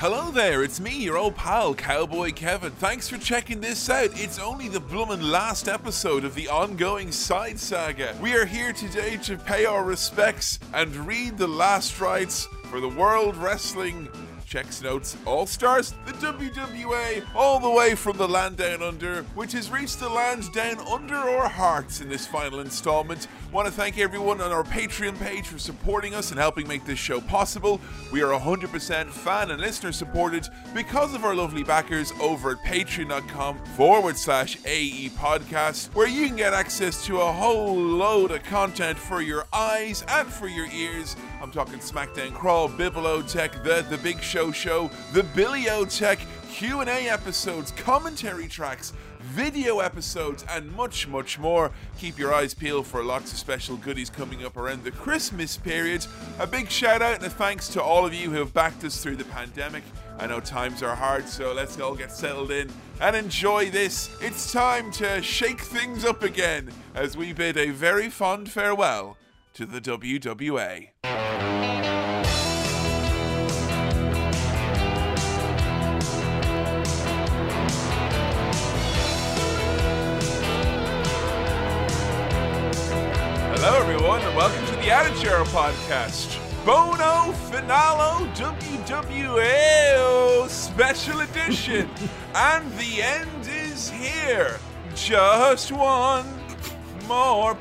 Hello there, it's me, your old pal, Cowboy Kevin. Thanks for checking this out. It's only the bloomin' last episode of the ongoing side saga. We are here today to pay our respects and read the last rites for the World Wrestling checks notes all stars the WWA all the way from the land down under which has reached the land down under our hearts in this final installment. Want to thank everyone on our patreon page for supporting us and helping make this show possible. We are 100% fan and listener supported because of our lovely backers over at patreon.com forward slash ae podcast where you can get access to a whole load of content for your eyes and for your ears i'm talking smackdown crawl bibliotech the the big show show, the Bibliotech Q&A episodes, commentary tracks, video episodes, and much, much more. Keep your eyes peeled for lots of special goodies coming up around the Christmas period. A big shout out and a thanks to all of you who have backed us through the pandemic. I know times are hard, so let's all get settled in and enjoy this. It's time to shake things up again as we bid a very fond farewell to the WWA. Hello, everyone, and welcome to the Attitude Podcast. Bono Finale WWA Special Edition. and the end is here. Just one more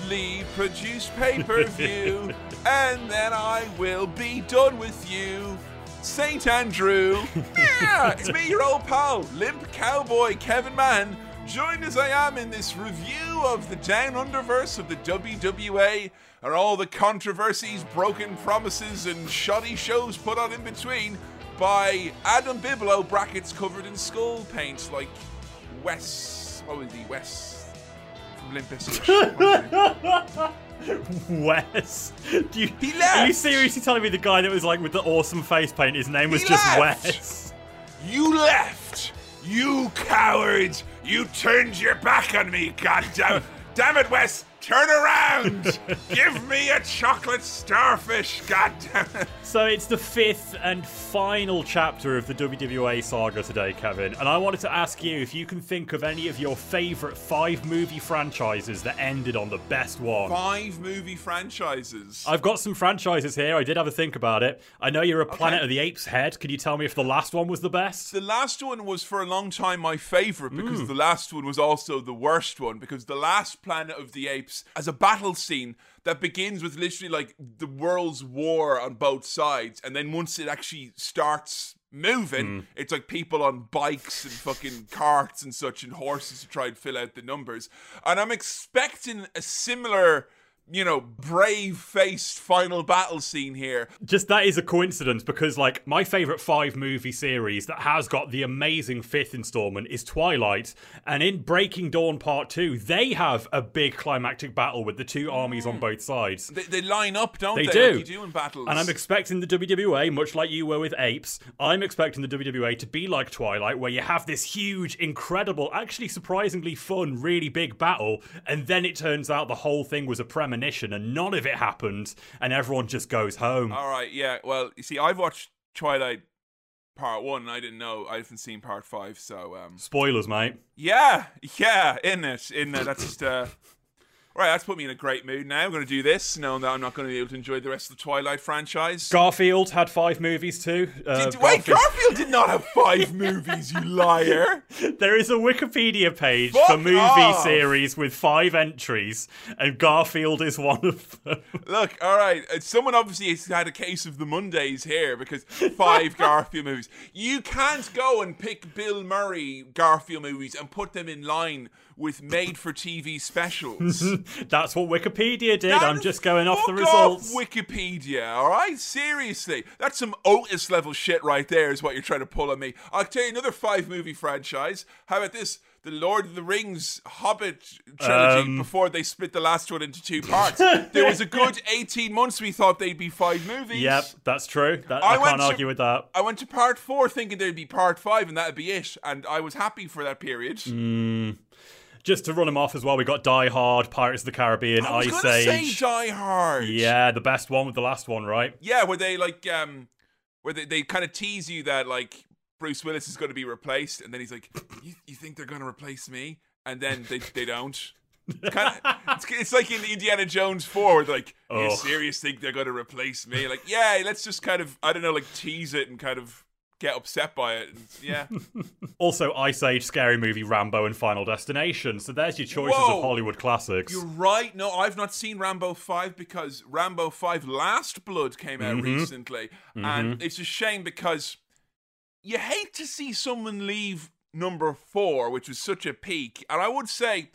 poorly produced pay per view, and then I will be done with you. St. Andrew. yeah, it's me, your old pal, Limp Cowboy Kevin Mann joined as I am in this review of the Down Underverse of the WWA and all the controversies, broken promises, and shoddy shows put on in between by Adam Biblo, brackets covered in skull paint, like Wes. Oh, what was he? Wes from Wes. Do you, He left. Are you seriously telling me the guy that was like with the awesome face paint, his name was He just left. Wes? You left! You cowards! You turned your back on me, God damn it! Damn it, Wes! Turn around! Give me a chocolate starfish, God damn it! So it's the fifth and final chapter of the WWA saga today, Kevin. And I wanted to ask you if you can think of any of your favourite five movie franchises that ended on the best one. Five movie franchises. I've got some franchises here. I did have a think about it. I know you're a Planet of the Apes head. Can you tell me if the last one was the best? The last one was for a long time my favourite because hmm. the last one was also the worst one because the last Planet of the Apes as a battle scene that begins with literally like the world's war on both sides and then once it actually starts moving Hmm. it's like people on bikes and fucking carts and such and horses to try and fill out the numbers and I'm expecting a similar you know, brave faced final battle scene here. Just that is a coincidence because, like, my favorite five movie series that has got the amazing fifth installment is Twilight. And in Breaking Dawn Part 2, they have a big climactic battle with the two armies on both sides. They, they line up, don't They they? do. Like do in battles. And I'm expecting the WWA, much like you were with Apes, I'm expecting the WWA to be like Twilight, where you have this huge, incredible, actually surprisingly fun, really big battle, and then it turns out the whole thing was a premonition and none of it happened, and everyone just goes home. All right, yeah. Well, you see, I've watched Twilight Part One, and I didn't know I haven't seen Part Five. So, um, Spoilers, mate. yeah, yeah, in it, in it. That's just uh, right. That's put me in a great mood. Now I'm going to do this, knowing that I'm not going to be able to enjoy the rest of the Twilight franchise. Garfield had five movies too. Uh, Did- wait, Garfield- Garfield did not have five movies, you liar. There is a Wikipedia page Fuck for movie off. series with five entries, and Garfield is one of them. Look, all right. uh, Someone obviously has had a case of the Mondays here because five Garfield movies. You can't go and pick Bill Murray Garfield movies and put them in line with made-for-TV specials. That's what Wikipedia did. I'm just going off the results. Wikipedia, all right? Seriously, that's some Otis level shit right there. Is what you're trying to pull on me. I'll tell you another five movie franchise. How about this? The Lord of the Rings Hobbit trilogy Um. before they split the last one into two parts. there was a good 18 months we thought they'd be five movies. Yep, that's true. That, I I, can't to- argue with that. I went to part four thinking there'd be part five and that'd be it. And I was happy for that period. Mm. Just to run them off as well, we got Die Hard, Pirates of the Caribbean, I was Ice Age. say Die Hard. yeah, the best one with the last one, right? Yeah, where they like um where they, they kind of tease you that like Bruce Willis is going to be replaced, and then he's like, "You, you think they're going to replace me?" And then they they don't. It's kind of it's, it's like in Indiana Jones four, where they're like, "You Oh. serious think they're going to replace me?" Like, yeah, let's just kind of I don't know, like tease it and kind of get upset by it. And, yeah, Also, Ice Age, Scary Movie, Rambo, and Final Destination. So there's your choices Whoa. of Hollywood classics. You're right. No, I've not seen Rambo 5 because Rambo 5 Last Blood came out mm-hmm. recently. And mm-hmm. it's a shame because you hate to see someone leave number 4, which was such a peak. And I would say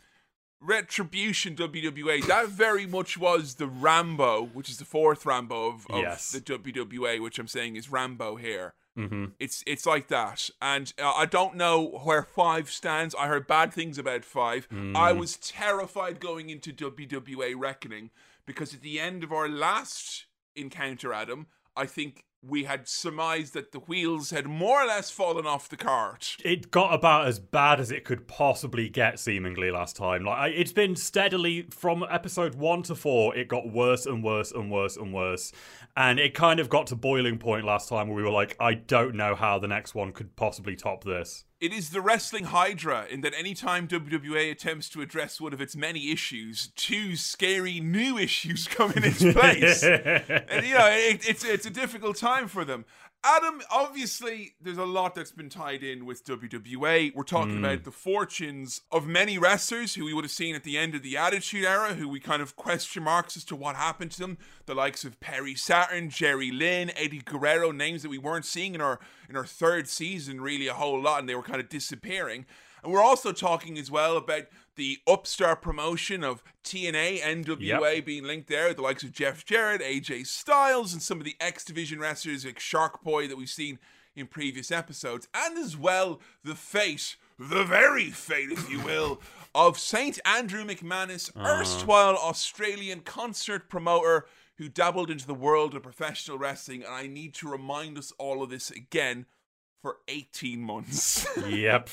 Retribution WWA, that very much was the Rambo, which is the fourth Rambo of, of Yes. the WWA, which I'm saying is Rambo here. Hmm It's it's like that, and uh, I don't know where five stands. I heard bad things about five. I was terrified going into WWA Reckoning because at the end of our last encounter, Adam, I think we had surmised that the wheels had more or less fallen off the cart. It got about as bad as it could possibly get, seemingly last time. Like it's been steadily from episode one to four. It got worse and worse and worse and worse, and it kind of got to boiling point last time where we were like, I don't know how the next one could possibly top this. It is the wrestling hydra in that anytime WWE attempts to address one of its many issues, two scary new issues come in its place. and you know, it, it's it's a difficult time for them. Adam, obviously, there's a lot that's been tied in with WWE. We're talking hmm. about the fortunes of many wrestlers who we would have seen at the end of the Attitude Era, who we kind of question marks as to what happened to them. The likes of Perry Saturn, Jerry Lynn, Eddie Guerrero, names that we weren't seeing in our in our third season really a whole lot, and they were kind of disappearing. And we're also talking as well about the upstart promotion of TNA, NWA being linked there, the likes of Jeff Jarrett, AJ Styles, and some of the X Division wrestlers like Shark Boy that we've seen in previous episodes, and as well the fate, the very fate, if you will, of Saint Andrew McManus, uh-huh. erstwhile Australian concert promoter who dabbled into the world of professional wrestling. And I need to remind us all of this again for 18 months. yep,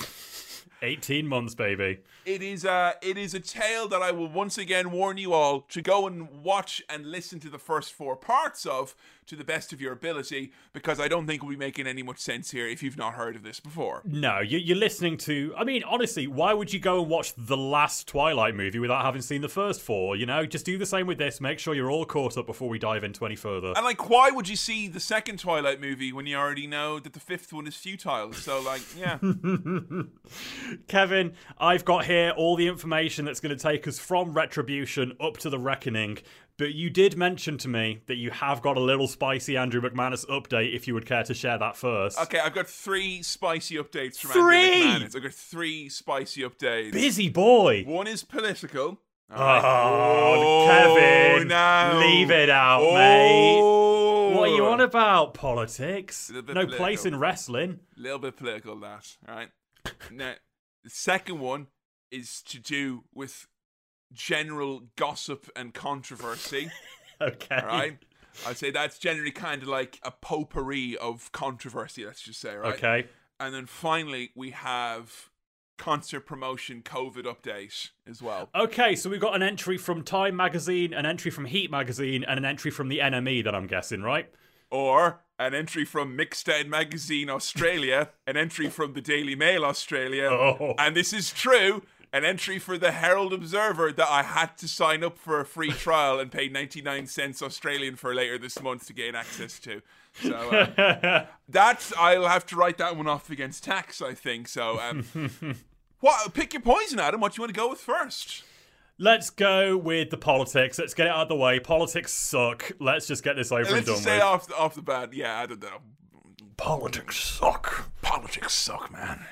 eighteen months, baby. It is a it is a tale that I will once again warn you all to go and watch and listen to the first four parts of to the best of your ability because I don't think we'll be making any much sense here if you've not heard of this before. No, you, you're listening to. I mean, honestly, why would you go and watch the last Twilight movie without having seen the first four? You know, just do the same with this. Make sure you're all caught up before we dive into any further. And like, why would you see the second Twilight movie when you already know that the fifth one is futile? So like, yeah, Kevin, I've got here all the information that's going to take us from Retribution up to the Reckoning. But you did mention to me that you have got a little spicy Andrew McManus update if you would care to share that first. okay. I've got three spicy updates from Three? Andrew McManus. I've got three spicy updates. Busy boy. One is political. Ah, oh, Kevin, no. leave it out, mate. Oh. What are you on about? Politics? No political. place in wrestling. A little bit political that all right now the second one is to do with general gossip and controversy Okay. all right i'd say that's generally kind of like a potpourri of controversy let's just say right Okay. and then finally we have concert promotion covid update as well Okay, so we've got an entry from Time Magazine, an entry from Heat Magazine, and an entry from the NME that I'm guessing, right? or an entry from Mixdown Magazine Australia, an entry from the Daily Mail Australia, Oh. and this is true, an entry for the Herald Observer that I had to sign up for a free trial and pay 99 cents Australian for later this month to gain access to. So uh, that's I'll have to write that one off against tax, I think. So um, what? Pick your poison, Adam. What do you want to go with first? Let's go with the politics. Let's get it out of the way. Politics suck. Let's just get this over and Let's done just say with. off the, off the bat. Yeah, I don't know. Politics suck. Politics suck, man.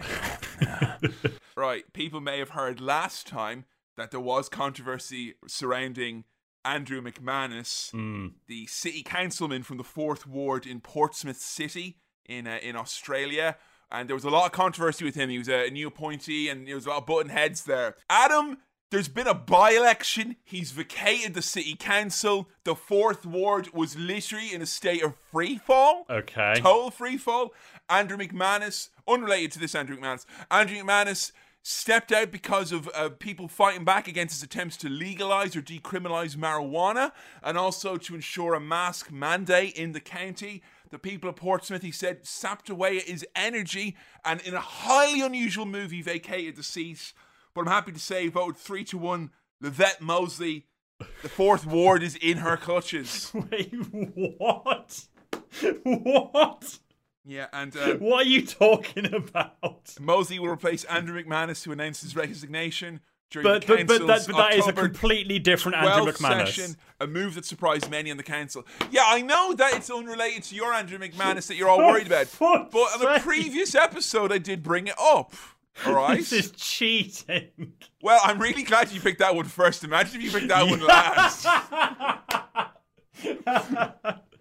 Yeah. right. People may have heard last time that there was controversy surrounding Andrew McManus, the city councilman from the fourth ward in Portsmouth City in uh, in Australia. And there was a lot of controversy with him. He was a new appointee, and there was a lot of button heads there. Adam, there's been a by-election. He's vacated the city council. The fourth ward was literally in a state of free fall Okay. total free fall. Andrew McManus, unrelated to this Andrew McManus, Andrew McManus stepped out because of uh, people fighting back against his attempts to legalize or decriminalize marijuana and also to ensure a mask mandate in the county. The people of Portsmouth, he said, sapped away his energy and in a highly unusual move, he vacated the seat. But I'm happy to say, voted 3 to 1. Livette Mosley, the fourth ward is in her clutches. Wait, what? What? Yeah, and uh, What are you talking about? Mosley will replace Andrew McManus, who announced his resignation during But the but, but, that, but that is a completely different Andrew McManus. session, a move that surprised many on the council. Yeah, I know that it's unrelated to your Andrew McManus that you're all worried about. But on sake. previous episode, I did bring it up. All right. This is cheating. Well, I'm really glad you picked that one first. Imagine if you picked that one last.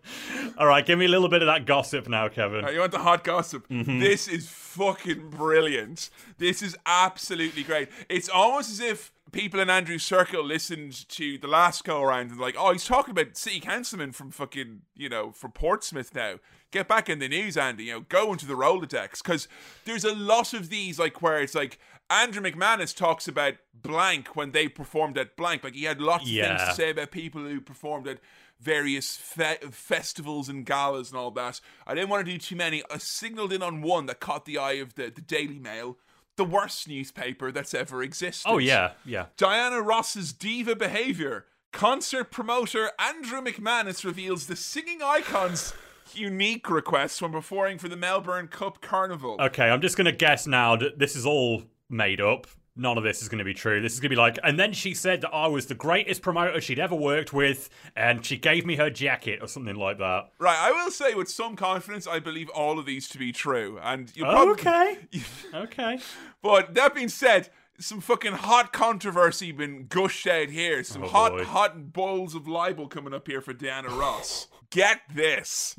All right, give me a little bit of that gossip now, Kevin. Right, you want the hot gossip? Mm-hmm. This is fucking brilliant. This is absolutely great. It's almost as if people in Andrew's circle listened to the last go around and like, oh, he's talking about city councilman from fucking, you know, from Portsmouth now. Get back in the news, Andy. You know, go into the Rolodex because there's a lot of these like where it's like Andrew McManus talks about blank when they performed at blank. Like he had lots of things to say about people who performed at various fe- festivals and galas and all that. I didn't want to do too many. I signaled in on one that caught the eye of the, the Daily Mail, the worst newspaper that's ever existed. Oh yeah, yeah. Diana Ross's diva behavior. Concert promoter Andrew McManus reveals the singing icon's unique requests when performing for the Melbourne Cup Carnival. Okay, I'm just gonna guess now that this is all made up. None of this is going to be true. This is going to be like, and then she said that I was the greatest promoter she'd ever worked with, and she gave me her jacket or something like that. Right, I will say with some confidence, I believe all of these to be true, and you probably Okay. Okay. But that being said, some fucking hot controversy been gushed out here. Some Oh, hot, boy. hot bowls of libel coming up here for Diana Ross. Get this.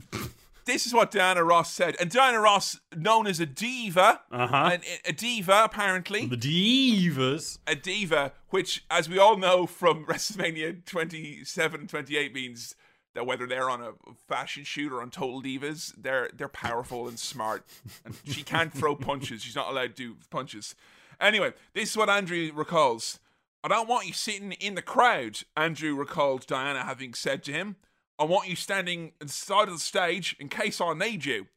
This is what Diana Ross said. And Diana Ross, known as a diva, Uh-huh. an- a diva apparently, The divas. a diva, which, as we all know from WrestleMania 27 28, means that whether they're on a fashion shoot or on Total Divas, they're they're powerful and smart. And she can't throw punches. She's not allowed to do punches. Anyway, this is what Andrew recalls. I don't want you sitting in the crowd, Andrew recalled Diana having said to him. I want you standing at the side of the stage in case I need you.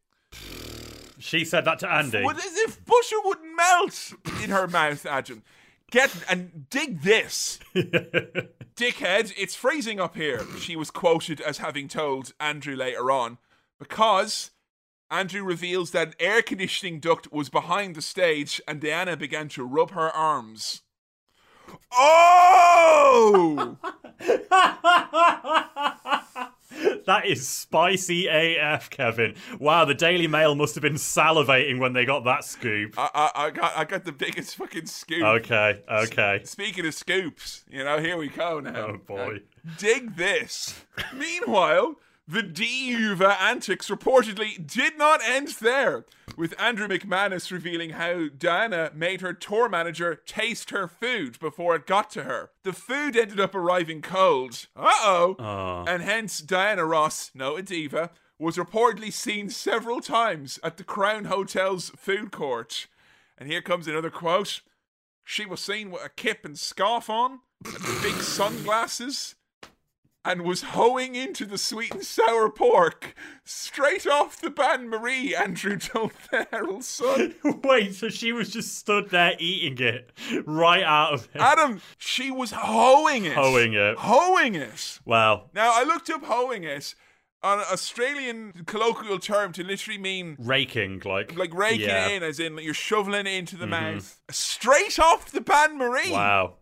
She said that to Andy. Well, as if butter wouldn't melt in her mouth, Adam. Get and dig this. Dickhead, it's freezing up here, she was quoted as having told Andrew later on, because Andrew reveals that an air conditioning duct was behind the stage and Diana began to rub her arms. Oh! that is spicy AF, Kevin. Wow, the Daily Mail must have been salivating when they got that scoop. I, I, I got I got the biggest fucking scoop. Okay, okay. Speaking of scoops, you know, here we go now. Oh, boy. Uh, dig this. Meanwhile, the Diva antics reportedly did not end there, with Andrew McManus revealing how Diana made her tour manager taste her food before it got to her. The food ended up arriving cold. Uh-oh. Oh. And hence Diana Ross, no a diva, was reportedly seen several times at the Crown Hotel's food court. And here comes another quote. She was seen with a kip and scarf on, and big sunglasses, and was hoeing into the sweet and sour pork straight off the bain-marie, Andrew told the Herald Sun. Wait, so she was just stood there eating it right out of it. Adam, she was hoeing it. Hoeing it. Hoeing it. Wow. Now, I looked up hoeing it, an Australian colloquial term to literally mean Raking, like. like raking yeah. Mm-hmm. it in, as in like you're shoveling it into the mouth. Straight off the bain-marie. Wow.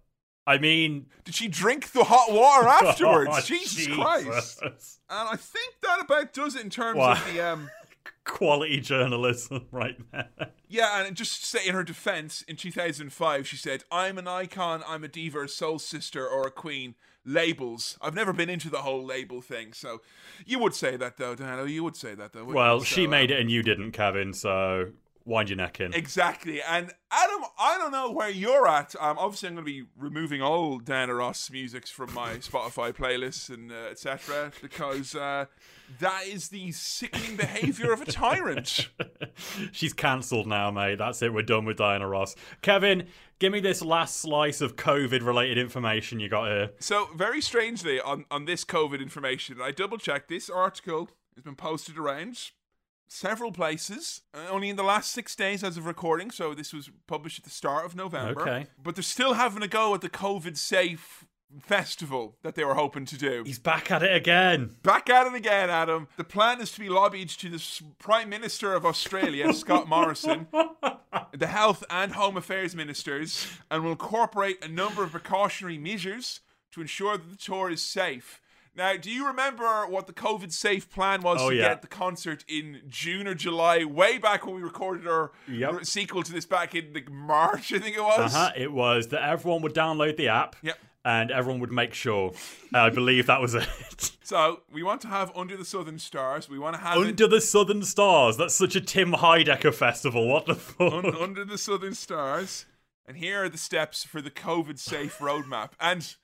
I mean, Did she drink the hot water afterwards? oh, Jesus, Christ. And I think that about does it in terms Wow. of the um Quality journalism right there. yeah, and just say in her defense, in 2005 she said, "I'm an icon, I'm a diva, a soul sister or a queen." Labels. I've never been into the whole label thing, so you would say that though, Dano. You would say that though. Well, you? she So, made um, it and you didn't, Kevin, so wind your neck in. Exactly. And Adam, I don't know where you're at. Um, obviously, I'm going to be removing all Diana Ross musics from my Spotify playlists and uh, etc. because uh, that is the sickening behavior of a tyrant. She's cancelled now, mate. That's it. We're done with Diana Ross. Kevin, give me this last slice of COVID related information you got here. So, very strangely, on, on this COVID information, I double checked this article has been posted around several places, uh, only in the last six days as of recording. So this was published at the start of November. Okay. But they're still having a go at the COVID safe festival that they were hoping to do. He's back at it again. Back at it again, Adam. The plan is to be lobbied to the Prime Minister of Australia, Scott Morrison, the Health and Home Affairs Ministers, and will incorporate a number of precautionary measures to ensure that the tour is safe. Now, do you remember what the COVID safe plan was Oh, to yeah. get the concert in June or July, way back when we recorded our Yep. sequel to this back in like, March, I think it was? Uh-huh. It was that everyone would download the app. Yep. And everyone would make sure. I believe that was it. So, we want to have Under the Southern Stars. We want to have it Under the Southern Stars. That's such a Tim Heidecker festival. What the fuck? Un- under the southern stars. And here are the steps for the COVID safe roadmap. And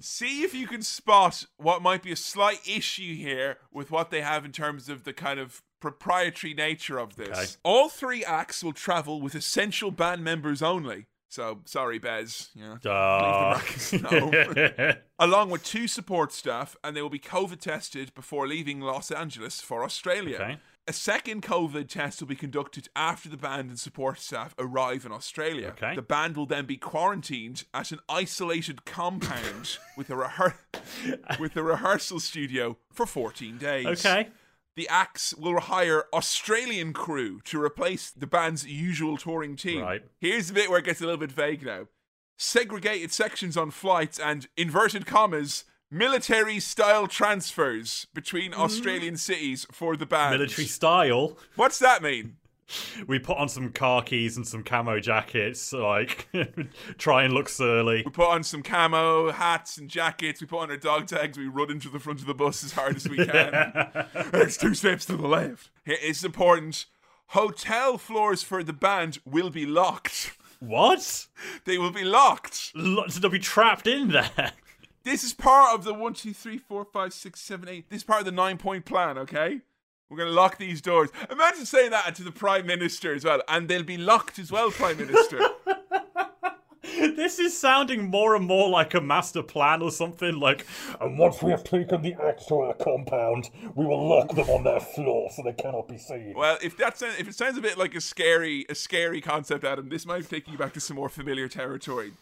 see if you can spot what might be a slight issue here with what they have in terms of the kind of proprietary nature of this. Okay. All three acts will travel with essential band members only. So sorry, Bez. Yeah. Uh, Leave the brackets Along with two support staff, and they will be COVID tested before leaving Los Angeles for Australia. Okay. A second COVID test will be conducted after the band and support staff arrive in Australia. Okay. The band will then be quarantined at an isolated compound with a rehear- with a rehearsal studio for 14 days. okay. The acts will hire Australian crew to replace the band's usual touring team. Right. Here's the bit where it gets a little bit vague now. Segregated sections on flights and inverted commas military style transfers between mm. Australian cities for the band. Military style. What's that mean? We put on some khakis and some camo jackets, like try and look surly. We put on some camo hats and jackets. We put on our dog tags. We run into the front of the bus as hard as we can. There's two steps to the left. It's important. Hotel floors for the band will be locked. What? They will be locked. Lo- They'll be trapped in there. This is part of the one, two, three, four, five, six, seven, eight. This is part of the nine point plan, okay? We're going to lock these doors. Imagine saying that to the Prime Minister as well. And they'll be locked as well, Prime Minister. This is sounding more and more like a master plan or something. Like, and once we have taken the acts to our compound, we will lock them on their floor so they cannot be seen. well, if that sounds, if it sounds a bit like a scary, a scary concept, Adam, this might take you back to some more familiar territory.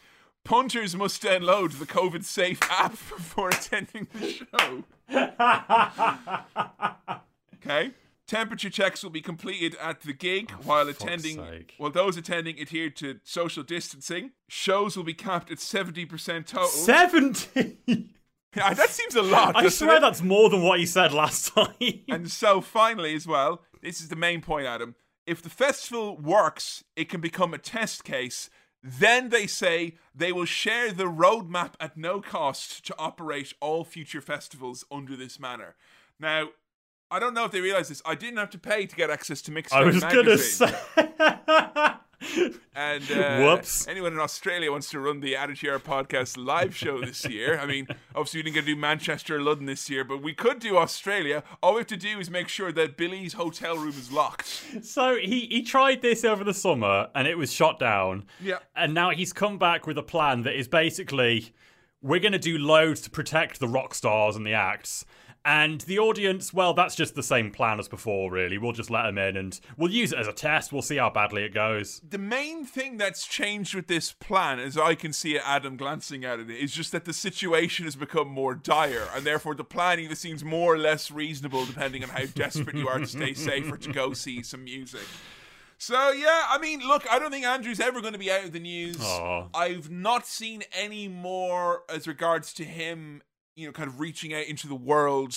Punters must download the COVID safe app before attending the show. Okay. Temperature checks will be completed at the gig oh, while attending. sake. While those attending adhere to social distancing, shows will be capped at seventy percent total. Seventy. Yeah, that seems a lot. I swear it? that's more than what you said last time. And so, finally, as well, this is the main point, Adam. If the festival works, it can become a test case. Then they say they will share the roadmap at no cost to operate all future festivals under this manner. Now, I don't know if they realize this. I didn't have to pay to get access to Mixtape I was gonna say. And uh, Whoops. anyone in Australia wants to run the Attitude Era podcast live show this year. I mean, obviously we didn't get to do Manchester or London this year, but we could do Australia. All we have to do is make sure that Billy's hotel room is locked. So he, he tried this over the summer and it was shot down. Yeah. And now he's come back with a plan that is basically we're going to do loads to protect the rock stars and the acts. And the audience, well, that's just the same plan as before, really. We'll just let them in and we'll use it as a test. We'll see how badly it goes. The main thing that's changed with this plan, as I can see it, Adam glancing at it, is just that the situation has become more dire, and therefore the plan either seems more or less reasonable depending on how desperate you are to stay safe or to go see some music. So yeah, I mean, look, I don't think Andrew's ever going to be out of the news. Aw. I've not seen any more as regards to him, you know, kind of reaching out into the world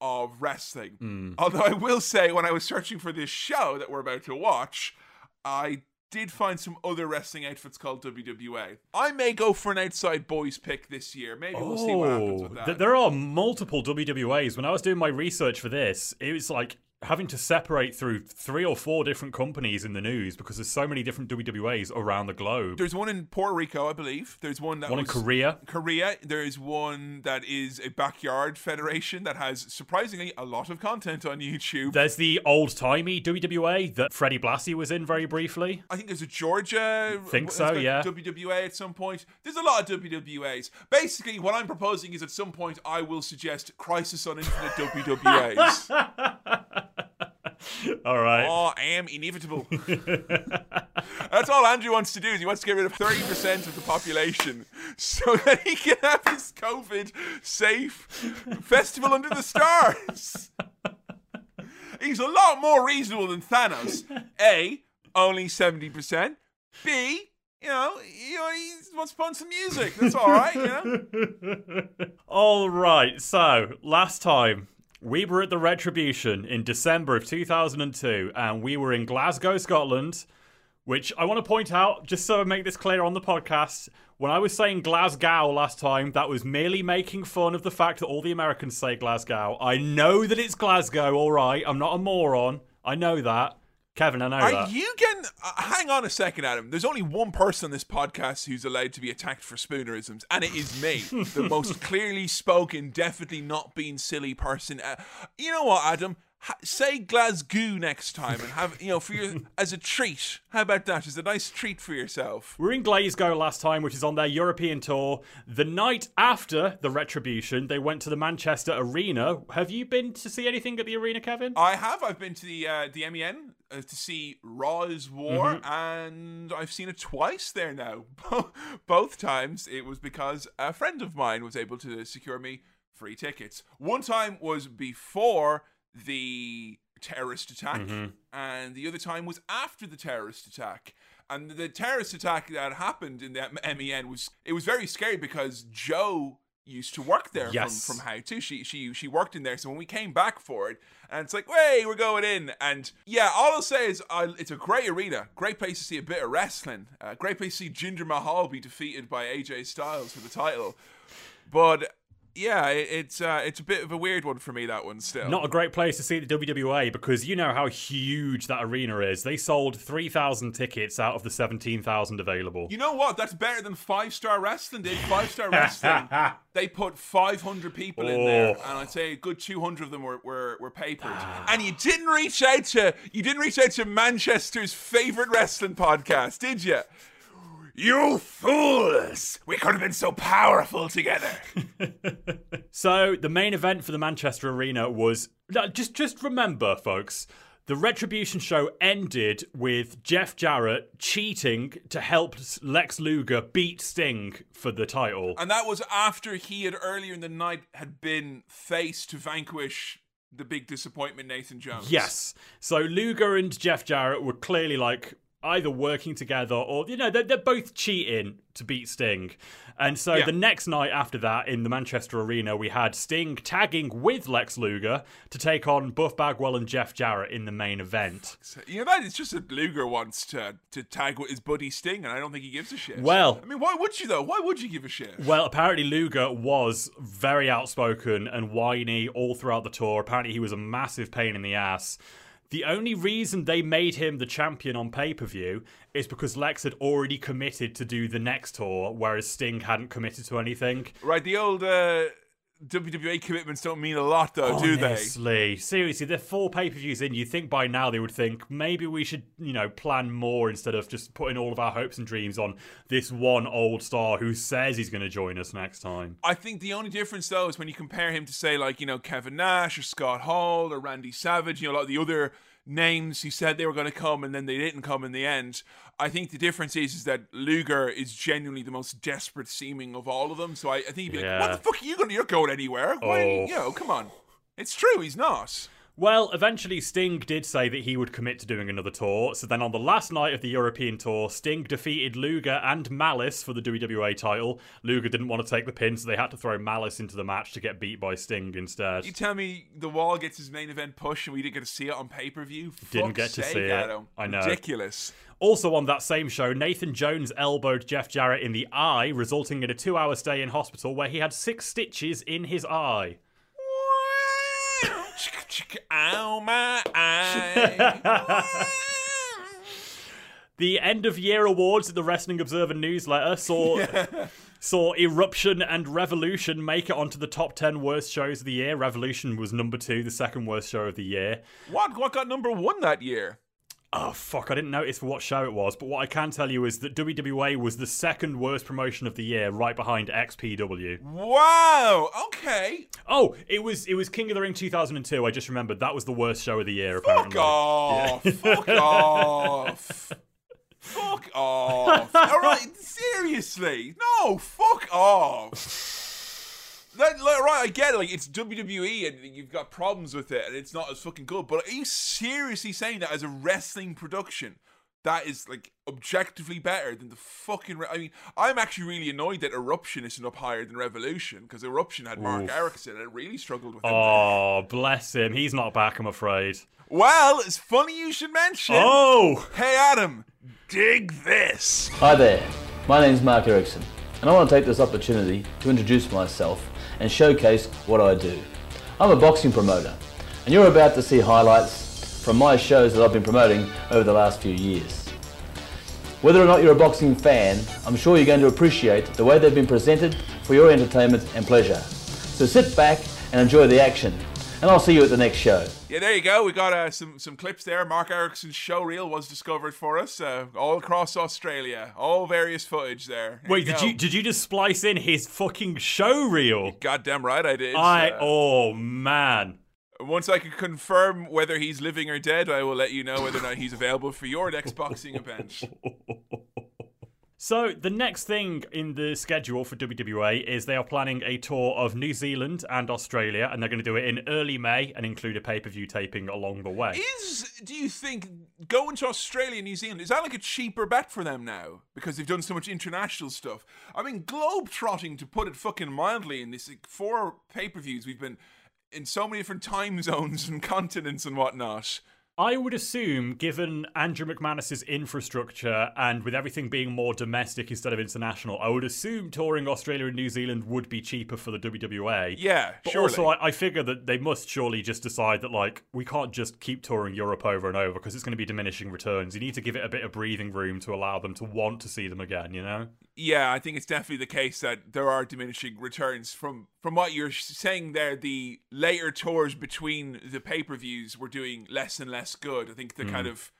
of wrestling. Mm. Although I will say, when I was searching for this show that we're about to watch, I did find some other wrestling outfits called WWA. I may go for an outside boys pick this year. Maybe we'll see what happens with Oh, that. th- there are multiple WWAs. When I was doing my research for this, it was like having to separate through three or four different companies in the news because there's so many different WWAs around the globe. There's one in Puerto Rico, I believe. There's one that One in Korea. Korea. There is one that is a backyard federation that has surprisingly a lot of content on YouTube. There's the old timey WWA that Freddie Blassie was in very briefly. I think there's a Georgia. Think so, yeah. WWA at some point. There's a lot of WWAs. Basically, what I'm proposing is at some point I will suggest Crisis on Infinite WWAs. All right. Oh, I am inevitable. That's all Andrew wants to do. Is he wants to get rid of 30% of the population so that he can have his COVID safe festival under the stars. He's a lot more reasonable than Thanos. A, only 70%. B, you know, you know, he wants to put on some music. That's all right, you know? All right. So, last time we were at the Retribution in December of 2002, and we were in Glasgow, Scotland. Which I want to point out, just so I make this clear on the podcast, when I was saying Glasgow last time, that was merely making fun of the fact that all the Americans say Glasgow. I know that it's Glasgow, all right. I'm not a moron. I know that. Kevin, I know Are that. you getting. Uh, hang on a second, Adam. There's only one person on this podcast who's allowed to be attacked for spoonerisms, and it is me. the most clearly spoken, definitely not being silly person. Uh, you know what, Adam? Ha- say Glasgow next time and have, you know, for your. as a treat. How about that? As a nice treat for yourself. We were in Glasgow last time, which is on their European tour. The night after the Retribution, they went to the Manchester Arena. Have you been to see anything at the arena, Kevin? I have. I've been to the uh, the MEN uh, to see Raw's War, Mm-hmm. and I've seen it twice there now. Both times it was because a friend of mine was able to secure me free tickets. One time was before the terrorist attack, Mm-hmm. and the other time was after the terrorist attack. And the terrorist attack that happened in the MEN was it was very scary because Joe used to work there Yes. from, from how to. She she she worked in there. So when we came back for it, and it's like, hey, we're going in. And yeah, all I'll say is I, it's a great arena, great place to see a bit of wrestling, uh, great place to see Jinder Mahal be defeated by AJ Styles for the title. But yeah, it, it's uh, it's a bit of a weird one for me. That one still. Not a great place to see the WWA because you know how huge that arena is. They sold 3,000 tickets out of the 17,000 available. You know what? That's better than Five Star Wrestling did. Five Star Wrestling, they put 500 people in there, Oh. and I'd say a good 200 of them were, were, were papered. and you didn't reach out to you didn't reach out to Manchester's favorite wrestling podcast, did you? You fools! We could have been so powerful together. So the main event for the Manchester Arena was just just remember, folks. The Retribution show ended with Jeff Jarrett cheating to help Lex Luger beat Sting for the title. and that was after he had earlier in the night had been faced to vanquish the big disappointment Nathan Jones. Yes. So Luger and Jeff Jarrett were clearly like either working together or, you know, they're, they're both cheating to beat Sting. And so Yeah. the next night after that in the Manchester Arena, we had Sting tagging with Lex Luger to take on Buff Bagwell and Jeff Jarrett in the main event. You know that it's just that Luger wants to to tag with his buddy Sting, and I don't think he gives a shit. Well- I mean, why would you though? Why would you give a shit? Well, apparently Luger was very outspoken and whiny all throughout the tour. Apparently he was a massive pain in the ass. The only reason they made him the champion on pay per view is because Lex had already committed to do the next tour, whereas Sting hadn't committed to anything. Right, the old uh, WWE commitments don't mean a lot though, do they? Honestly, seriously, they're four pay per views in. You'd think by now they would think maybe we should, you know, plan more instead of just putting all of our hopes and dreams on this one old star who says he's going to join us next time. I think the only difference though is when you compare him to say like you know Kevin Nash or Scott Hall or Randy Savage, you know a lot of the other names who said they were going to come and then they didn't come in the end. I think the difference is is that Luger is genuinely the most desperate seeming of all of them. So I, I think he'd be Yeah. like, "What the fuck are you going? to You're going anywhere? Why? Oh. You know, come on." It's true, he's not. Well, eventually Sting did say that he would commit to doing another tour. So then on the last night of the European tour, Sting defeated Luger and Malice for the WWA title. Luger didn't want to take the pin, so they had to throw Malice into the match to get beat by Sting instead. You tell me the wall gets his main event push and we didn't get to see it on pay per view. Didn't get to see it. I know. Ridiculous. Also on that same show, Nathan Jones elbowed Jeff Jarrett in the eye, resulting in a two hour stay in hospital where he had six stitches in his eye. Chick, my eye. The end of year awards at the Wrestling Observer newsletter saw saw Eruption and Revolution make it onto the top ten worst shows of the year. Revolution was number two, the second worst show of the year. what? What got number one that year? Oh fuck! I didn't notice for what show it was, but what I can tell you is that WWA was the second worst promotion of the year, right behind XPW. Wow. Okay. Oh, it was it was King of the Ring 2002. I just remembered that was the worst show of the year. Apparently, Fuck off. Fuck off. Fuck off. All right. Seriously. No. Fuck off. That, like, right, I get it. Like it's WWE, and you've got problems with it, and it's not as fucking good. But are you seriously saying that as a wrestling production, that is like objectively better than the fucking? Re- I mean, I'm actually really annoyed that Eruption isn't up higher than Revolution because Eruption had Mark Oof. Erickson, and it really struggled with him. Oh, bless him. He's not back. I'm afraid. Well, it's funny you should mention. Oh, Hey Adam, dig this. Hi there, my name's Mark Erickson, and I want to take this opportunity to introduce myself and showcase what I do. I'm a boxing promoter, and you're about to see highlights from my shows that I've been promoting over the last few years. Whether or not you're a boxing fan, I'm sure you're going to appreciate the way they've been presented for your entertainment and pleasure. So sit back and enjoy the action, and I'll see you at the next show. Yeah, there you go. We got uh, some some clips there. Mark Erickson's show reel was discovered for us uh, all across Australia. All various footage there. There wait, did go. you did you just splice in his fucking show reel? Goddamn right, I did. I Uh, oh man. Once I can confirm whether he's living or dead, I will let you know whether or not he's available for your next boxing event. So the next thing in the schedule for WWA is they are planning a tour of New Zealand and Australia, and they're going to do it in early May and include a pay per view taping along the way. Is do you think going to Australia, and New Zealand, is that like a cheaper bet for them now because they've done so much international stuff? I mean, globe trotting to put it fucking mildly. In this like, four pay per views, we've been in so many different time zones and continents and whatnot. I would assume, given Andrew McManus's infrastructure and with everything being more domestic instead of international, I would assume touring Australia and New Zealand would be cheaper for the WWA. Yeah, But surely. also, I, I figure that they must surely just decide that, like, we can't just keep touring Europe over and over because it's going to be diminishing returns. You need to give it a bit of breathing room to allow them to want to see them again, you know? Yeah, I think it's definitely the case that there are diminishing returns from from what you're saying there. The later tours between the pay per views were doing less and less good. I think the kind hmm. of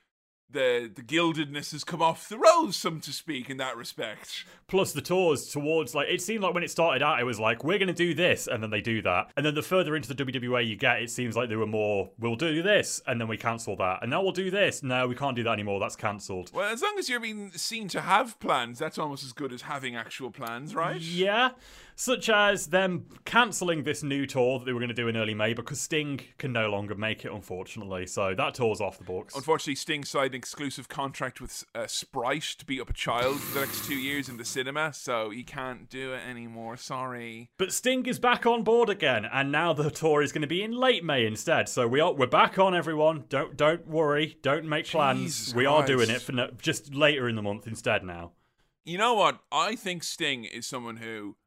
the the gildedness has come off the rose, some to speak, in that respect. Plus, the tours towards, like, it seemed like when it started out, it was like, we're going to do this, and then they do that. And then the further into the WWA you get, it seems like they were more, we'll do this, and then we cancel that. And now we'll do this. No, we can't do that anymore. That's cancelled. Well, as long as you're being seen to have plans, that's almost as good as having actual plans, right? Yeah, such as them cancelling this new tour that they were going to do in early May because Sting can no longer make it, unfortunately. So that tour's off the books. Unfortunately, Sting signed an exclusive contract with uh, Sprite to beat up a child for the next two years in the cinema, so he can't do it anymore. Sorry. But Sting is back on board again, and now the tour is going to be in late May instead. So we are we're back on, everyone. Don't don't worry. Don't make plans. Jesus we are Christ. doing it for no, just later in the month instead now. You know what? I think Sting is someone who,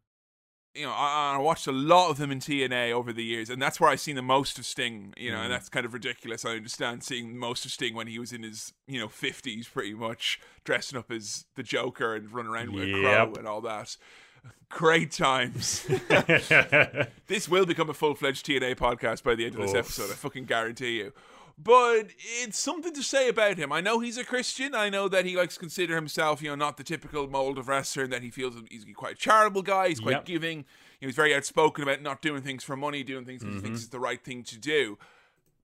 you know, I, I watched a lot of them in TNA over the years, and that's where I've seen the most of Sting. You know, and mm. that's kind of ridiculous. I understand seeing most of Sting when he was in his, you know, fifties, pretty much dressing up as the Joker and running around with a crow and all that. Great times. this will become a full fledged TNA podcast by the end of this Oof. episode. I fucking guarantee you. But it's something to say about him. I know he's a Christian. I know that he likes to consider himself, you know, not the typical mold of wrestler, and that he feels he's quite a charitable guy. He's quite Yep. giving. He was very outspoken about not doing things for money, doing things that he thinks mm-hmm. is the right thing to do.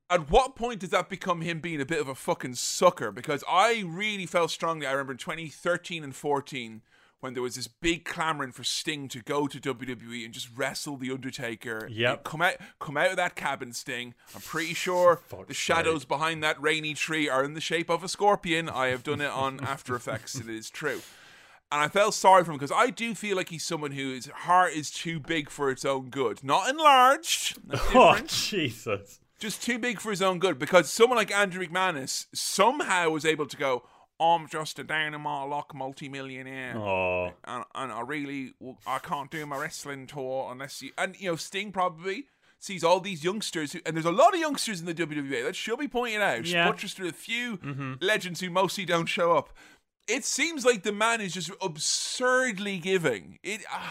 At what point does that become him being a bit of a fucking sucker? Because I really felt strongly. I remember in 2013 and 14 when there was this big clamoring for Sting to go to WWE and just wrestle the Undertaker. Yep. And Come out, come out of that cabin, Sting. I'm pretty sure Fuck's the shadows behind that rainy tree are in the shape of a scorpion. I have done it on After Effects. It is true. And I felt sorry for him because I do feel like he's someone whose heart is too big for its own good. Not enlarged. Oh Jesus! just too big for his own good because someone like Andrew McManus somehow was able to go, I'm just a dynamo lock multimillionaire. Oh, And, and I really, I can't do my wrestling tour unless you. And, you know, Sting probably sees all these youngsters, who, and there's a lot of youngsters in the WWE. That should be pointed out. Yeah. Butchers to a few legends who mostly don't show up. It seems like the man is just absurdly giving. It. Uh,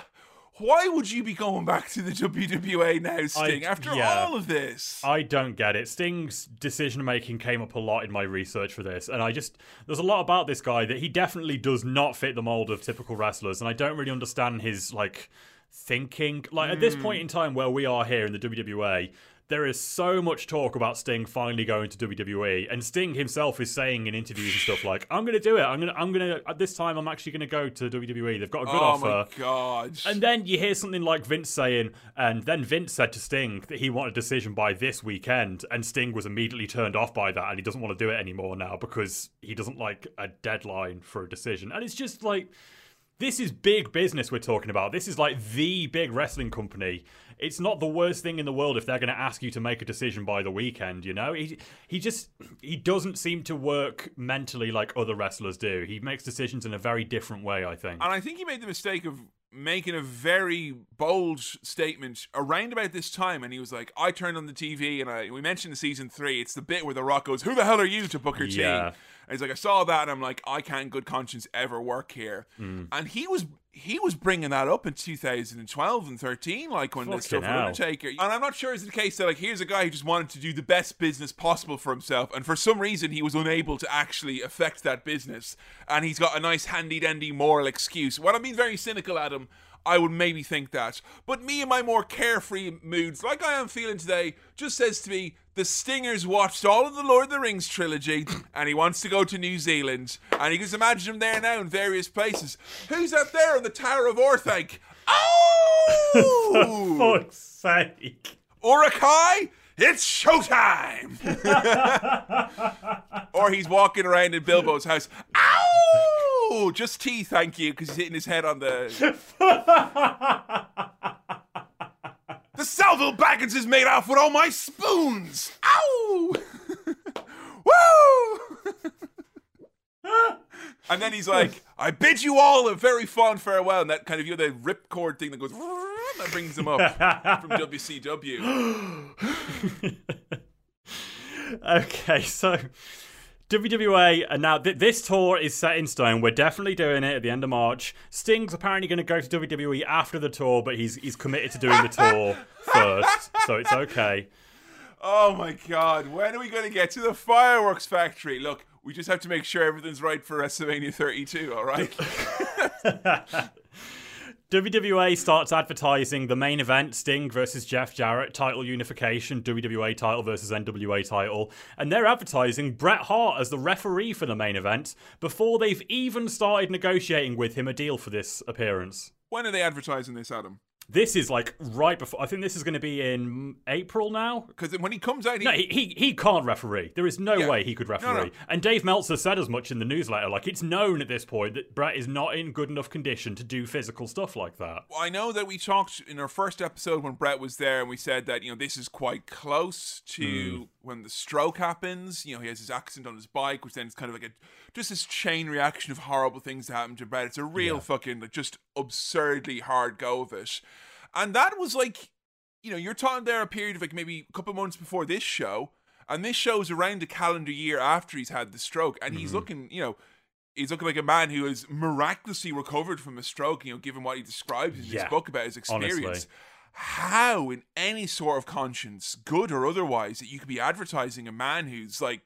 why would you be going back to the WWE now, Sting? after yeah. all of this, I don't get it. Sting's decision making came up a lot in my research for this, and I just there's a lot about this guy that he definitely does not fit the mold of typical wrestlers, and I don't really understand his like thinking. Like at this hmm. point in time where we are here in the WWE, there is so much talk about Sting finally going to WWE, and Sting himself is saying in interviews and stuff like, "I'm going to do it. I'm going to. I'm going to. At this time, I'm actually going to go to WWE. They've got a good oh offer." Oh my god! And then you hear something like Vince saying, and then Vince said to Sting that he wanted a decision by this weekend, and Sting was immediately turned off by that, and he doesn't want to do it anymore now because he doesn't like a deadline for a decision. And it's just like, this is big business we're talking about. This is like the big wrestling company. It's not the worst thing in the world if they're going to ask you to make a decision by the weekend, you know? He he just he doesn't seem to work mentally like other wrestlers do. He makes decisions in a very different way, I think. And I think he made the mistake of making a very bold statement around about this time. And he was like, I turned on the TV and I, we mentioned in season three, it's the bit where The Rock goes, Who the hell are you to Booker T? Yeah. And he's like, I saw that and I'm like, I can't good conscience ever work here. Mm. And he was. He was bringing that up in 2012 and 13, like when Fucking stuff. Undertaker. And I'm not sure is it the case that like here's a guy who just wanted to do the best business possible for himself, and for some reason he was unable to actually affect that business, and he's got a nice handy dandy moral excuse. What I'm being very cynical Adam. I would maybe think that. But me in my more carefree moods, like I am feeling today, just says to me, the Stingers watched all of the Lord of the Rings trilogy, and he wants to go to New Zealand, and he can imagine him there now in various places. Who's up there on the Tower of Orthanc? Oh! fuck's sake. Uruk-hai, it's showtime! or he's walking around in Bilbo's house. Ow! Just tea, thank you, because he's hitting his head on the. the Sackville Baggins is made off with all my spoons! Ow! Woo! and then he's like, I bid you all a very fond farewell. And that kind of, you know, the ripcord thing that goes, that brings him up from WCW. Okay, so WWA, and uh, now th- this tour is set in stone. We're definitely doing it at the end of March. Sting's apparently going to go to WWE after the tour, but he's he's committed to doing the tour first, so it's okay. Oh my god, when are we going to get to the fireworks factory? Look, we just have to make sure everything's right for WrestleMania 32, all right? WWA starts advertising the main event Sting versus Jeff Jarrett, title unification, WWA title versus NWA title, and they're advertising Bret Hart as the referee for the main event before they've even started negotiating with him a deal for this appearance. when are they advertising this, Adam? This is like right before. I think this is going to be in April now. Because when he comes out, he, No, he, he he can't referee. There is no Yeah. way he could referee. no. And Dave Meltzer said as much in the newsletter. Like it's known at this point that Bret is not in good enough condition to do physical stuff like that. Well, I know that we talked in our first episode when Bret was there, and we said that you know this is quite close to hmm. When the stroke happens. You know, he has his accident on his bike, which then is kind of like a just this chain reaction of horrible things that happen to Bret. It's a real fucking like just absurdly hard go of it, and that was like, you know, you're talking there a period of like maybe a couple of months before this show, and this show's around a calendar year after he's had the stroke, and he's mm-hmm. looking, you know. He's looking like a man who has miraculously recovered from a stroke, you know, given what he describes in Yeah, his book about his experience. honestly. How, in any sort of conscience, good or otherwise, that you could be advertising a man who's like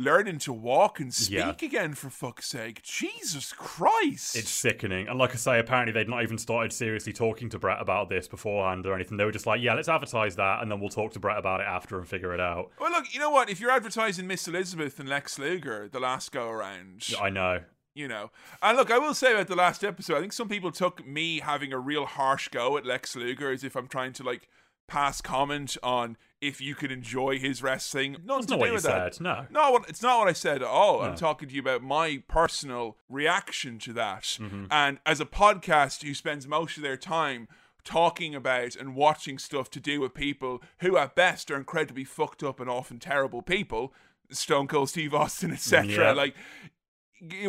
learning to walk and speak Yeah. again, for fuck's sake? Jesus Christ! It's sickening. And like I say, apparently they'd not even started seriously talking to Bret about this beforehand or anything. They were just like, yeah, let's advertise that and then we'll talk to Bret about it after and figure it out. well, look, you know what? If you're advertising Miss Elizabeth and Lex Luger the last go around, I know. You know. And look, I will say about the last episode, I think some people took me having a real harsh go at Lex Luger as if I'm trying to like pass comment on if you could enjoy his wrestling. Nothing That's to not do what you that. said. No. No, it's not what I said at all. I'm talking to you about my personal reaction to that. Mm-hmm. And as a podcast who spends most of their time talking about and watching stuff to do with people who at best are incredibly fucked up and often terrible people, Stone Cold Steve Austin, etc. Yeah. Like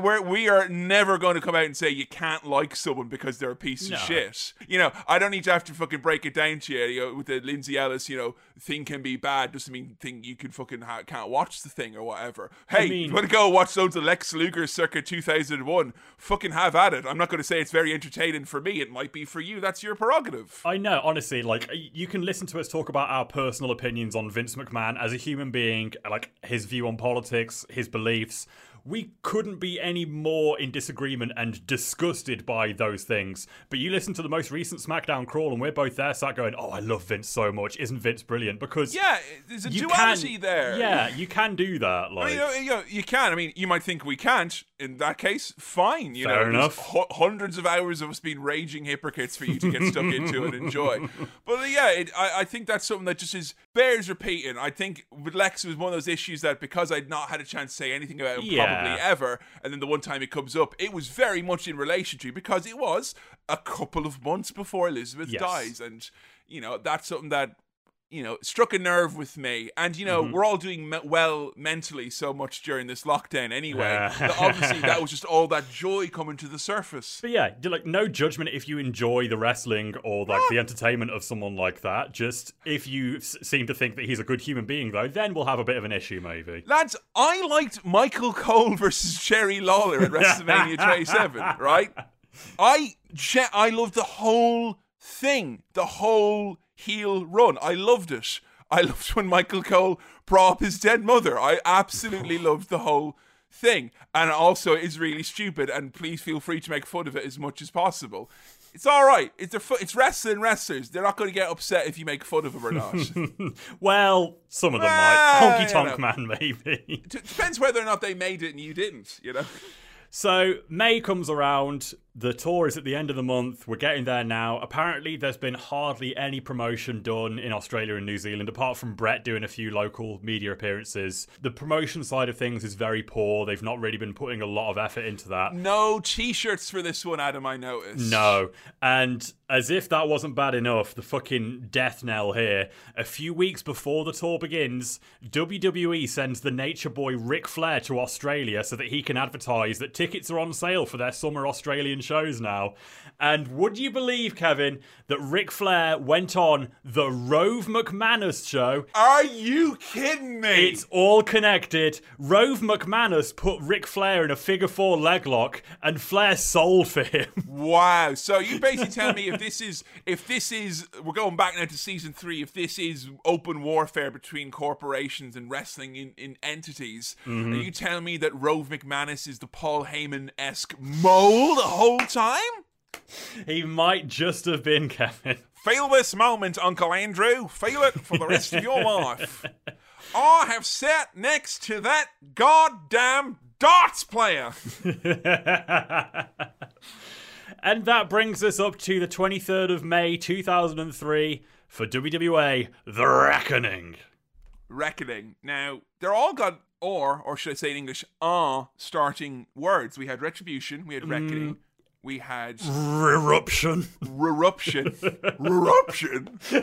we're, we are never going to come out and say you can't like someone because they're a piece No. of shit. You know, I don't need to have to fucking break it down to you. You know, with the Lindsay Ellis, you know, thing can be bad doesn't mean thing you can fucking ha- can't watch the thing or whatever. Hey, mean- you want to go watch loads of Lex Luger circa 2001? Fucking have at it. I'm not going to say it's very entertaining for me. It might be for you. That's your prerogative. I know, honestly, like you can listen to us talk about our personal opinions on Vince McMahon as a human being, like his view on politics, his beliefs. We couldn't be any more in disagreement and disgusted by those things. But you listen to the most recent SmackDown crawl, and we're both there, sat going, "Oh, I love Vince so much. Isn't Vince brilliant?" Because Yeah, there's a duality can, there. Yeah, you can do that. Like, you, know, you, know, you can. I mean, you might think we can't. In that case, fine. You Fair know, enough. hu- hundreds of hours of us being raging hypocrites for you to get stuck into and enjoy. But uh, yeah, it, I, I think that's something that just is bears repeating. I think with Lex it was one of those issues that because I'd not had a chance to say anything about him Yeah. Probably ever, and then the one time it comes up, it was very much in relation to because it was a couple of months before Elizabeth Yes. dies, and you know that's something that you know, struck a nerve with me. And, you Mm-hmm. know, we're all doing me- well mentally so much during this lockdown anyway. that obviously, that was just all that joy coming to the surface. But yeah, like no judgment if you enjoy the wrestling or like the entertainment of someone like that. Just if you s- seem to think that he's a good human being, though, then we'll have a bit of an issue, maybe. Lads, I liked Michael Cole versus Jerry Lawler at WrestleMania 27, right? I I loved the whole thing, the whole heel run. I loved it. I loved when Michael Cole brought up his dead mother. I absolutely loved the whole thing. And also, it's really stupid. And please feel free to make fun of it as much as possible. It's all right. It's a it's wrestling wrestlers. They're not going to get upset if you make fun of them or not. Well, some of them Ah, might. Honky you Tonk know. Man, maybe. It depends whether or not they made it and you didn't. You know. So May comes around. The tour is at the end of the month. We're getting there now. Apparently, there's been hardly any promotion done in Australia and New Zealand, apart from Bret doing a few local media appearances. The promotion side of things is very poor. They've not really been putting a lot of effort into that. No t-shirts for this one, Adam. I noticed. No. And as if that wasn't bad enough, the fucking death knell here. A few weeks before the tour begins, WWE sends the nature boy Ric Flair to Australia so that he can advertise that tickets are on sale for their summer Australian shows now. And would you believe, Kevin, that Ric Flair went on the Rove McManus show? Are you kidding me? It's all connected. Rove McManus put Ric Flair in a figure four leg lock, and Flair sold for him. wow. So you basically tell me if this is if this is we're going back now to season three. If this is open warfare between corporations and wrestling in, in entities, Mm-hmm. are you telling me that Rove McManus is the Paul Heyman esque mole the whole time? He might just have been Kevin. Feel this moment, Uncle Andrew. Feel it for the rest of your life. I have sat next to that goddamn darts player. and that brings us up to the 23rd of May 2003 for WWA The Reckoning. reckoning. Now, they're all got or, or should I say in English, ah, starting words. We had retribution, we had reckoning, we had Eruption. eruption, eruption.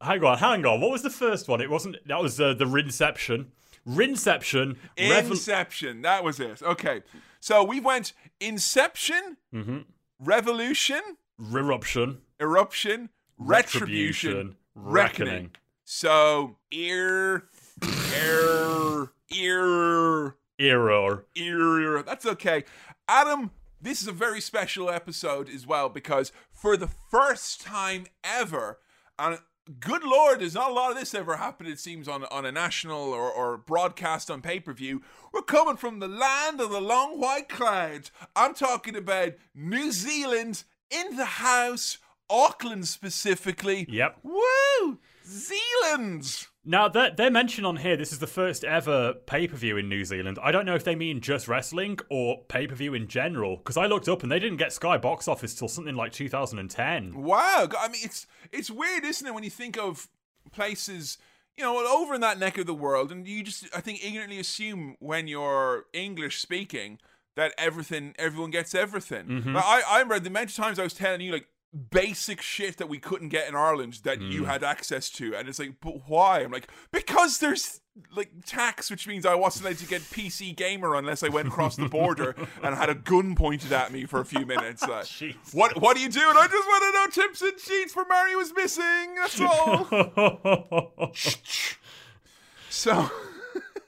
Hang on, hang on. What was the first one? It wasn't. That was uh, the Rinception. Rinception. Inception. That was it. Okay, so we went Inception, Revolution, Eruption. Eruption, Retribution, Reckoning. So ear, ear, ear. Error. ear. That's okay. Adam, this is a very special episode as well because for the first time ever, and good lord, there's not a lot of this ever happened, it seems, on, on a national or, or broadcast on pay per view. We're coming from the land of the long white clouds. I'm talking about New Zealand in the house, Auckland specifically. Yep. Woo! Zealand! Now, they're, they're mentioned on here, this is the first ever pay per view in New Zealand. I don't know if they mean just wrestling or pay per view in general, because I looked up and they didn't get Sky box office till something like 2010. Wow, I mean it's it's weird, isn't it, when you think of places, you know, over in that neck of the world, and you just I think ignorantly assume when you're English speaking that everything everyone gets everything. Mm-hmm. Like, I I remember the amount of times I was telling you like basic shit that we couldn't get in Ireland that Hmm. you had access to. And it's like, but why? I'm like, because there's like tax, which means I wasn't allowed to get PC Gamer unless I went across the border and had a gun pointed at me for a few minutes. Like, what What are you doing? I just want to know tips and sheets for Mario was missing. That's all. So,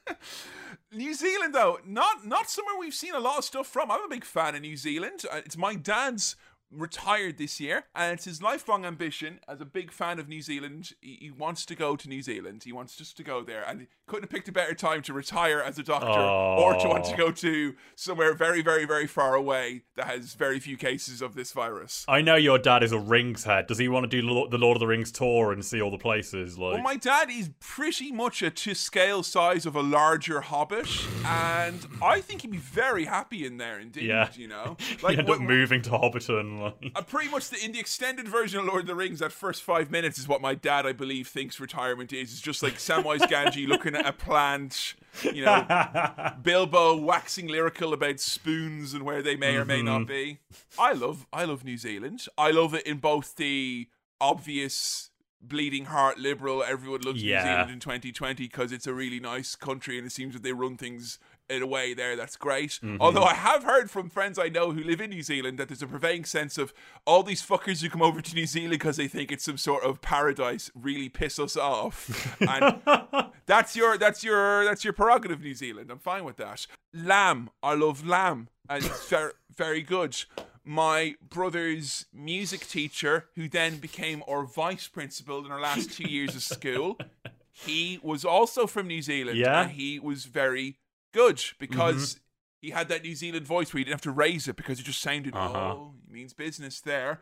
New Zealand, though, not not somewhere we've seen a lot of stuff from. I'm a big fan of New Zealand. Uh, It's my dad's retired this year, and it's his lifelong ambition as a big fan of New Zealand. He, he wants to go to New Zealand. He wants just to go there, and he couldn't have picked a better time to retire as a doctor or to want to go to somewhere very, very, very far away that has very few cases of this virus. I know your dad is a Rings head. Does he want to do Lo- the Lord of the Rings tour and see all the places? Like, Well, my dad is pretty much a to scale size of a larger hobbit, and I think he'd be very happy in there indeed. Yeah. You know, like you end up what- moving to Hobbiton. Like. uh, pretty much the, in the extended version of Lord of the Rings, that first five minutes is what my dad, I believe, thinks retirement is. It's just like Samwise Gamgee looking at a plant, you know, Bilbo waxing lyrical about spoons and where they may or may not be. I love, I love New Zealand. I love it in both the obvious bleeding heart liberal. Everyone loves New Zealand in 2020 because it's a really nice country and it seems that they run things in a way there that's great. Mm-hmm. Although I have heard from friends I know who live in New Zealand that there's a prevailing sense of all these fuckers who come over to New Zealand because they think it's some sort of paradise really piss us off. And that's your that's your that's your prerogative, New Zealand. I'm fine with that. Lamb, I love lamb, and it's very very good. My brother's music teacher, who then became our vice principal in our last two years of school, he was also from New Zealand, Yeah. and he was very good because he had that New Zealand voice where you didn't have to raise it because it just sounded Uh-huh. oh, he means business there.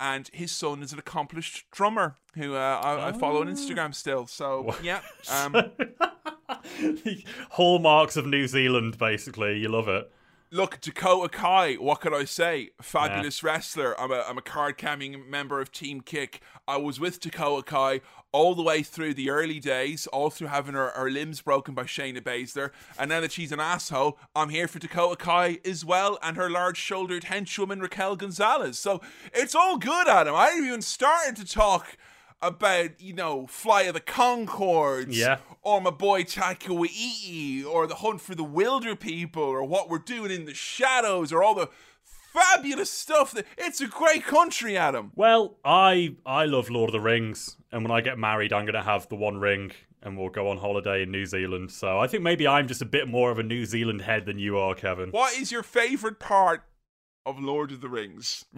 And his son is an accomplished drummer who uh, I, I follow on Instagram still. So yeah, um, Hallmarks of New Zealand, basically. You love it. Look, Dakota Kai, what can I say? Fabulous wrestler. I'm a, I'm a card camming member of Team Kick. I was with Dakota Kai all the way through the early days, all through having her, her limbs broken by Shayna Baszler. And now that she's an asshole, I'm here for Dakota Kai as well and her large shouldered henchwoman Raquel Gonzalez. So it's all good, Adam. I haven't even started to talk about, you know, Flight of the Conchords Yeah. or my boy Taika Waititi, or the hunt for the wilder people, or what we're doing in the shadows, or all the fabulous stuff. That it's a great country, Adam. Well, I I love Lord of the Rings, and when I get married, I'm gonna have the One Ring, and we'll go on holiday in New Zealand. So I think maybe I'm just a bit more of a New Zealand head than you are, Kevin. What is your favorite part of Lord of the Rings?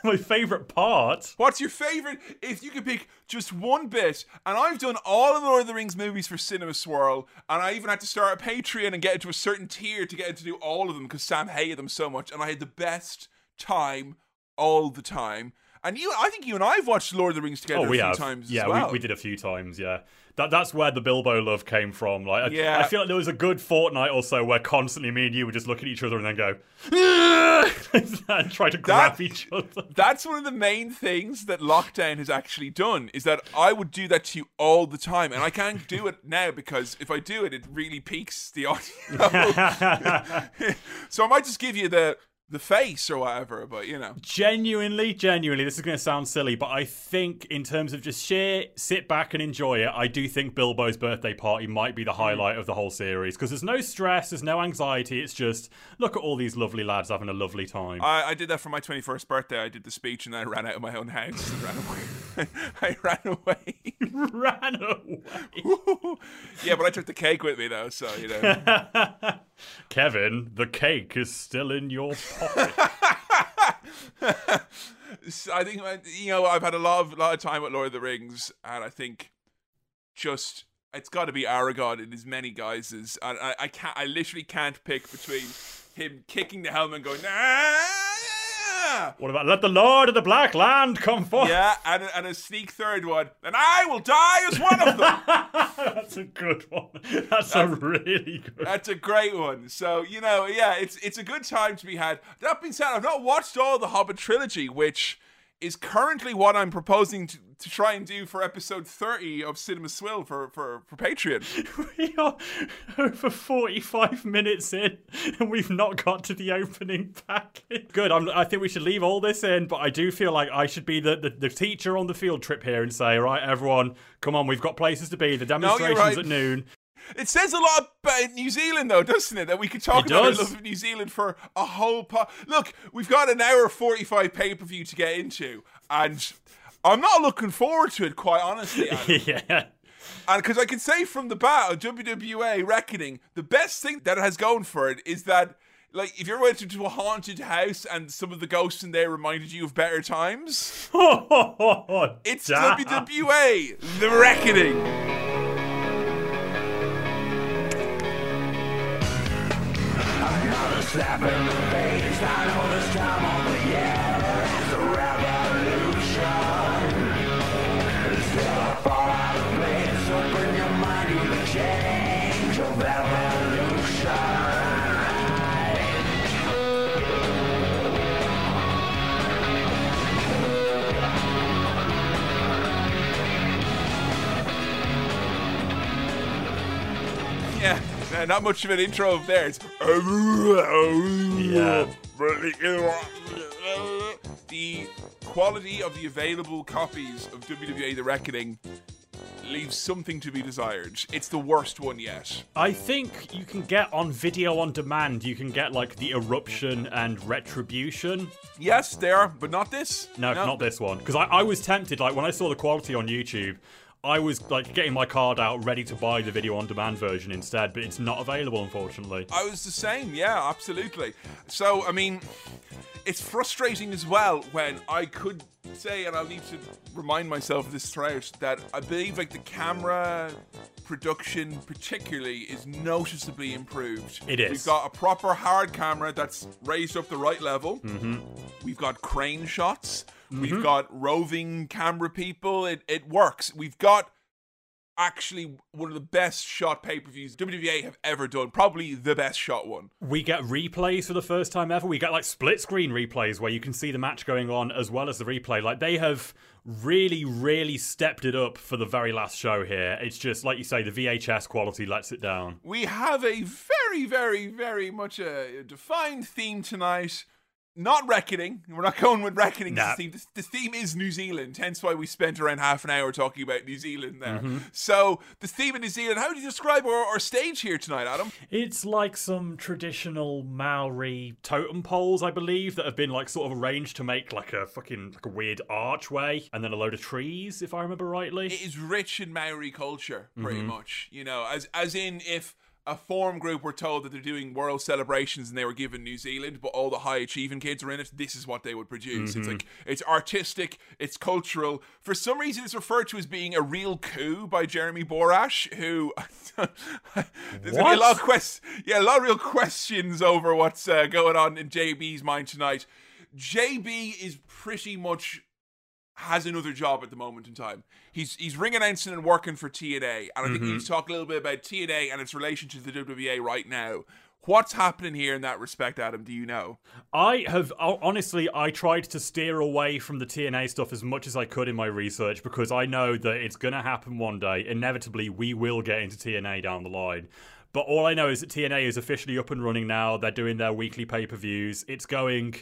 My favorite part. What's your favorite? If you could pick just one bit, and I've done all of the Lord of the Rings movies for Cinema Swirl, and I even had to start a Patreon and get into a certain tier to get to do all of them because Sam hated them so much, and I had the best time all the time. And you, I think you and I have watched Lord of the Rings together Oh, a few have. times yeah, as well. we, we did a few times. Yeah, that that's where the Bilbo love came from. Like, I- Yeah. I feel like there was a good fortnight or so where constantly me and you would just look at each other and then go and try to grab That- each other. That's one of the main things that lockdown has actually done is that I would do that to you all the time, and I can't do it now because if I do it, it really peaks the audio. so I might just give you the the face or whatever, but you know. genuinely, genuinely, this is going to sound silly, but I think in terms of just sheer sit back and enjoy it, I do think Bilbo's birthday party might be the hmm. highlight of the whole series because there's no stress, there's no anxiety. It's just look at all these lovely lads having a lovely time. I, I did that for my 21st birthday. I did the speech and then I ran out of my own house and ran away. I ran away. Ran away. yeah, but I took the cake with me though, so you know. Kevin, the cake is still in your pocket. I think uh, you know I've had a lot of lot of time with Lord of the Rings, and I think just it's got to be Aragorn in as many guises. And I, I can't, I literally can't pick between him kicking the helmet and going what about let the Lord of the Black Land come forth? yeah, and a, and a sneak third one, and I will die as one of them. That's a good one. That's a really good. That's a great one. So you know, yeah, it's it's a good time to be had. That being said, I've not watched all the Hobbit trilogy, which is currently what I'm proposing to, to try and do for episode 30 of Cinema Swill for, for, for Patreon. we are over 45 minutes in and we've not got to the opening package. Good, I'm, i think we should leave all this in, but I do feel like I should be the, the, the, teacher on the field trip here and say, right, everyone, come on, we've got places to be. The demonstration's no, right. at noon. It says a lot about New Zealand, though, doesn't it? That we could talk it about does. our love of New Zealand for a whole pot. Look, we've got an hour forty-five pay-per-view to get into, and I'm not looking forward to it, quite honestly. yeah. And because I can say from the bat of WWA Reckoning, the best thing that it has going for it is that, like, if you ever went into a haunted house and some of the ghosts in there reminded you of better times, it's damn. WWA The Reckoning. Slap Uh, not much of an intro there. It's yeah. The quality of the available copies of WWA The Reckoning leaves something to be desired. It's the worst one yet. I think you can get on video on demand, you can get like the eruption and retribution. Yes, there, but not this. No, no. not this one. Because I, I was tempted, like when I saw the quality on YouTube, I was like getting my card out ready to buy the video on demand version instead, but it's not available unfortunately. I was the same, yeah, absolutely. So, I mean, it's frustrating as well when I could say, and I'll need to remind myself of this throughout, that I believe like the camera production particularly is noticeably improved. It is. We've got a proper hard camera that's raised up the right level. Mm-hmm. We've got crane shots. Mm-hmm. We've got roving camera people. It it works. We've got actually one of the best shot pay per views WWA have ever done. Probably the best shot one. We get replays for the first time ever. We get like split screen replays where you can see the match going on as well as the replay. Like they have really, really stepped it up for the very last show here. It's just like you say, the VHS quality lets it down. We have a very, very, very much a defined theme tonight not reckoning. We're not going with reckoning. Nah. The, theme. The, the, theme is New Zealand, hence why we spent around half an hour talking about New Zealand there. Mm-hmm. So the theme of New Zealand. How would you describe our, our, stage here tonight, Adam? It's like some traditional Maori totem poles, I believe, that have been like sort of arranged to make like a fucking like a weird archway, and then a load of trees, if I remember rightly. It is rich in Maori culture, pretty mm-hmm. much. You know, as as in if a forum group were told that they're doing world celebrations and they were given New Zealand, but all the high achieving kids are in it, this is what they would produce. Mm-hmm. It's like it's artistic, it's cultural. For some reason, it's referred to as being a real coup by Jeremy Borash, who there's gonna be a lot of quest- yeah, a lot of real questions over what's uh, going on in JB's mind tonight. JB is pretty much has another job at the moment in time. He's he's ring announcing and working for TNA, and I think mm-hmm. we need to talk a little bit about TNA and its relation to the WWA right now. What's happening here in that respect, Adam? Do you know? I have honestly, I tried to steer away from the TNA stuff as much as I could in my research because I know that it's going to happen one day. Inevitably, we will get into TNA down the line. But all I know is that TNA is officially up and running now. They're doing their weekly pay per views. It's going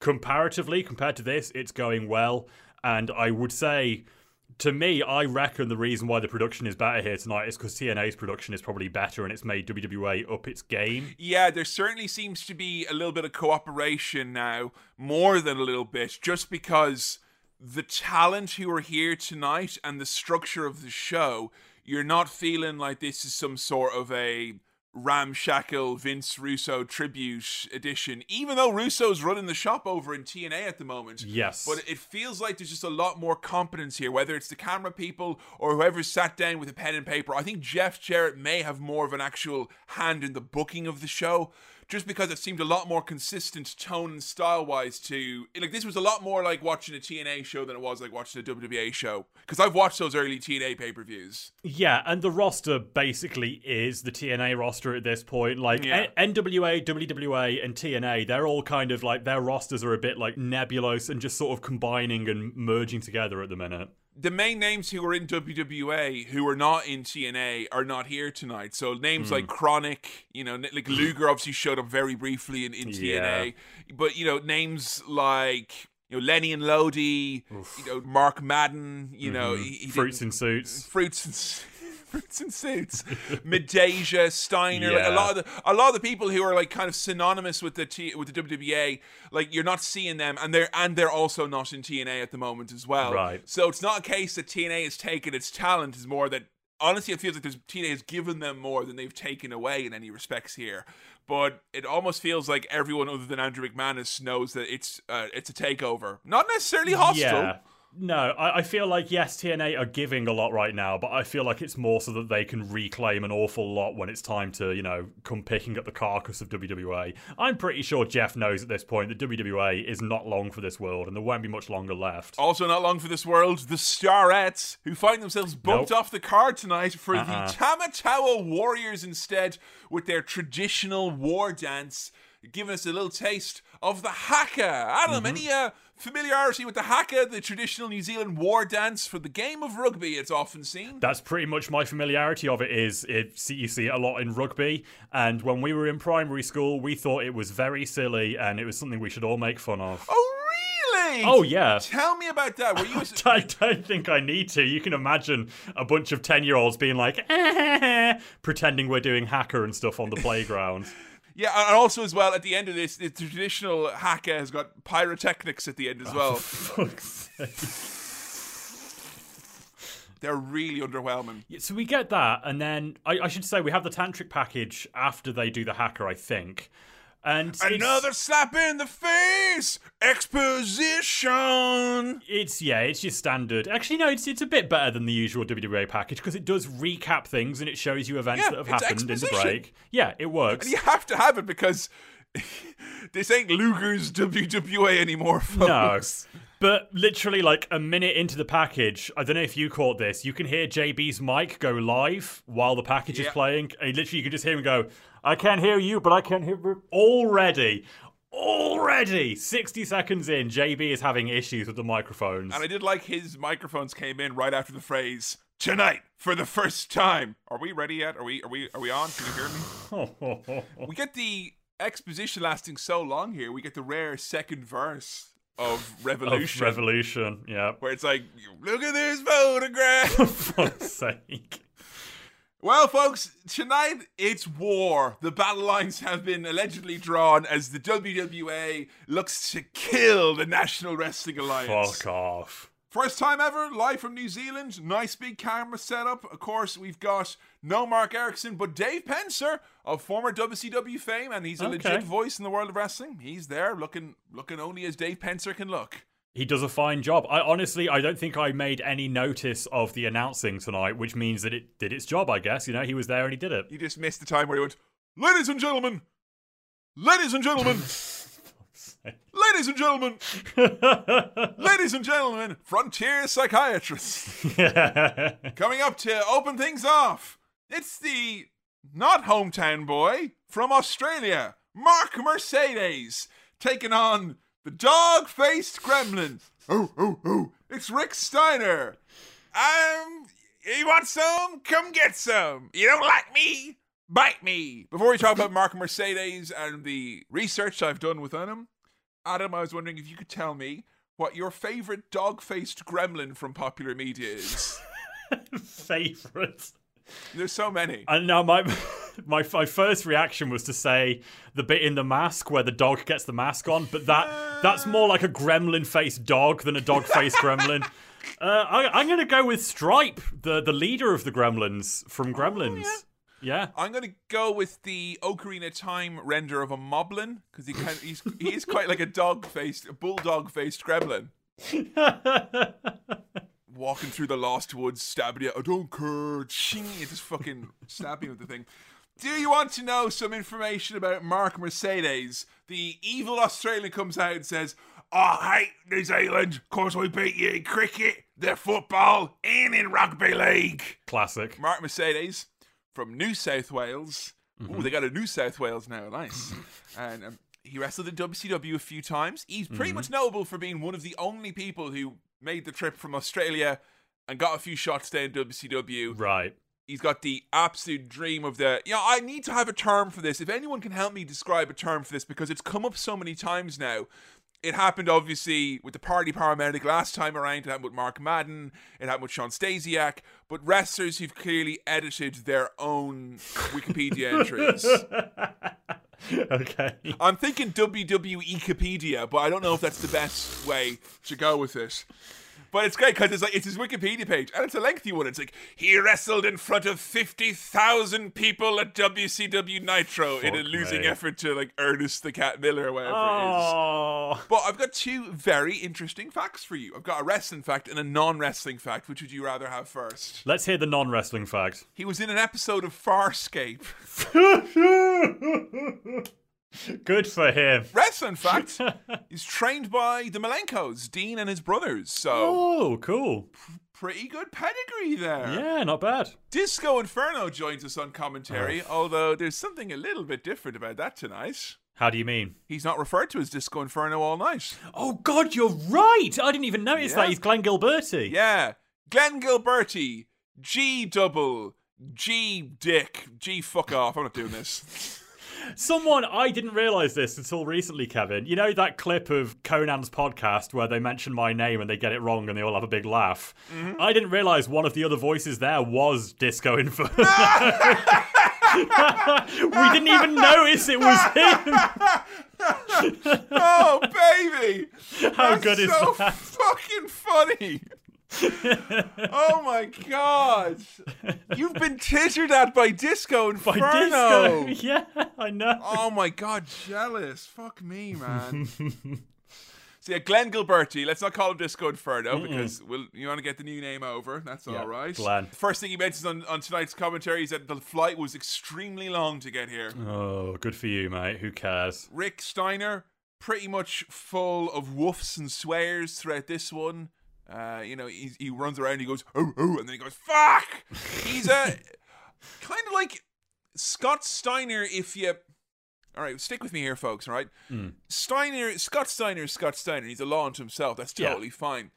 comparatively, compared to this, it's going well. And I would say, to me, I reckon the reason why the production is better here tonight is because TNA's production is probably better and it's made WWA up its game. Yeah, there certainly seems to be a little bit of cooperation now, more than a little bit, just because the talent who are here tonight and the structure of the show, you're not feeling like this is some sort of a ramshackle Vince Russo tribute edition, even though Russo's running the shop over in TNA at the moment. Yes. But it feels like there's just a lot more competence here, whether it's the camera people or whoever's sat down with a pen and paper. I think Jeff Jarrett may have more of an actual hand in the booking of the show just because it seemed a lot more consistent tone and style wise to like this was a lot more like watching a TNA show than it was like watching a WWA show because I've watched those early TNA pay per views. Yeah, and the roster basically is the TNA roster roster at this point. Like Yeah. N- NWA, WWA, and TNA, they're all kind of like their rosters are a bit like nebulous and just sort of combining and merging together at the minute. The main names who are in WWA who are not in TNA are not here tonight. So names Hmm. like Kronik, you know, like Luger obviously showed up very briefly in, in TNA, but you know names like you know Lenny and Lodi, you know Mark Madden, you know he, he Mm-hmm. Fruits and suits. fruits and fruits and suits, Midajah, Steiner, like a lot of the a lot of the people who are like kind of synonymous with the T, with the WWA, like you're not seeing them, and they're and they're also not in TNA at the moment as well. Right. So it's not a case that TNA has taken its talent; is more that honestly, it feels like there's, TNA has given them more than they've taken away in any respects here. But it almost feels like everyone other than Andrew McManus knows that it's uh, it's a takeover, not necessarily hostile. Yeah. No, I, I feel like yes, TNA are giving a lot right now, but I feel like it's more so that they can reclaim an awful lot when it's time to, you know, come picking up the carcass of WWA. I'm pretty sure Jeff knows at this point that WWA is not long for this world, and there won't be much longer left. Also, not long for this world, the Starettes, who find themselves bumped Nope. off the card tonight for Uh-uh. the Tamatawa Warriors instead, with their traditional war dance, giving us a little taste of the haka. Mm-hmm. Adam, any uh, familiarity with the haka, the traditional New Zealand war dance for the game of rugby? It's often seen. That's pretty much my familiarity of it. Is it? See, you see it a lot in rugby, and when we were in primary school, we thought it was very silly, and it was something we should all make fun of. oh, really? Oh yeah. Tell me about that. Were you? I don't think I need to. You can imagine a bunch of 10 year olds being like, eh, pretending we're doing haka and stuff on the playground. Yeah, and also as well at the end of this, the traditional haka has got pyrotechnics at the end as oh, well. Fuck's sake. They're really underwhelming. Yeah, so we get that, and then I, I should say we have the tantric package after they do the haka, I think. And Another slap in the face! Exposition! It's yeah, it's your standard. Actually, no, it's it's a bit better than the usual WWA package because it does recap things and it shows you events Yeah, that have happened in the break. Yeah, it works. And you have to have it because this ain't Luger's WWA anymore, folks. No. But literally, like a minute into the package, I don't know if you caught this. You can hear JB's mic go live while the package Yeah. is playing. And literally, you can just hear him go, I can't hear you, but I can't hear. Already, already, 60 seconds in, JB is having issues with the microphones. And I did like his microphones came in right after the phrase tonight for the first time. Are we ready yet? Are we are we are we on? Can you hear me? we get the exposition lasting so long here. We get the rare second verse of Revolution. Of Revolution, yeah. where it's like, look at this photograph. For fuck's sake. Well, folks, tonight it's war. The battle lines have been allegedly drawn as the WWA looks to kill the National Wrestling Alliance. Fuck off. First time ever, live from New Zealand. Nice big camera setup. Of course, we've got no Mark Erickson, but Dave Penzer of former WCW fame, and he's a Okay. legit voice in the world of wrestling. He's there, looking looking only as Dave Penzer can look. He does a fine job. I honestly, I don't think I made any notice of the announcing tonight, which means that it did its job. I guess you know he was there and he did it. You just missed the time where he went, "Ladies and gentlemen, ladies and gentlemen." Ladies and gentlemen, ladies and gentlemen, frontier psychiatrist. Coming up to open things off, it's the not hometown boy from Australia, Mark Mercedes, taking on the dog faced gremlin. Oh, oh, oh, it's Rick Steiner. Um, you want some? Come get some. You don't like me? Bite me. Before we talk about Mark Mercedes and the research I've done with him, Adam, I was wondering if you could tell me what your favorite dog faced gremlin from popular media is. Favorite. There's so many. And now my, my my first reaction was to say the bit in the mask where the dog gets the mask on, but that that's more like a gremlin faced dog than a dog faced gremlin. Uh, I, I'm gonna go with Stripe, the the leader of the Gremlins from Gremlins. yeah. I'm gonna go with the Ocarina Time render of a moblin because he kind of, he's he is quite like a dog faced, a bulldog faced gremlin. Walking through the lost woods, stabbing you. I don't care. Ching, just fucking stabbing with the thing. Do you want to know some information about Mark Mercedes? The evil Australian comes out and says, I hate New Zealand because we beat you in cricket, the football, and in rugby league. Classic. Mark Mercedes from New South Wales Ooh, they got a New South Wales now. Nice. and um, he wrestled in WCW a few times. He's pretty much notable for being one of the only people who made the trip from Australia and got a few shots there in WCW. Right. He's got the absolute dream of the. You know, I need to have a term for this. If anyone can help me describe a term for this, because it's come up so many times now. It happened obviously with the party paramedic last time around. It happened with Mark Madden. It happened with Shawn Stasiak. But wrestlers who've clearly edited their own Wikipedia entries. okay. I'm thinking WWE Wikipedia, but I don't know if that's the best way to go with it. But it's great because it's like it's his Wikipedia page, and it's a lengthy one. It's like he wrestled in front of fifty thousand people at WCW Nitro in a losing me. effort to like Ernest the Cat Miller or whatever it is. Oh. But I've got two very interesting facts for you. I've got a wrestling fact and a non-wrestling fact. Which would you rather have first? Let's hear the non wrestling fact. He was in an episode of Farscape. Good for him. Wrestling fact: He's trained by the Malenkos, Dean and his brothers. So Oh, cool. pretty good pedigree there. Yeah, not bad. Disco Inferno joins us on commentary, oh. although there's something a little bit different about that tonight. How do you mean? He's not referred to as Disco Inferno all night. Oh, God, you're right. I didn't even notice Yeah. that. He's Glenn Gilberti. Yeah, Glenn Gilberti, G double, G dick, G fuck off. I'm not doing this. Someone, I didn't realize this until recently, Kevin. You know that clip of Conan's podcast where they mention my name and they get it wrong and they all have a big laugh? Mm-hmm. I didn't realize one of the other voices there was Disco Inferno. we didn't even notice it was him. Oh baby, How That's good is so that? fucking funny. oh my god, you've been tittered at by Disco By Inferno. Disco. Yeah, I know. Oh my god, jealous. Fuck me, man. so yeah, Glenn Gilberti. Let's not call him Disco Inferno because we'll, you want to get the new name over. That's all right. Glenn. First thing he mentions on, on tonight's commentary is that the flight was extremely long to get here. Oh, good for you, mate. Who cares? Rick Steiner, pretty much full of woofs and swears throughout this one. Uh, you know, he, he runs around, he goes, oh, oh, and then he goes, fuck! He's a kind of like Scott Steiner if you. All right, stick with me here, folks, all right? Steiner, Scott Steiner is Scott Steiner. He's a law unto himself. That's Yeah. totally fine.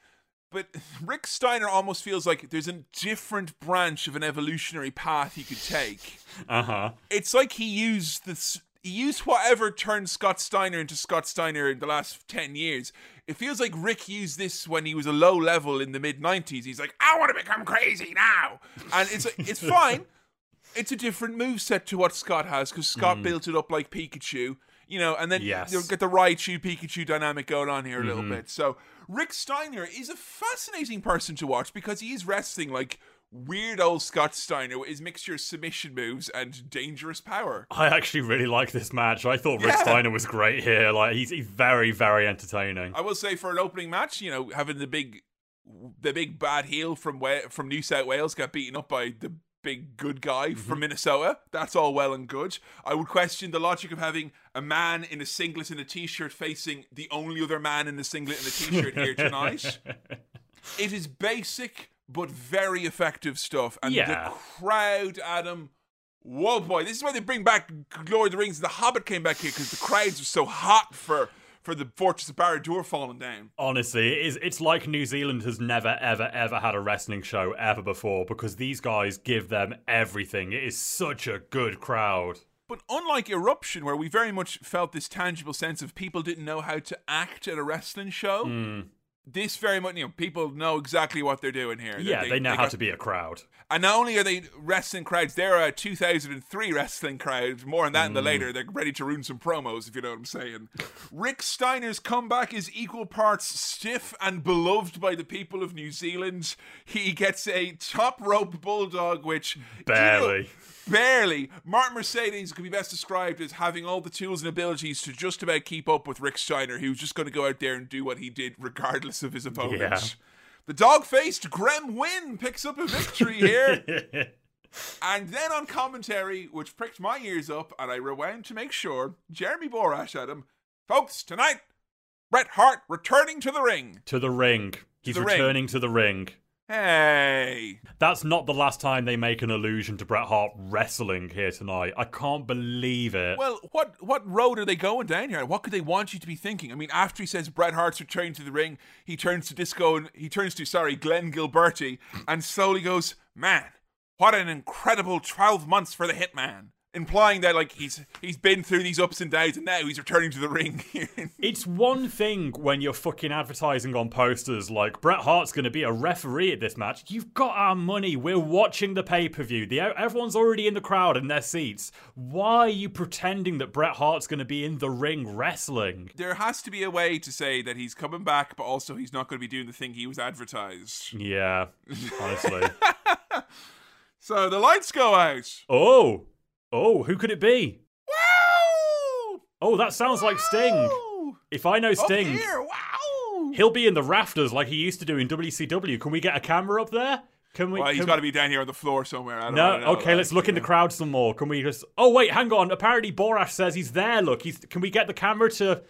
But Rick Steiner almost feels like there's a different branch of an evolutionary path he could take Uh huh. it's like he used this he used whatever turned Scott Steiner into Scott Steiner in the last 10 years. It feels like Rick used this when he was a low level in the mid 90s. He's like, I want to become crazy now. And it's it's fine. It's a different move set to what Scott has because Scott mm. built it up like Pikachu, you know, and then Yes. you'll get the Raichu Pikachu dynamic going on here a little mm-hmm. bit. So Rick Steiner is a fascinating person to watch because he is wrestling like weird old Scott Steiner with his mixture of submission moves and dangerous power. I actually really like this match. I thought Rick Yeah. Steiner was great here. Like he's, he's very, very entertaining. I will say for an opening match, you know, having the big, the big bad heel from Wa- from New South Wales got beaten up by the big good guy from mm-hmm. Minnesota. That's all well and good. I would question the logic of having a man in a singlet and a t-shirt facing the only other man in a singlet and a t-shirt here tonight. It is basic but very effective stuff, and Yeah. the crowd, Adam. Whoa, boy! This is why they bring back Lord of the Rings. The Hobbit came back here because the crowds were so hot for for the Fortress of Barad-dûr falling down. Honestly, it is, it's like New Zealand has never, ever, ever had a wrestling show ever before because these guys give them everything. It is such a good crowd. But unlike Eruption, where we very much felt this tangible sense of people didn't know how to act at a wrestling show, Hmm. This very much, you know, people know exactly what they're doing here. Yeah, they, know how got- to be a crowd. And not only are they wrestling crowds, they're a 2003 wrestling crowd. More on that in the mm. later. They're ready to ruin some promos, if you know what I'm saying. Rick Steiner's comeback is equal parts stiff and beloved by the people of New Zealand. He gets a top rope bulldog, which. barely. you know- Barely. Martin Mercedes could be best described as having all the tools and abilities to just about keep up with Rick Steiner, who was just going to go out there and do what he did regardless of his opponent. Yeah. The dog faced Grem Win picks up a victory here. and then on commentary, which pricked my ears up, and I rewound to make sure, Jeremy Borash at him. Folks, tonight, Bret Hart returning to the ring. to the ring. He's the ring. returning to the ring. Hey. That's not the last time they make an allusion to Bret Hart wrestling here tonight. I can't believe it. Well, what what road are they going down here? What could they want you to be thinking? I mean, after he says Bret Hart's returning to the ring, he turns to Disco and he turns to sorry Glenn Gilberti and slowly goes, "Man, what an incredible twelve months for the Hitman." Implying that like he's he's been through these ups and downs and now he's returning to the ring. it's one thing when you're fucking advertising on posters like Bret Hart's going to be a referee at this match. You've got our money. We're watching the pay per view. The everyone's already in the crowd in their seats. Why are you pretending that Bret Hart's going to be in the ring wrestling? There has to be a way to say that he's coming back, but also he's not going to be doing the thing he was advertised. Yeah, honestly. so the lights go out. Oh. Oh, who could it be? Wow! Oh, that sounds wow! like Sting. If I know Sting, here, wow! he'll be in the rafters like he used to do in WCW. Can we get a camera up there? Can we? Well, he's got to be down here on the floor somewhere. I don't, no, I don't know, okay. Like, let's look yeah. in the crowd some more. Can we just? Oh wait, hang on. Apparently, Borash says he's there. Look, he's. Can we get the camera to?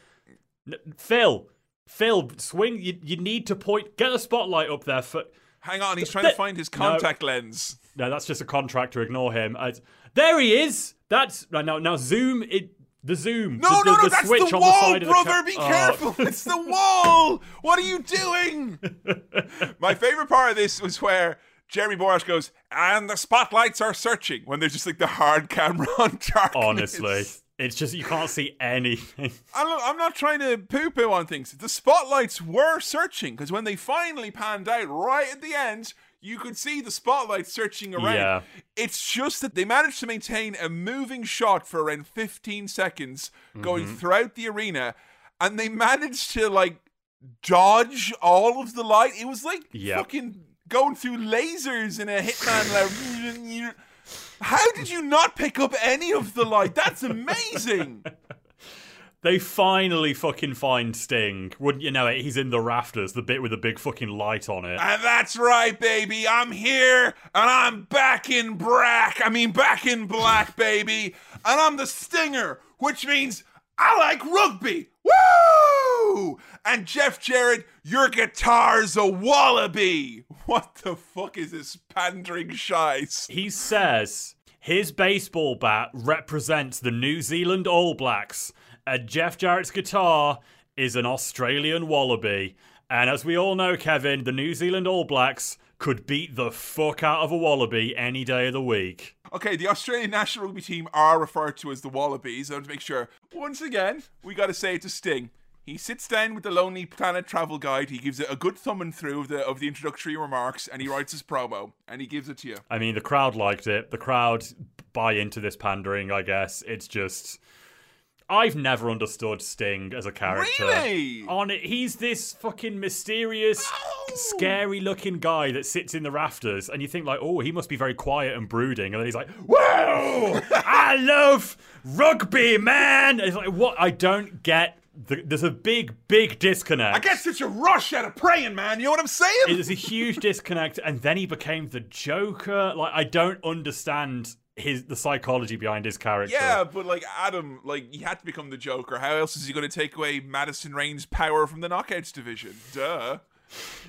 Phil, Phil, swing. You, you need to point. Get a spotlight up there for. Hang on, he's trying to find his contact no, lens. No, that's just a contractor. Ignore him. I, there he is. That's now. Now zoom it. The zoom. No, the, no, no. The that's the wall, the brother. Ca- be oh. careful. it's the wall. What are you doing? My favorite part of this was where Jeremy Borash goes, and the spotlights are searching when there's just like the hard camera on darkness. Honestly. It's just you can't see anything. I'm, I'm not trying to poo poo on things. The spotlights were searching because when they finally panned out right at the end, you could see the spotlight searching around. Yeah. It's just that they managed to maintain a moving shot for around 15 seconds going mm-hmm. throughout the arena, and they managed to like dodge all of the light. It was like yep. fucking going through lasers in a Hitman. How did you not pick up any of the light? That's amazing. They finally fucking find Sting. Wouldn't you know it? He's in the rafters, the bit with the big fucking light on it. And that's right, baby. I'm here and I'm back in black. I mean, back in black, baby. And I'm the Stinger, which means I like rugby. Woo! And Jeff Jarrett, your guitar's a wallaby. What the fuck is this pandering shice? He says his baseball bat represents the New Zealand All Blacks and Jeff Jarrett's guitar is an Australian wallaby. And as we all know, Kevin, the New Zealand All Blacks could beat the fuck out of a wallaby any day of the week. Okay, the Australian national rugby team are referred to as the Wallabies. I want to make sure. Once again, we got to say it to Sting. He sits down with the Lonely Planet travel guide. He gives it a good thumbing through of the of the introductory remarks, and he writes his promo, and he gives it to you. I mean, the crowd liked it. The crowd buy into this pandering. I guess it's just I've never understood Sting as a character. Really? On it, he's this fucking mysterious, oh. scary-looking guy that sits in the rafters, and you think like, oh, he must be very quiet and brooding, and then he's like, whoa, I love rugby, man. And it's like, what? I don't get. The, there's a big, big disconnect. I guess it's a rush out of praying, man. You know what I'm saying? There's a huge disconnect, and then he became the Joker. Like, I don't understand his the psychology behind his character. Yeah, but like Adam, like he had to become the Joker. How else is he going to take away Madison Rayne's power from the Knockouts division? Duh.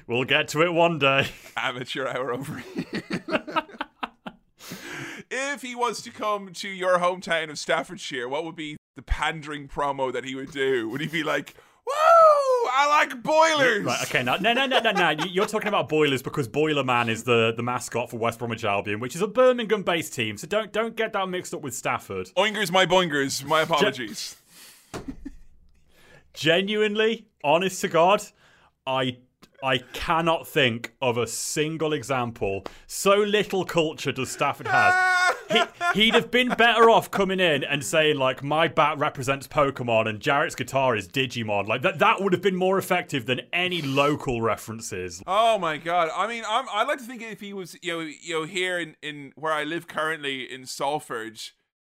We'll get to it one day. Amateur hour over if he was to come to your hometown of Staffordshire, what would be the pandering promo that he would do? Would he be like, Woo! I like boilers. Right. Okay. Now, no, no, no, no, no. You're talking about boilers because Boiler Man is the, the mascot for West Bromwich Albion, which is a Birmingham-based team. So don't don't get that mixed up with Stafford. Oingers, my boingers. My apologies. Gen- genuinely, honest to God, I I cannot think of a single example. So little culture does Stafford have. he, would have been better off coming in and saying like, "My bat represents Pokemon and Jarrett's guitar is Digimon." Like that. That would have been more effective than any local references. Oh my god! I mean, I'm, I like to think if he was, you know, you know, here in in where I live currently in Salford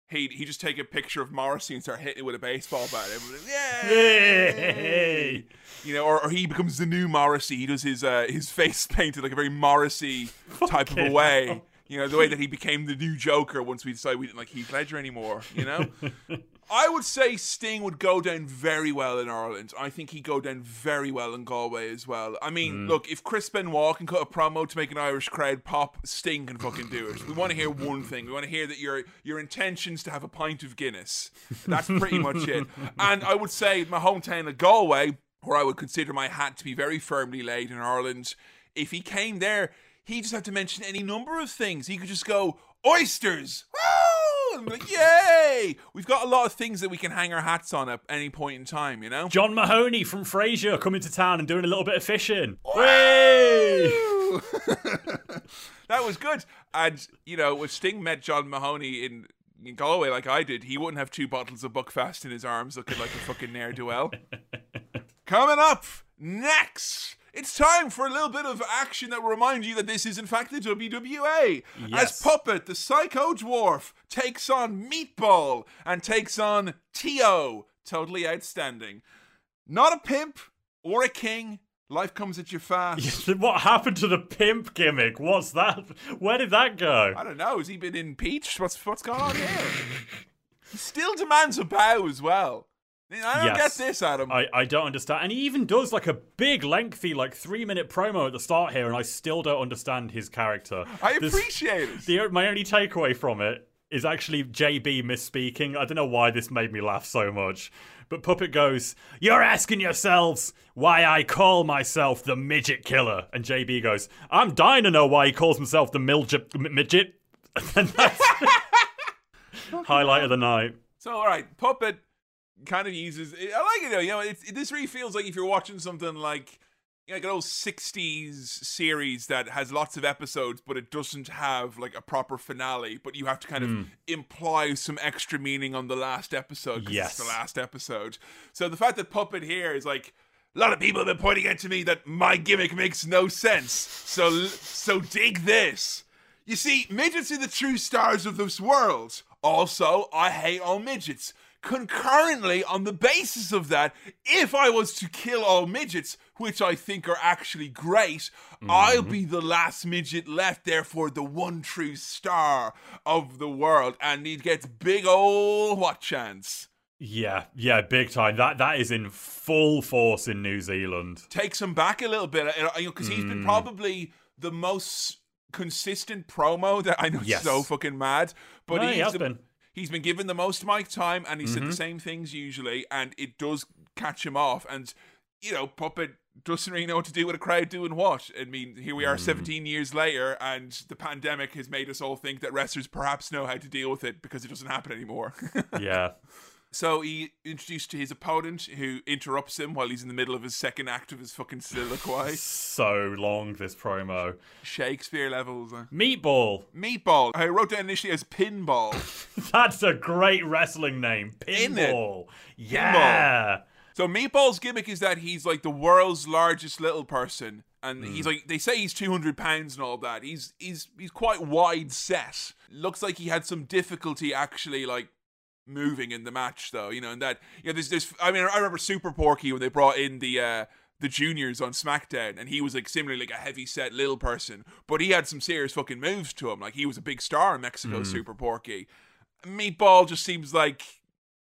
he he just take a picture of Morrissey and start hitting it with a baseball bat. Yay! You know, or, or he becomes the new Morrissey. He does his uh, his face painted like a very Morrissey type of a way. You know, the way that he became the new Joker once we decided we didn't like Heath Ledger anymore. You know, I would say Sting would go down very well in Ireland. I think he'd go down very well in Galway as well. I mean, mm. look, if Chris Benoit can cut a promo to make an Irish crowd pop, Sting can fucking do it. We want to hear one thing. We want to hear that your your intentions to have a pint of Guinness. That's pretty much it. And I would say my hometown of Galway, where I would consider my hat to be very firmly laid in Ireland, if he came there, he just had to mention any number of things. He could just go oysters. Woo! Be like, yay! We've got a lot of things that we can hang our hats on at any point in time, you know. John Mahoney from Frasier coming to town and doing a little bit of fishing. That was good. And you know, if Sting met John Mahoney in, in Galway like I did, he wouldn't have two bottles of Buckfast in his arms, looking like a fucking ne'er do well. Coming up next. It's time for a little bit of action that will remind you that this is in fact the WWA. As Puppet, the Psycho Dwarf, takes on Meatball and takes on T.O. Totally outstanding. Not a pimp or a king. Life comes at you fast. what happened to the pimp gimmick? What's that? Where did that go? I don't know. Has he been impeached? What's what's going on here? he still demands a bow as well. I don't Yes. get this, Adam. I, I don't understand. And he even does like a big, lengthy, like three minute promo at the start here, and I still don't understand his character. I This- appreciate it. the uh, my only takeaway from it is actually JB misspeaking. I don't know why this made me laugh so much. But Puppet goes, You're asking yourselves why I call myself the midget killer. And JB goes, I'm dying to know why he calls himself the milget, m- midget. And that's highlight of the night. So, all right, Puppet kind of uses. I like it though. You know, it's, it, this really feels like if you're watching something like. you know, Like an old '60s series that has lots of episodes, but it doesn't have like a proper finale. But you have to kind Hmm. of imply some extra meaning on the last episode because Yes. it's the last episode. So the fact that Puppet here is like a lot of people have been pointing out to me that my gimmick makes no sense. So so dig this. You see, midgets are the true stars of this world. Also, I hate all midgets. Concurrently, on the basis of that, if I was to kill all midgets, which I think are actually great, I'll be the last midget left, therefore the one true star of the world, and he gets big ol' what chance? Yeah, yeah, big time. That that is in full force in New Zealand. takes him back a little bit because he's Hmm. been probably the most consistent promo that I know Yes. so fucking mad, but No, he he's has the- been. He's been given the most mic time and he said Mm-hmm. the same things usually, and it does catch him off. And you know, Puppet doesn't really know what to do with a crowd doing what. I mean, here we are, Mm. 17 years later, and the pandemic has made us all think that wrestlers perhaps know how to deal with it because it doesn't happen anymore. Yeah. So he introduced to his opponent, who interrupts him while he's in the middle of his second act of his fucking soliloquy. So long this promo. Shakespeare levels. uh. Meatball. Meatball. I wrote down initially as pinball. That's a great wrestling name. Pinball. Yeah. so Meatball's gimmick is that he's like the world's largest little person, and he's like they say he's two hundred pounds and all that. He's he's he's quite wide set. Looks like he had some difficulty actually like moving in the match though. You know, and that you know there's there's I mean I remember Super Porky when they brought in the. uh the juniors on SmackDown, and he was like similarly like a heavy set little person, but he had some serious fucking moves to him. Like he was a big star in Mexico, Super Porky. Meatball just seems like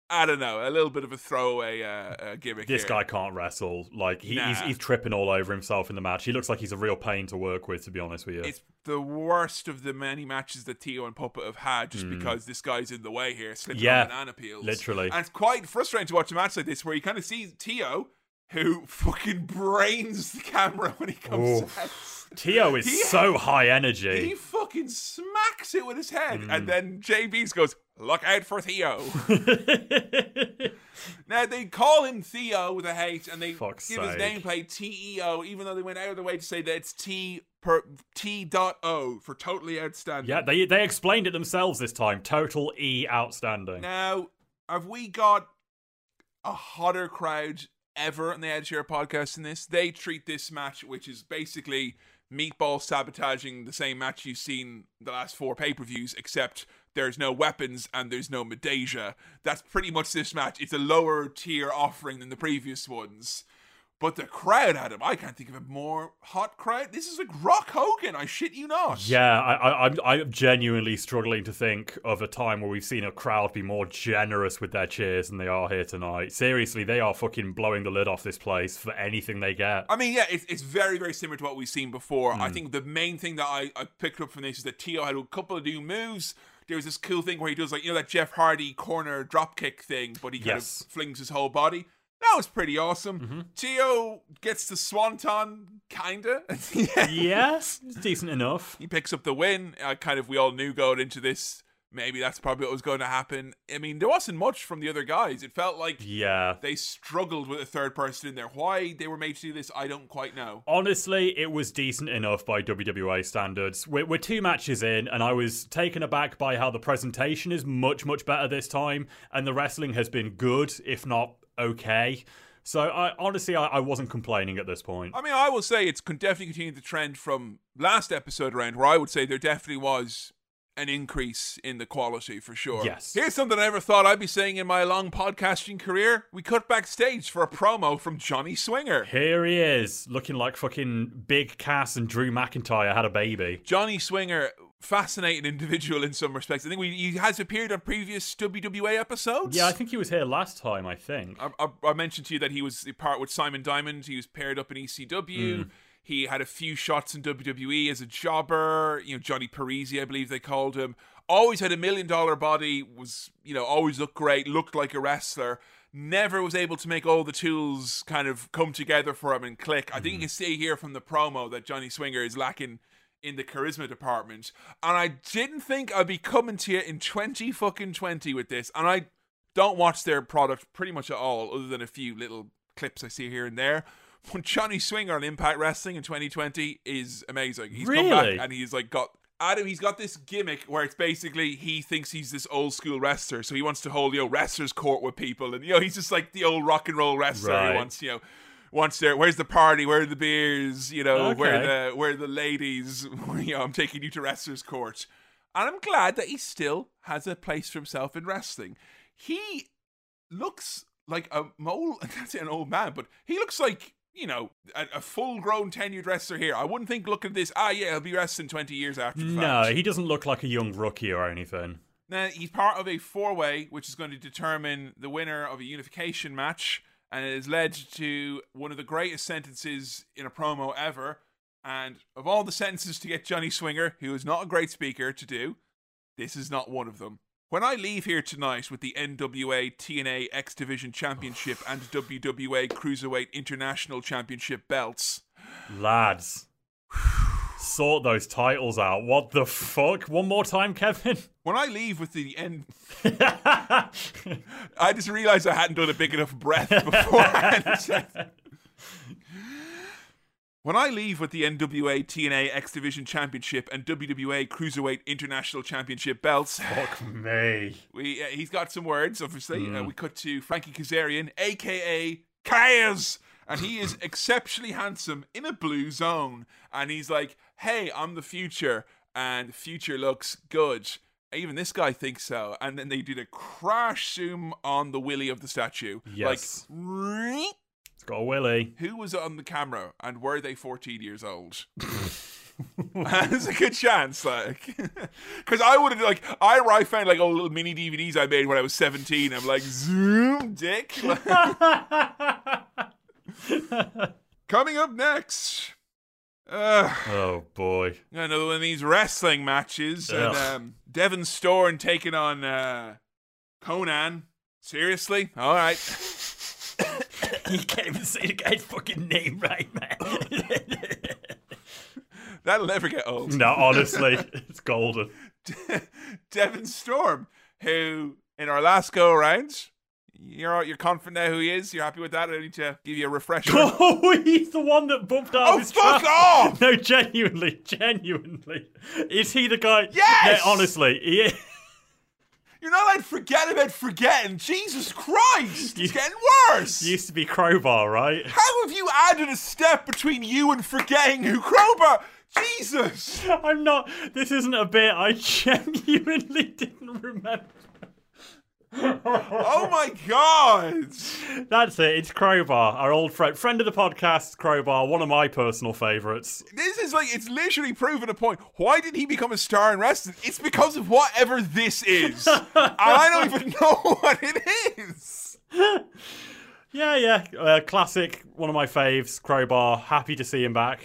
I don't know, a little bit of a throwaway uh, uh, gimmick. This here. guy can't wrestle. Like he, he's, Nah. he's tripping all over himself in the match. He looks like he's a real pain to work with, to be honest with you. It's the worst of the many matches that Tio and Puppet have had, just because this guy's in the way here, slipping. Yeah, on banana peels. literally. and it's quite frustrating to watch a match like this, where you kind of see Tio, who fucking brains the camera when he comes Oof. out. Tio is He- so high energy. He fucking smacks it with his head, Hmm. and then JB's goes, "Look out for Theo." now they call him Theo with a H, and they Fuck's give his sake. nameplate T E O, even though they went out of their way to say that it's T per T dot O for totally outstanding. yeah, they they explained it themselves this time. Total E outstanding. Now, have we got a hotter crowd ever on the Edge Share podcast in this? They treat this match, which is basically Meatball sabotaging the same match you've seen the last four pay per views, except there's no weapons and there's no Midajah. That's pretty much this match. It's a lower tier offering than the previous ones. But the crowd had him. I can't think of a more hot crowd. This is like Rock Hogan. I shit you not. Yeah, I, I, I'm I'm genuinely struggling to think of a time where we've seen a crowd be more generous with their cheers than they are here tonight. Seriously, they are fucking blowing the lid off this place for anything they get. I mean, yeah, it's, it's very, very similar to what we've seen before. Hmm. I think the main thing that I, I picked up from this is that Tio had a couple of new moves. There was this cool thing where he does like you know that Jeff Hardy corner drop kick thing, but he kind Yes. of flings his whole body. That was pretty awesome. Mm-hmm. Tio gets the swanton, kinda. yeah. yes, it's decent enough. He picks up the win. Uh, kind of, we all knew going into this. Maybe that's probably what was going to happen. I mean, there wasn't much from the other guys. It felt like Yeah. they struggled with a third person in there. Why they were made to do this, I don't quite know. Honestly, it was decent enough by WWA standards. We're, we're two matches in, and I was taken aback by how the presentation is much, much better this time, and the wrestling has been good, if not okay. So, I honestly, I, I wasn't complaining at this point. I mean, I will say it's con- definitely continued the trend from last episode around, where I would say there definitely was an increase in the quality for sure. Yes. Here's something I never thought I'd be saying in my long podcasting career. We cut backstage for a promo from Johnny Swinger. Here he is, looking like fucking Big Cass and Drew McIntyre had a baby. Johnny Swinger, fascinating individual in some respects. I think we, he has appeared on previous WWA episodes. Yeah, I think he was here last time, I think. I, I, I mentioned to you that he was part with Simon Diamond. He was paired up in ECW. Hmm. He had a few shots in WWE as a jobber. You know, Johnny Parisi, I believe they called him. Always had a million dollar body. Was you know always looked great. Looked like a wrestler. Never was able to make all the tools kind of come together for him and click. I think you mm-hmm. can see here from the promo that Johnny Swinger is lacking in the charisma department. And I didn't think I'd be coming to you in 20 fucking 20 with this. And I don't watch their product pretty much at all, other than a few little clips I see here and there. But Johnny Swinger on Impact Wrestling in 2020 is amazing. He's come Really? back and he's like got Adam. He's got this gimmick where it's basically he thinks he's this old school wrestler, so he wants to hold you know wrestlers court with people, and you know he's just like the old rock and roll wrestler. Right. He wants you know. Wants there, where's the party? Where are the beers? You know, where Okay. the where are the ladies? you know, I'm taking you to wrestlers court, and I'm glad that he still has a place for himself in wrestling. He looks like a mole. That's an old man, but he looks like you know a, a full-grown tenured wrestler here. I wouldn't think looking at this. Ah, yeah, he'll be wrestling twenty years after. The No, fact. he doesn't look like a young rookie or anything. Now he's part of a four-way, which is going to determine the winner of a unification match, and it has led to one of the greatest sentences in a promo ever. And of all the sentences to get Johnny Swinger, who is not a great speaker, to do, this is not one of them. When I leave here tonight with the NWA TNA X Division Championship and WWA Cruiserweight International Championship belts, Lads, sort those titles out. What the fuck? One more time, Kevin? when I leave with the N, I just realized I hadn't done a big enough breath beforehand. when I leave with the NWA TNA X Division Championship and WWA Cruiserweight International Championship belts, Fuck me. we uh, he's got some words. Obviously, uh, we cut to Frankie Kazarian, aka Kaz, and he is exceptionally handsome in a blue zone. And he's like, "Hey, I'm the future, and the future looks good." Even this guy thinks so. And then they did a crash zoom on the willy of the statue. Yes. Like, It's got a willy. who was on the camera, and were they 14 years old? There's a good chance, like, because I would have like I I found like all little mini DVDs I made when I was 17. I'm like, zoom, dick. Coming up next, uh, Oh boy. another one of these wrestling matches, and Ugh. um, Devon Storm taking on uh, Conan. Seriously, all right. you can't even say the guy's fucking name right, man. That'll never get old. no, honestly, it's golden. Devon Storm, who in our last go around, you're you're confident now who he is. You're happy with that. I don't need to give you a refresher. Oh, he's the one that bumped out Oh, his fuck trap. off! No, genuinely, genuinely. Is he the guy? Yes! No, honestly, he is. You're not allowed to forget about forgetting. Jesus Christ, it's getting worse. Used to be Crowbar, right? How have you added a step between you and forgetting who Crowbar? Jesus. I'm not. This isn't a bit. I genuinely didn't remember. Oh my god! That's it. It's Crowbar, our old friend, friend of the podcast. Crowbar, one of my personal favorites. This is like it's literally proven a point. Why did he become a star in wrestling? It's because of whatever this is, I don't even know what it is. Yeah, yeah. Uh, classic, one of my faves. Crowbar. Happy to see him back.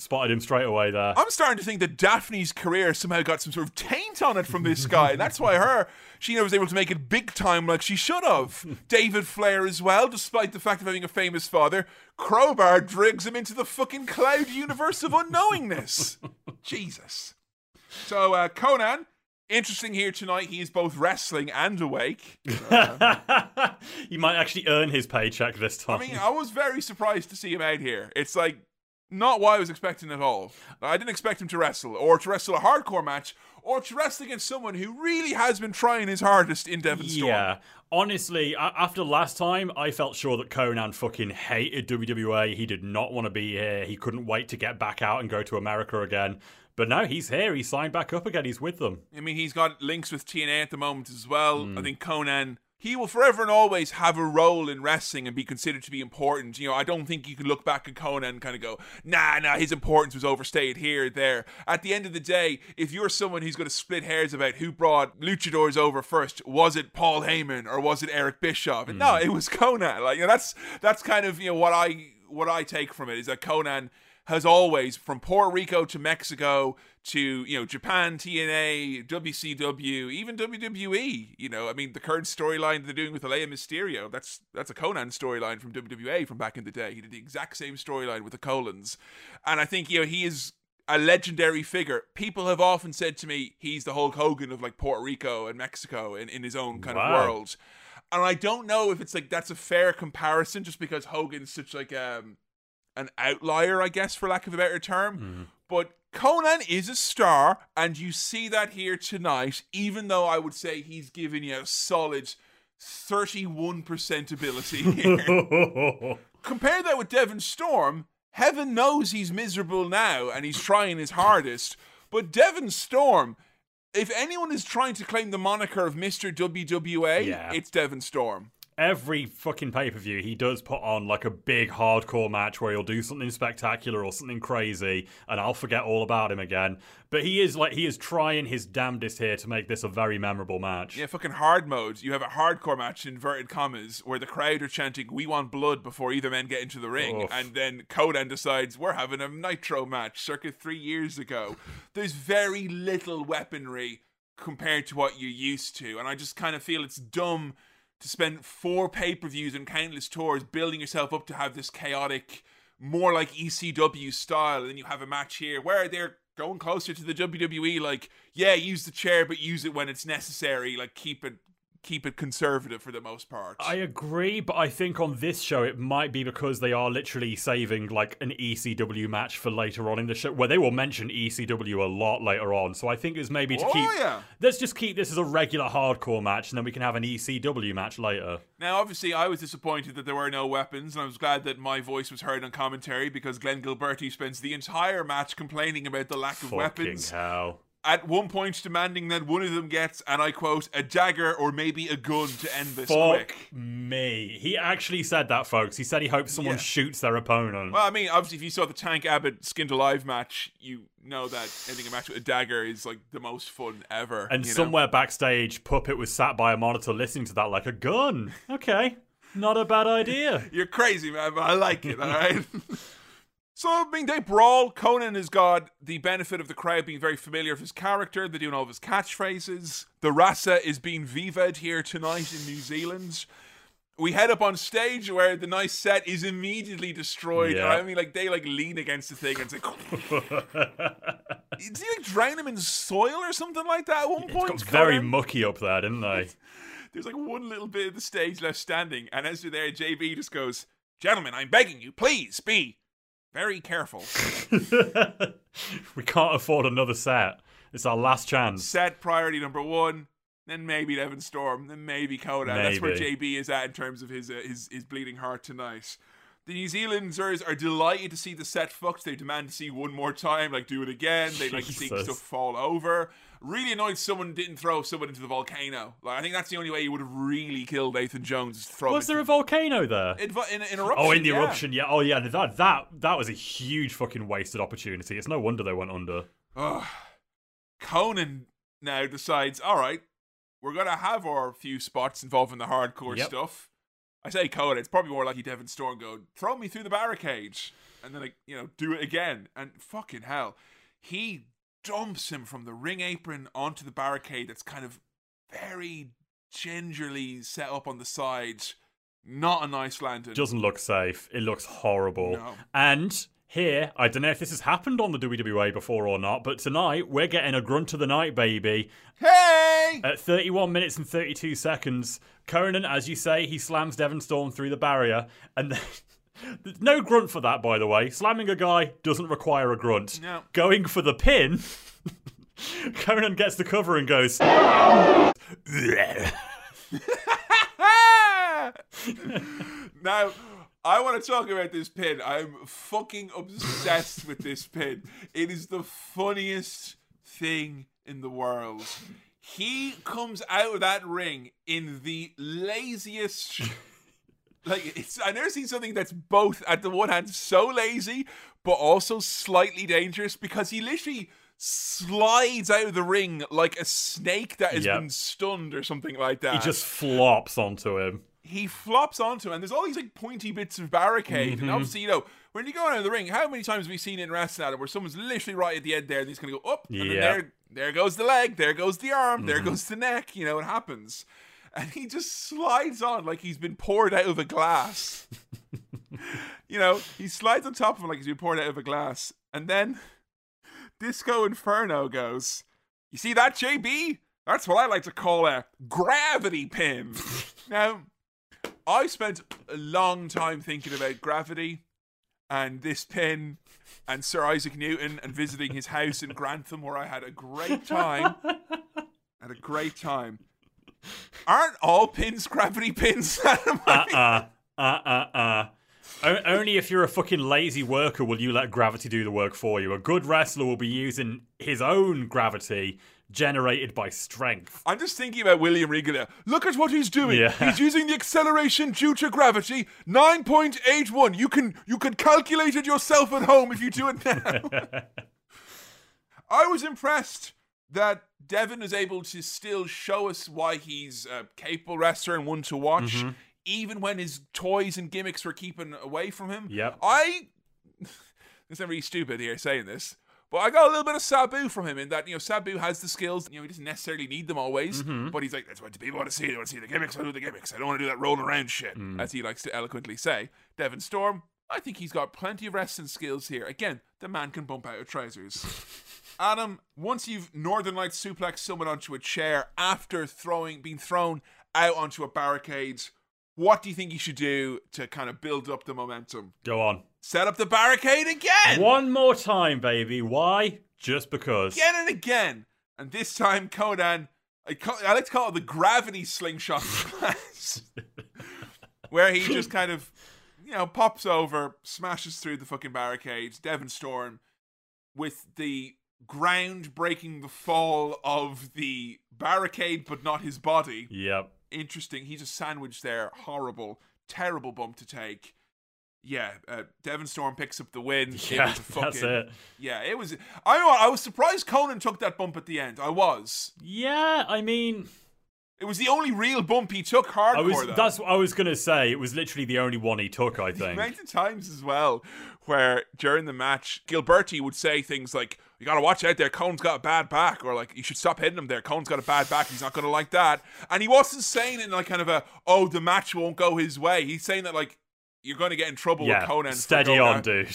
Spotted him straight away there. I'm starting to think that Daffney's career somehow got some sort of taint on it from this guy. and that's why her, Sheena was able to make it big time like she should have. David Flair as well, despite the fact of having a famous father. Crowbar drags him into the fucking cloud universe of unknowingness. Jesus. So, uh, Konnan, interesting here tonight. He is both wrestling and awake. he might actually earn his paycheck this time. I mean, I was very surprised to see him out here. It's like not what I was expecting at all. I didn't expect him to wrestle, or to wrestle a hardcore match, or to wrestle against someone who really has been trying his hardest in Devon Storm. Yeah. Honestly, after last time, I felt sure that Conan fucking hated WWE. He did not want to be here. He couldn't wait to get back out and go to America again. But now he's here. He's signed back up again. He's with them. I mean, he's got links with TNA at the moment as well. Mm. I think Konnan he will forever and always have a role in wrestling and be considered to be important. You know, I don't think you can look back at Conan and kind of go, nah, nah, his importance was overstayed here, there. At the end of the day, if you're someone who's going to split hairs about who brought luchadors over first, was it Paul Heyman or was it Eric Bischoff? Mm. No, it was Conan. Like, you know, that's that's kind of you know what I what I take from it is that Konnan has always, from Puerto Rico to Mexico to you know Japan, TNA, WCW, even WWE. You know, I mean, the current storyline they're doing with Rey Mysterio that's that's a Conan storyline from WWA from back in the day. He did the exact same storyline with the Colons, and I think you know he is a legendary figure. People have often said to me he's the Hulk Hogan of like Puerto Rico and Mexico in, in his own kind wow. of world. And I don't know if it's like that's a fair comparison just because Hogan's such like um an outlier, I guess, for lack of a better term. Mm. But Conan is a star, and you see that here tonight, even though I would say he's giving you a solid 31% ability here. Compare that with Devon Storm. Heaven knows he's miserable now and he's trying his hardest. But Devon Storm, if anyone is trying to claim the moniker of Mr. WWA, yeah. it's Devon Storm every fucking pay per view, he does put on like a big hardcore match where he'll do something spectacular or something crazy, and I'll forget all about him again. But he is like he is trying his damnedest here to make this a very memorable match. Yeah, fucking hard mode. You have a hardcore match in inverted commas where the crowd are chanting "We want blood" before either men get into the ring, Oof. and then Konnan decides we're having a nitro match circa three years ago. There's very little weaponry compared to what you're used to, and I just kind of feel it's dumb to spend four pay per views and countless tours building yourself up to have this chaotic, more like ECW style, and then you have a match here where they're going closer to the WWE. Like, yeah, use the chair, but use it when it's necessary. Like, keep it keep it conservative for the most part. I agree, but I think on this show it might be because they are literally saving like an ECW match for later on in the show, where they will mention ECW a lot later on. So I think it's maybe to oh, keep. Yeah. Let's just keep this as a regular hardcore match, and then we can have an ECW match later. Now, obviously, I was disappointed that there were no weapons, and I was glad that my voice was heard on commentary because Glenn Gilberti spends the entire match complaining about the lack of Fucking weapons. Hell at one point demanding that one of them gets, and I quote, a dagger or maybe a gun to end this Fuck quick. me. He actually said that, folks. He said he hopes someone yeah. shoots their opponent. Well, I mean, obviously, if you saw the Tank Abbott skinned alive match, you know that ending a match with a dagger is like the most fun ever. And somewhere know? backstage, Puppet was sat by a monitor listening to that like a gun. Okay. Not a bad idea. You're crazy, man, but I like it, all right? So, I mean, they brawl. Conan has got the benefit of the crowd being very familiar with his character. They're doing all of his catchphrases. The Raza is being vivad here tonight in New Zealand. We head up on stage where the nice set is immediately destroyed. Yeah. I mean, like, they, like, lean against the thing and it's like... Did he, like, drown him in soil or something like that at one point? It's very mucky up there, didn't they? There's, like, one little bit of the stage left standing. And as you're there, JB just goes, Gentlemen, I'm begging you, please be very careful. we can't afford another set. It's our last chance. Set priority number one, then maybe Devon Storm, then maybe Konnan. That's where JB is at in terms of his, uh, his his bleeding heart tonight. The New Zealanders are delighted to see the set fucked. They demand to see one more time, like do it again. They like to see stuff fall over. Really annoyed someone didn't throw someone into the volcano. Like I think that's the only way you would have really killed Nathan Jones. Throw Was there a volcano there? in, in, in eruption? Oh, in the yeah. eruption, yeah. Oh, yeah. That that that was a huge fucking wasted opportunity. It's no wonder they went under. Ugh. Conan now decides, all right, we're gonna have our few spots involving the hardcore Yep. stuff. I say Conan, it's probably more like Devon Storm go, throw me through the barricade, and then like, you know, do it again. And fucking hell, he dumps him from the ring apron onto the barricade. That's kind of very gingerly set up on the sides. Not a nice landing. Doesn't look safe. It looks horrible. No. And here, I don't know if this has happened on the WWA before or not, but tonight we're getting a grunt of the night, baby. hey, At 31 minutes and 32 seconds, Conan, as you say, he slams Devon Storm through the barrier, and then. There's No grunt for that, by the way. Slamming a guy doesn't require a grunt. No. Going for the pin, Conan gets the cover and goes. now, I want to talk about this pin. I'm fucking obsessed with this pin. It is the funniest thing in the world. He comes out of that ring in the laziest. Like it's, I never seen something that's both at the one hand so lazy, but also slightly dangerous because he literally slides out of the ring like a snake that has Yep. been stunned or something like that He just flops onto him. he flops onto him, and there's all these like pointy bits of barricade. Mm-hmm. And obviously, you know, when you go out of the ring, how many times have we seen it in wrestling Adam, where someone's literally right at the end there and he's gonna go up, and then there there goes the leg, there goes the arm, there Mm-hmm. goes the neck, you know, it happens. And he just slides on like he's been poured out of a glass. you know, he slides on top of him like he's been poured out of a glass. And then Disco Inferno goes, You see that, JB? That's what I like to call a gravity pin. now, I spent a long time thinking about gravity and this pin and Sir Isaac Newton and visiting his house in Grantham where I had a great time. had a great time. Aren't all pins gravity pins? Uh uh uh uh. O- only if you're a fucking lazy worker will you let gravity do the work for you. A good wrestler will be using his own gravity generated by strength. I'm just thinking about William Regal. Look at what he's doing. Yeah. He's using the acceleration due to gravity, 9.81. You can you can calculate it yourself at home if you do it now. I was impressed that Devon is able to still show us why he's a capable wrestler and one to watch, Mm-hmm. even when his toys and gimmicks were keeping away from him. Yep. I. It's not really stupid here saying this, but I got a little bit of Sabu from him in that you know Sabu has the skills. You know he doesn't necessarily need them always, Mm-hmm. but he's like that's what people want to see. They want to see the gimmicks. I do the gimmicks. I don't want to do that rolling around shit, Mm. as he likes to eloquently say. Devon Storm, I think he's got plenty of wrestling skills here. Again, the man can bump out of trousers. Adam, once you've Northern Lights suplex someone onto a chair after throwing being thrown out onto a barricade, what do you think you should do to kind of build up the momentum? Go on. Set up the barricade again! One more time, baby. Why? Just because. Again and again. And this time, Conan, I, call, I like to call it the gravity slingshot class, where he just kind of, you know, pops over, smashes through the fucking barricades. Devon Storm, with the ground breaking the fall of the barricade, but not his body. Yep. Interesting. He's a sandwich there. Horrible, terrible bump to take. Yeah, uh, Devon Storm picks up the win. It Yeah, was fucking, that's it. Yeah, it was. I know. I was surprised Conan took that bump at the end. I was. Yeah, I mean, It was the only real bump he took hardcore. I was though. that's what I was gonna say. It was literally the only one he took, I The think. amount of times as well where during the match Gilberti would say things like, "You got to watch out there. Cone's got a bad back," or like, "You should stop hitting him there. Cone's got a bad back. He's not going to like that." And he wasn't saying it in like kind of a, "Oh, the match won't go his way." He's saying that like. You're going to get in trouble yeah, with Conan. steady on, out." dude.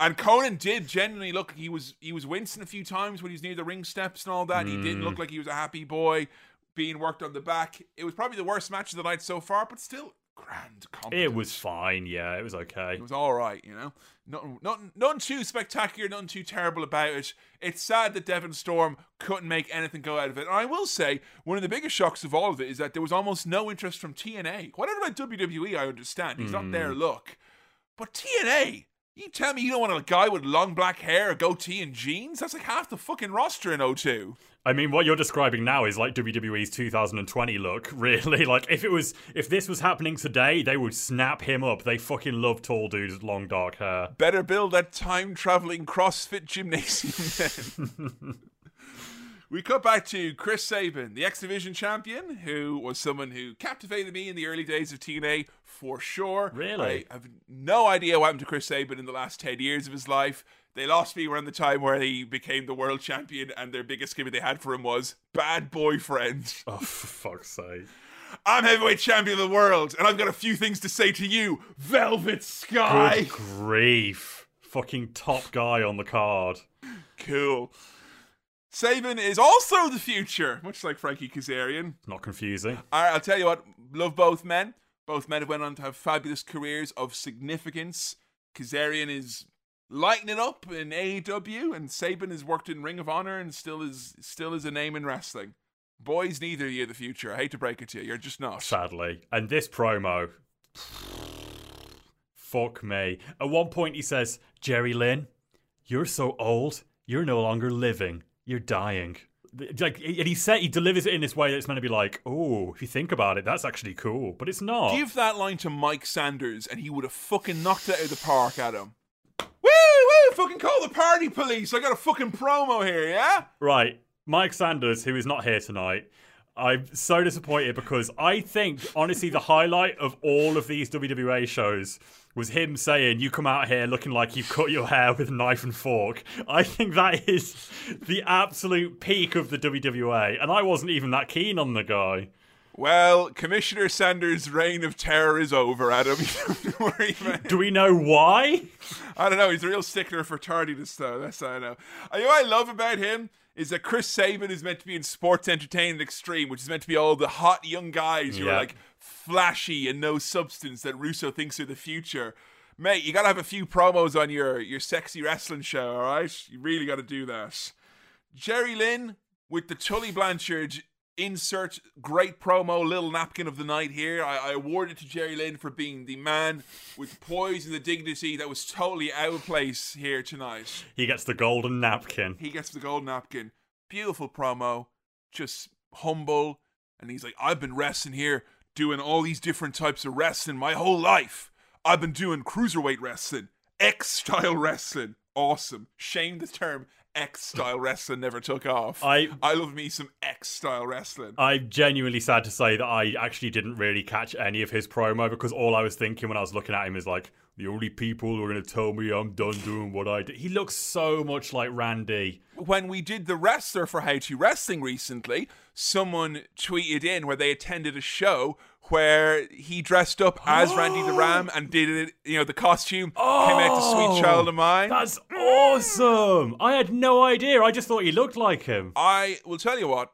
And Conan did genuinely look. He was he was wincing a few times when he was near the ring steps and all that. He didn't Mm. look like he was a happy boy being worked on the back. It was probably the worst match of the night so far, but still grand. Competent. It was fine. Yeah, it was okay. It was all right, you know. Nothing, nothing, nothing too spectacular, nothing too terrible about it. It's sad that Devon Storm couldn't make anything go out of it. And I will say, one of the biggest shocks of all of it is that there was almost no interest from TNA. Whatever about WWE, I understand. He's not Hmm. their look. But TNA, You tell me you don't want a guy with long black hair, a goatee, and jeans? That's like half the fucking roster in O2. I mean, what you're describing now is like WWE's 2020 look, really. Like, if it was, if this was happening today, they would snap him up. They fucking love tall dudes with long dark hair. Better build that time traveling CrossFit gymnasium then. we cut back to Chris Sabin, the X Division champion, who was someone who captivated me in the early days of TNA for sure. Really? I have no idea what happened to Chris Sabin in the last 10 years of his life. They lost me around the time where he became the world champion, and their biggest gimmick they had for him was bad boyfriend. Oh, for fuck's sake. I'm heavyweight champion of the world, and I've got a few things to say to you, Velvet Sky. Good grief. Fucking top guy on the card. Cool. Sabin is also the future, much like Frankie Kazarian. Not confusing. All right, I'll tell you what, love both men. Both men have went on to have fabulous careers of significance. Kazarian is lighting it up in AEW, and Sabin has worked in Ring of Honor and still is still is a name in wrestling. Boys, neither of you the future. I hate to break it to you, you're just not. Sadly. And this promo. Fuck me. At one point, he says, Jerry Lynn, you're so old, you're no longer living, you're dying. Like, and he said he delivers it in this way that it's meant to be like, oh, if you think about it, that's actually cool, but it's not. Give that line to Mike Sanders, and he would have fucking knocked it out of the park him. Woo, fucking call the party police. I got a fucking promo here, yeah? Right. Mike Sanders, who is not here tonight, I'm so disappointed because I think, honestly, the highlight of all of these WWA shows was him saying, You come out here looking like you've cut your hair with knife and fork. I think that is the absolute peak of the WWA, and I wasn't even that keen on the guy. Well, Commissioner Sanders' reign of terror is over, Adam. Don't have to worry, man. Do we know why? I don't know. He's a real stickler for tardiness, though. That's I know. Uh, You know what I love about him is that Chris Sabin is meant to be in sports entertainment extreme, which is meant to be all the hot young guys who Yeah. are like flashy and no substance that Russo thinks are the future. Mate, you gotta have a few promos on your your sexy wrestling show, all right? You really gotta do that. Jerry Lynn with the Tully Blanchard insert great promo little napkin of the night here. I, I award it to Jerry Lynn for being the man with poise and the dignity that was totally out of place here tonight. He gets the golden napkin. He gets the gold napkin. Beautiful promo, just humble, and he's like, I've been wrestling here, doing all these different types of wrestling my whole life. I've been doing cruiserweight wrestling, X style wrestling. Awesome. Shame the term X style wrestling never took off. I I love me some X style wrestling. I'm genuinely sad to say that I actually didn't really catch any of his promo because all I was thinking when I was looking at him is like, the only people who are going to tell me I'm done doing what I do. He looks so much like Randy. when we did the wrestler for How to Wrestling recently, someone tweeted in where they attended a show where he dressed up as Randy the Ram and did it, you know, the costume came out to Oh, Sweet Child of Mine. That's awesome. I had no idea. I just thought he looked like him. I will tell you what,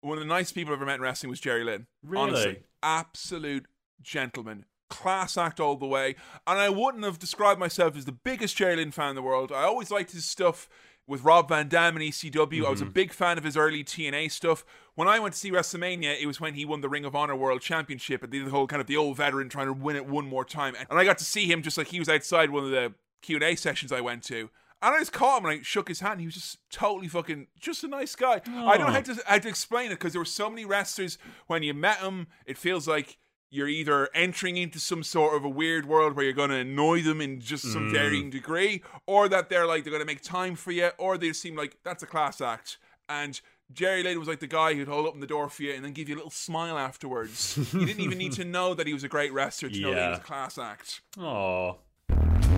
one of the nicest people I've ever met in wrestling was Jerry Lynn. Really? Honestly, absolute gentleman. Class act all the way. And I wouldn't have described myself as the biggest Jerry Lynn fan in the world. I always liked his stuff with Rob Van Dam and ECW. I was a mm-hmm. big fan of his early TNA stuff. When I went to see WrestleMania, it was when he won the Ring of Honor World Championship and did the whole kind of the old veteran trying to win it one more time. And I got to see him just like he was outside one of the Q&A sessions I went to. And I just caught him and I shook his hand. He was just totally fucking, just a nice guy. I don't oh. know how to, how to explain it because there were so many wrestlers when you met him, it feels like you're either entering into some sort of a weird world where you're going to annoy them in just some varying mm. degree, or that they're like, they're going to make time for you, or they seem like that's a class act. And Jerry Lynn was like the guy who'd hold up the door for you and then give you a little smile afterwards. you didn't even need to know that he was a great wrestler to know that he was a class act. Oh,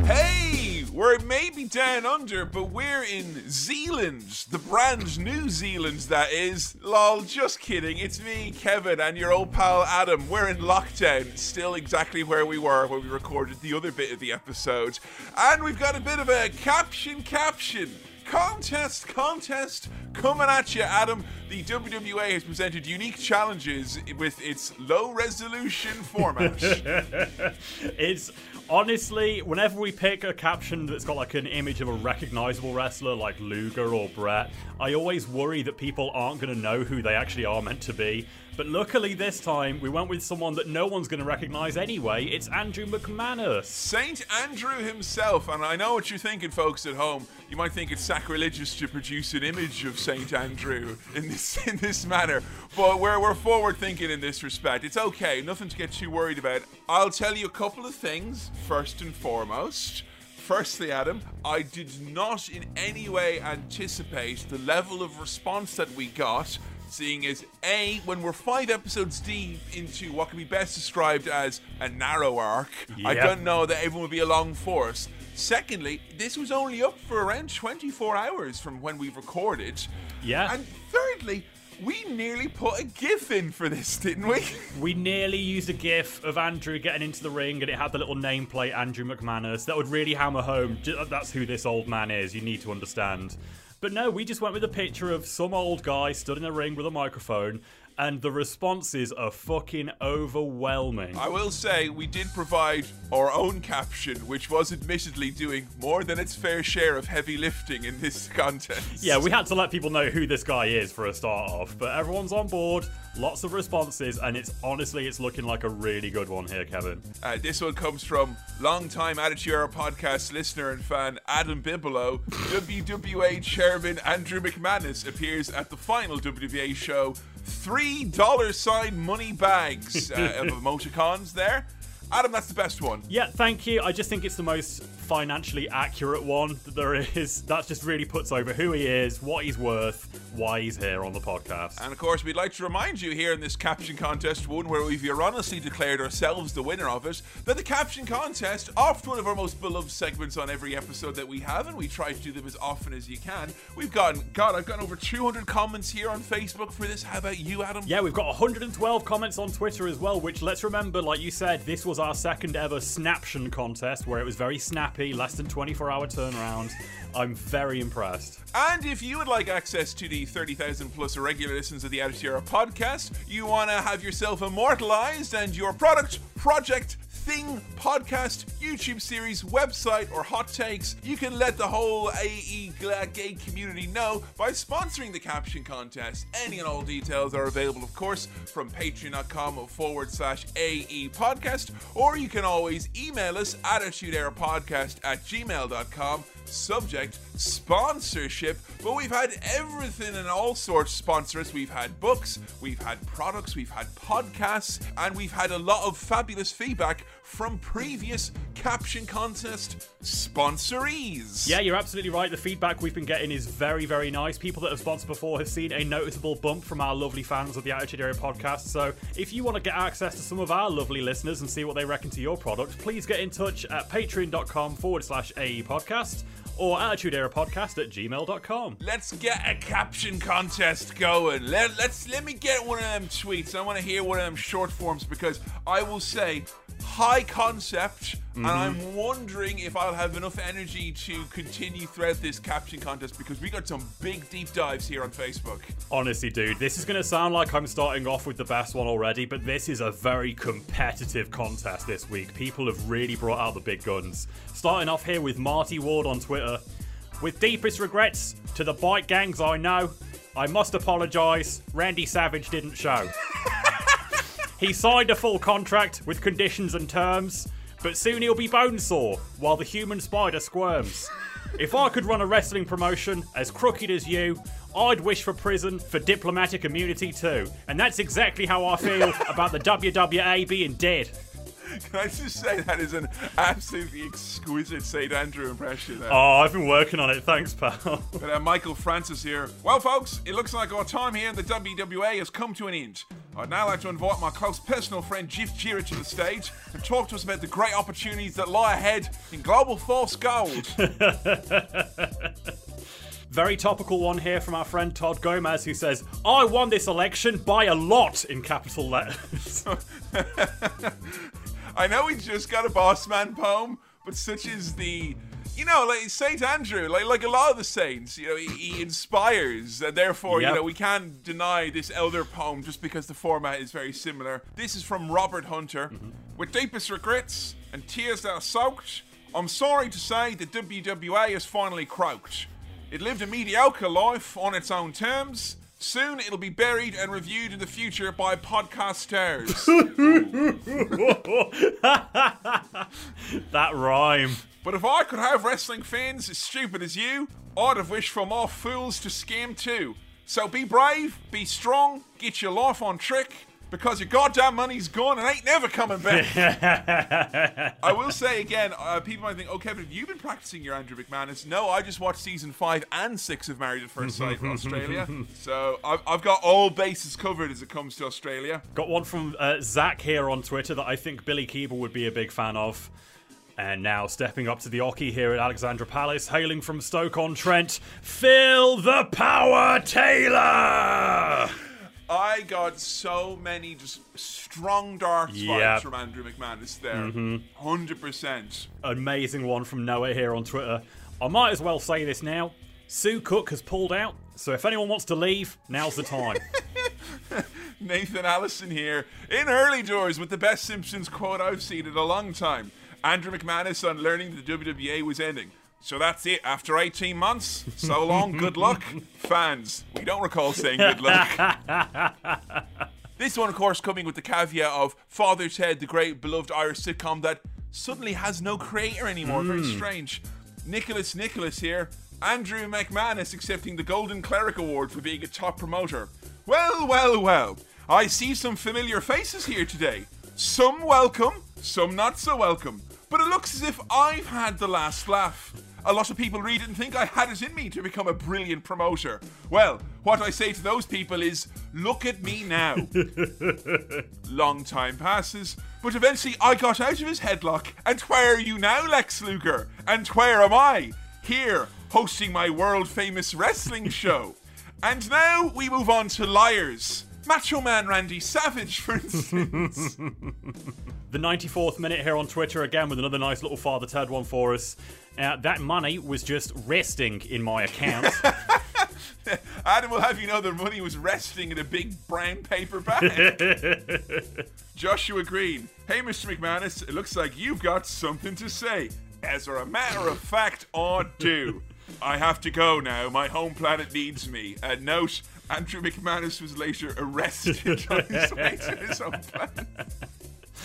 Hey, we're maybe down under, but we're in Zealand, the brand new Zealand, that is. Lol, just kidding. It's me, Kevin, and your old pal Adam. We're in lockdown, still exactly where we were when we recorded the other bit of the episode. And we've got a bit of a caption caption. Contest, contest coming at you, Adam. The WWA has presented unique challenges with its low resolution format. it's Honestly, whenever we pick a caption that's got like an image of a recognizable wrestler like Luger or Bret, I always worry that people aren't going to know who they actually are meant to be. But luckily this time, we went with someone that no one's going to recognize anyway. It's Andrew McManus. Saint Andrew himself, and I know what you're thinking, folks at home. You might think it's sacrilegious to produce an image of Saint Andrew in this in this manner, but we're we're forward thinking in this respect. It's okay, nothing to get too worried about. I'll tell you a couple of things first and foremost. Firstly, Adam, I did not in any way anticipate the level of response that we got seeing as A, when we're five episodes deep into what can be best described as a narrow arc, I don't know that everyone would be along for us. Secondly, this was only up for around 24 hours from when we recorded. Yeah. And thirdly, we nearly put a GIF in for this, didn't we? We nearly used a gif of Andrew getting into the ring and it had the little nameplate Andrew McManus. That would really hammer home that's who this old man is. You need to understand. But no, we just went with a picture of some old guy stood in a ring with a microphone, and the responses are fucking overwhelming. I will say we did provide our own caption, which was admittedly doing more than its fair share of heavy lifting in this contest. Yeah, we had to let people know who this guy is for a start off, but everyone's on board, lots of responses, and it's honestly it's looking like a really good one here, Kevin. Uh, this one comes from longtime Attitude Era podcast listener and fan Adam Bibelow. WWA chairman Andrew McManus appears at the final WWA show. Three dollar sign money bags uh, of emoticons there. Adam, that's the best one. Yeah, thank you. I just think it's the most financially accurate one that there is. That just really puts over who he is, what he's worth, why he's here on the podcast. And of course, we'd like to remind you here in this caption contest, one where we've erroneously declared ourselves the winner of it, that the caption contest, oft one of our most beloved segments on every episode that we have, and we try to do them as often as you can. We've gotten, God, I've gotten over 200 comments here on Facebook for this. How about you, Adam? Yeah, we've got 112 comments on Twitter as well, which let's remember, like you said, this was our second ever Snaption contest where it was very snappy, less than 24 hour turnaround. I'm very impressed. And if you would like access to the 30,000 plus regular listens of the Attitude Era podcast, you want to have yourself immortalized and your product, project, thing, podcast, YouTube series, website, or hot takes, you can let the whole AE gay community know by sponsoring the caption contest. Any and all details are available, of course, from patreon.com forward slash AE podcast, or you can always email us attitudeerapodcast at gmail.com subject sponsorship. But we've had everything and all sorts sponsor us we've had books we've had products we've had podcasts and we've had a lot of fabulous feedback from previous caption contest sponsorees Yeah, you're absolutely right. The feedback we've been getting is very, very nice. People that have sponsored before have seen a noticeable bump from our lovely fans of the Attitude Era podcast. So if you want to get access to some of our lovely listeners and see what they reckon to your product, please get in touch at patreon.com forward slash AE podcast or Attitude Era podcast at gmail.com. Let's get a caption contest going. Let, let's let me get one of them tweets. I want to hear one of them short forms because I will say high concept, and I'm mm-hmm. wondering if I'll have enough energy to continue throughout this caption contest because we got some big deep dives here on Facebook. Honestly, dude, this is going to sound like I'm starting off with the best one already, but this is a very competitive contest this week. People have really brought out the big guns. Starting off here with Marty Ward on Twitter. With deepest regrets to the bike gangs I know, I must apologise. Randy Savage didn't show. he signed a full contract with conditions and terms, but soon he'll be bone sore while the human spider squirms. If I could run a wrestling promotion as crooked as you, I'd wish for prison for diplomatic immunity too. And that's exactly how I feel about the WWA being dead. Can I just say that is an absolutely exquisite St. Andrew impression? there. Oh, I've been working on it. Thanks, pal. But, uh, Michael Francis here. Well, folks, it looks like our time here in the WWA has come to an end. I'd now like to invite my close personal friend Jeff Jarrett to the stage and talk to us about the great opportunities that lie ahead in Global Force Gold. Very topical one here from our friend Todd Gomez, who says, I won this election by a lot in capital letters. I know we just got a Boss Man poem, but such is the you know, like Saint Andrew, like like a lot of the saints, you know, he, he inspires, and therefore, Yep. you know, we can't deny this elder poem just because the format is very similar. This is from Robert Hunter. Mm-hmm. With deepest regrets and tears that are soaked, I'm sorry to say the WWA has finally croaked. It lived a mediocre life on its own terms. Soon it'll be buried and reviewed in the future by podcasters. That rhyme. But if I could have wrestling fans as stupid as you, I'd have wished for more fools to scam too. So be brave, be strong, get your life on trick, because your goddamn money's gone and ain't never coming back. I will say again, uh, people might think, oh, Kevin, have you been practicing your Andrew McManus? No, I just watched season five and six of Married at First Sight in Australia. So I've, I've got all bases covered as it comes to Australia. Got one from uh, Zach here on Twitter that I think Billy Keeble would be a big fan of. And now stepping up to the oche here at Alexandra Palace, hailing from Stoke on Trent, Phil the Power Taylor! I got so many just strong dark vibes from Andrew McManus there. Mm-hmm. 100%. Amazing one from Noah here on Twitter. I might as well say this now. Sue Cook has pulled out, so if anyone wants to leave, now's the time. Nathan Allison here in early doors with the best Simpsons quote I've seen in a long time. Andrew McManus on learning the WWA was ending. So that's it. After 18 months, so long, good luck, fans. We don't recall saying good luck. this one, of course, coming with the caveat of Father Ted, the great beloved Irish sitcom that suddenly has no creator anymore. Very hmm. strange. Nicholas Nicholas here. Andrew McManus accepting the Golden Cleric Award for being a top promoter. Well, well, well. I see some familiar faces here today. Some welcome, some not so welcome. But it looks as if I've had the last laugh. A lot of people read it and think I had it in me to become a brilliant promoter. Well, what I say to those people is, look at me now. Long time passes, but eventually I got out of his headlock. And where are you now, Lex Luger? And where am I? Here, hosting my world famous wrestling show. And now we move on to liars. Macho Man Randy Savage, for instance. The 94th minute here on Twitter again with another nice little Father Ted one for us. Uh, that money was just resting in my account. Adam will have you know the money was resting in a big brown paper bag. Joshua Green. Hey, Mr. McManus, it looks like you've got something to say. As a matter of fact, I do. I have to go now. My home planet needs me. A note Andrew McManus was later arrested on his way to his home planet.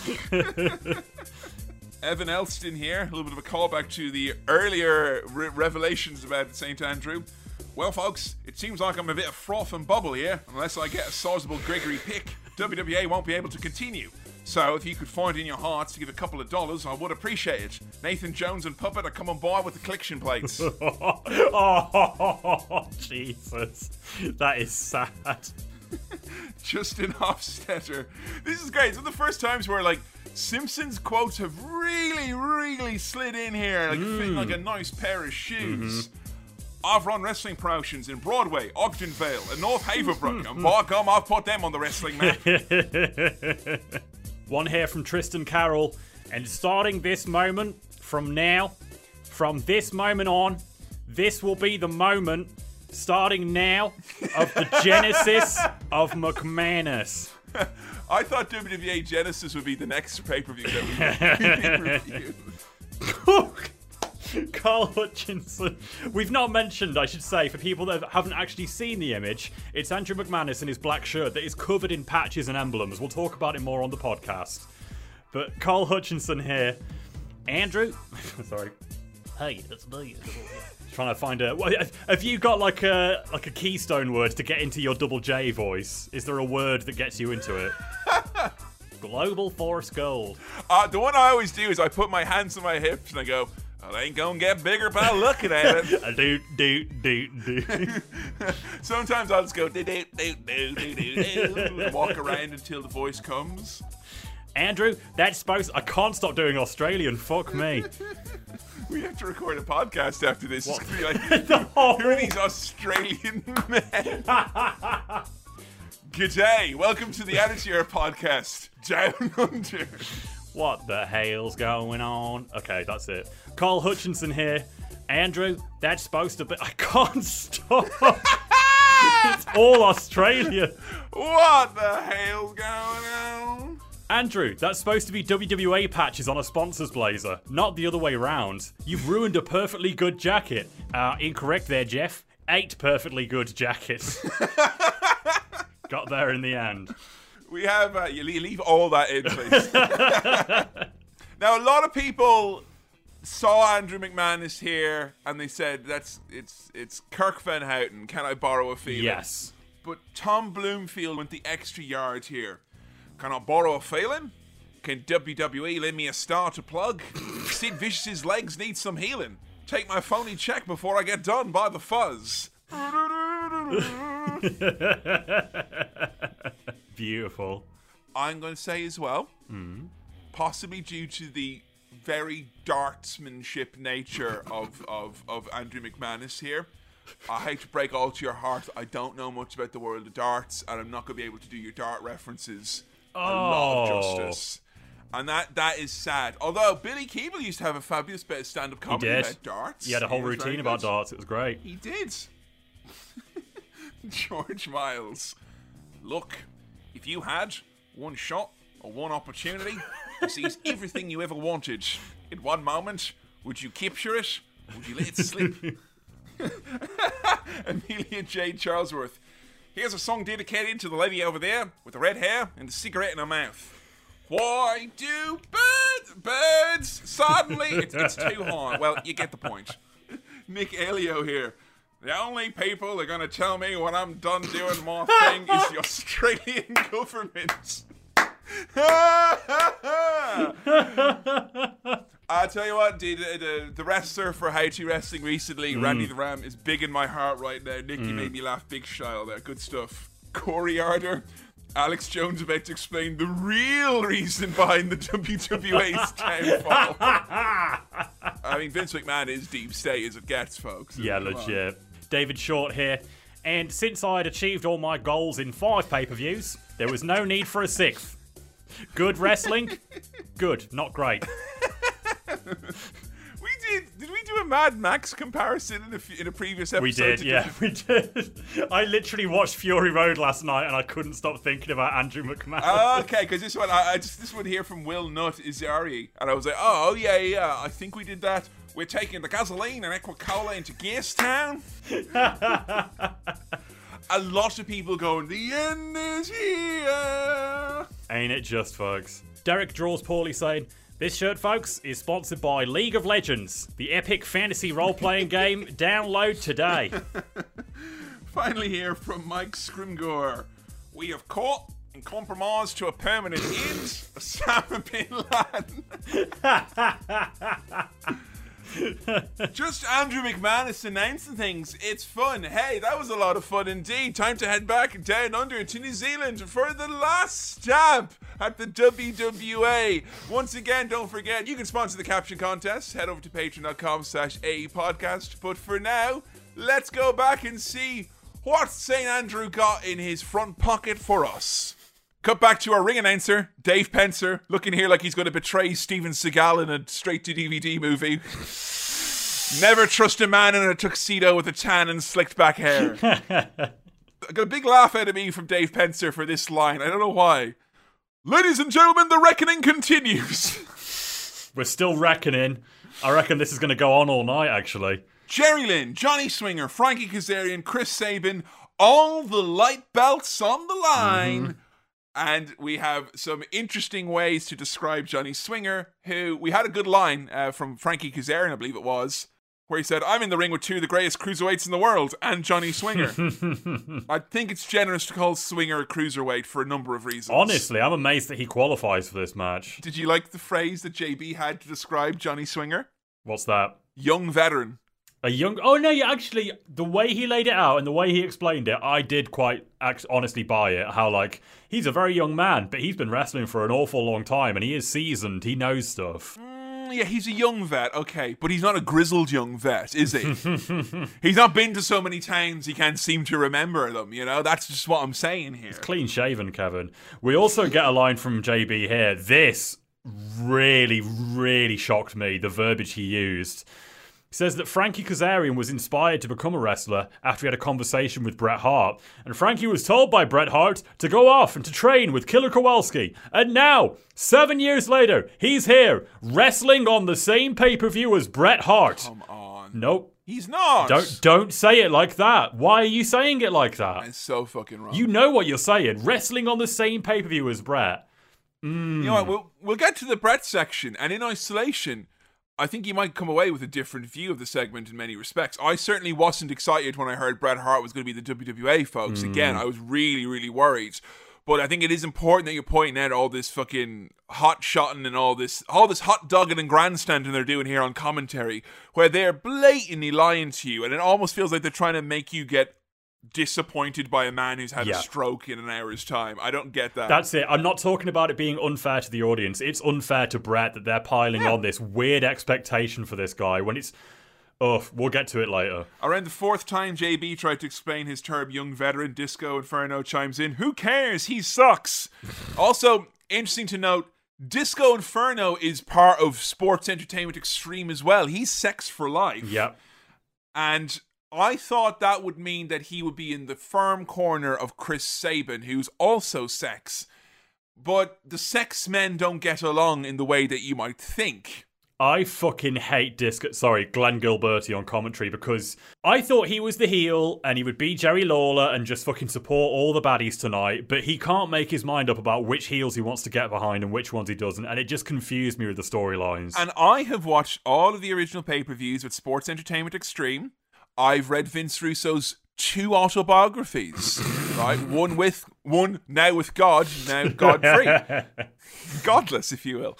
Evan Elston here, a little bit of a callback to the earlier re- revelations about St. Andrew. Well, folks, it seems like I'm a bit of froth and bubble here. Unless I get a sizable Gregory pick, WWA won't be able to continue. So, if you could find in your hearts to give a couple of dollars, I would appreciate it. Nathan Jones and Puppet are coming by with the collection plates. oh, Jesus. That is sad. Justin Hofstetter. This is great. It's one of the first times where, like, Simpsons quotes have really, really slid in here, like fitting like a mm. nice pair of shoes. Mm-hmm. I've run wrestling promotions in Brockway, Ogden Vale, and North Haverbrook, mm-hmm. and by gum, I've put them on the wrestling map. One here from Tristan Carroll. And starting this moment, from now, from this moment on, this will be the moment, starting now, of the genesis of McManus. I thought WWE Genesis would be the next pay per view that we review. Carl Hutchinson. We've not mentioned, I should say, for people that haven't actually seen the image, it's Andrew McManus in his black shirt that is covered in patches and emblems. We'll talk about it more on the podcast. But Carl Hutchinson here. Andrew. Sorry. Hey, it's me. Trying to find a. Have you got like a like a keystone word to get into your double J voice? Is there a word that gets you into it? Global Force Gold. Uh, the one I always do is I put my hands on my hips and I go, well, it ain't gonna get bigger by looking at it. Do do do do. Sometimes I'll just go do do do do do do do and walk around until the voice comes. Andrew, that's supposed. I can't stop doing Australian. Fuck me. We have to record a podcast after this. It's gonna be like, Oh. who are these Australian men? G'day, welcome to the Attitude podcast, Down Under. What the hell's going on? Okay, that's it. Carl Hutchinson here. Andrew, that's supposed to be. I can't stop. it's all Australian. What the hell's going on? Andrew, that's supposed to be WWA patches on a sponsor's blazer, not the other way round. You've ruined a perfectly good jacket. Uh, incorrect there, Jeff. Eight perfectly good jackets. Got there in the end. We have uh, you leave all that in, please. now, a lot of people saw Andrew McManus here, and they said that's it's it's Kirk Van Houten. Can I borrow a feeling? Yes. But Tom Bloomfield went the extra yard here. Can I borrow a feeling? Can WWE lend me a star to plug? Sid Vicious's legs need some healing. Take my phony check before I get done by the fuzz. Beautiful. I'm going to say as well, mm-hmm. possibly due to the very dartsmanship nature of, of, of Andrew McManus here. I hate to break all to your heart. I don't know much about the world of darts, and I'm not going to be able to do your dart references a lot of Oh. justice. And that that is sad. Although Billy Keeble used to have a fabulous bit of stand-up He comedy about darts. He had a whole routine about good. darts. It was great. He did. George Miles. Look, if you had one shot or one opportunity to seize everything you ever wanted in one moment, would you capture it? Would you let it slip? Amelia J. Charlesworth. Here's a song dedicated to the lady over there with the red hair and the cigarette in her mouth. Why do birds, birds suddenly? It's, it's too high. Well, you get the point. Nick Elio here. The only people that are going to tell me when I'm done doing my thing is the Australian government. I tell you what, dude, the, the, the wrestler for to Wrestling recently, mm. Randy the Ram, is big in my heart right now. Nick, you mm. made me laugh big style there. Good stuff. Corey Arder, Alex Jones about to explain the real reason behind the WWA's downfall. I mean, Vince McMahon is deep state as it gets, folks. Yeah, Come on. legit. David Short here. And since I had achieved all my goals in five pay per views, there was no need for a sixth. Good wrestling? Good, not great. We did. Did we do a Mad Max comparison in a, in a previous episode? We did, yeah, we did. I literally watched Fury Road last night and I couldn't stop thinking about Andrew McMahon. Oh, okay, because this one, I, I just this one here from Will Nutt Izari, and I was like, oh, oh yeah, yeah, I think we did that. We're taking the gasoline and Aqua Cola into Gastown. A lot of people going, the end is here. Ain't it just, folks? Derek draws poorly saying, This shirt, folks, is sponsored by League of Legends, the epic fantasy role playing game. Download today. Finally, here from Mike Scrimgore, we have caught and compromised to a permanent end Osama bin Laden. Just Andrew McManus announcing things. It's fun. Hey, that was a lot of fun indeed. Time to head back down under to New Zealand for the last stamp at the WWA. Once again, don't forget, you can sponsor the caption contest. Head over to patreon.com slash AE podcast. But for now, let's go back and see what St. Andrew got in his front pocket for us. Cut back to our ring announcer, Dave Penzer, looking here like he's going to betray Steven Seagal in a straight to DVD movie. Never trust a man in a tuxedo with a tan and slicked back hair. I got a big laugh out of me from Dave Penzer for this line. I don't know why. Ladies and gentlemen, the reckoning continues. We're still reckoning. I reckon this is going to go on all night, actually. Jerry Lynn, Johnny Swinger, Frankie Kazarian, Chris Sabin, all the light belts on the line. Mm-hmm. And we have some interesting ways to describe Johnny Swinger, who we had a good line uh, from Frankie Kazarian, I believe it was, where he said, I'm in the ring with two of the greatest cruiserweights in the world and Johnny Swinger. I think it's generous to call Swinger a cruiserweight for a number of reasons. Honestly, I'm amazed that he qualifies for this match. Did you like the phrase that JB had to describe Johnny Swinger? What's that? Young veteran. A young. Oh no! You actually, the way he laid it out and the way he explained it, I did quite act- honestly buy it. How like he's a very young man, but he's been wrestling for an awful long time, and he is seasoned. He knows stuff. Mm, Yeah, he's a young vet, okay, but he's not a grizzled young vet, is he? he's not been to so many towns he can't seem to remember them, you know? That's just what I'm saying here. He's clean shaven, Kevin. We also get a line from JB here. This really, really shocked me. The verbiage he used. Says that Frankie Kazarian was inspired to become a wrestler after he had a conversation with Bret Hart. And Frankie was told by Bret Hart to go off and to train with Killer Kowalski. And now, seven years later, he's here, wrestling on the same pay per view as Bret Hart. Come on. Nope. He's not. Don't don't say it like that. Why are you saying it like that? It's so fucking wrong. You know what you're saying. Wrestling on the same pay per view as Bret. You know what? We'll, we'll get to the Bret section, and in isolation, I think you might come away with a different view of the segment in many respects. I certainly wasn't excited when I heard Bret Hart was going to be the WWA folks. Hmm. Again, I was really, really worried. But I think it is important that you're pointing out all this fucking hot shotting and all this, all this hot dogging and grandstanding they're doing here on commentary, where they're blatantly lying to you, and it almost feels like they're trying to make you get disappointed by a man who's had Yeah. a stroke in an hour's time. I don't get that. That's it. I'm not talking about it being unfair to the audience. It's unfair to Bret that they're piling on this weird expectation for this guy when it's. Oh, we'll get to it later. Around the fourth time JB tried to explain his term young veteran, Disco Inferno chimes in, Who cares? He sucks. also, interesting to note, Disco Inferno is part of Sports Entertainment Extreme as well. He's sex for life. Yep. And I thought that would mean that he would be in the firm corner of Chris Sabin, who's also sex. But the sex men don't get along in the way that you might think. I fucking hate Disco. Sorry, Glenn Gilberti on commentary because I thought he was the heel and he would be Jerry Lawler and just fucking support all the baddies tonight, but he can't make his mind up about which heels he wants to get behind and which ones he doesn't, and it just confused me with the storylines. And I have watched all of the original pay per views with Sports Entertainment Extreme. I've read Vince Russo's two autobiographies, right? One with one now with God, now God free, godless, if you will.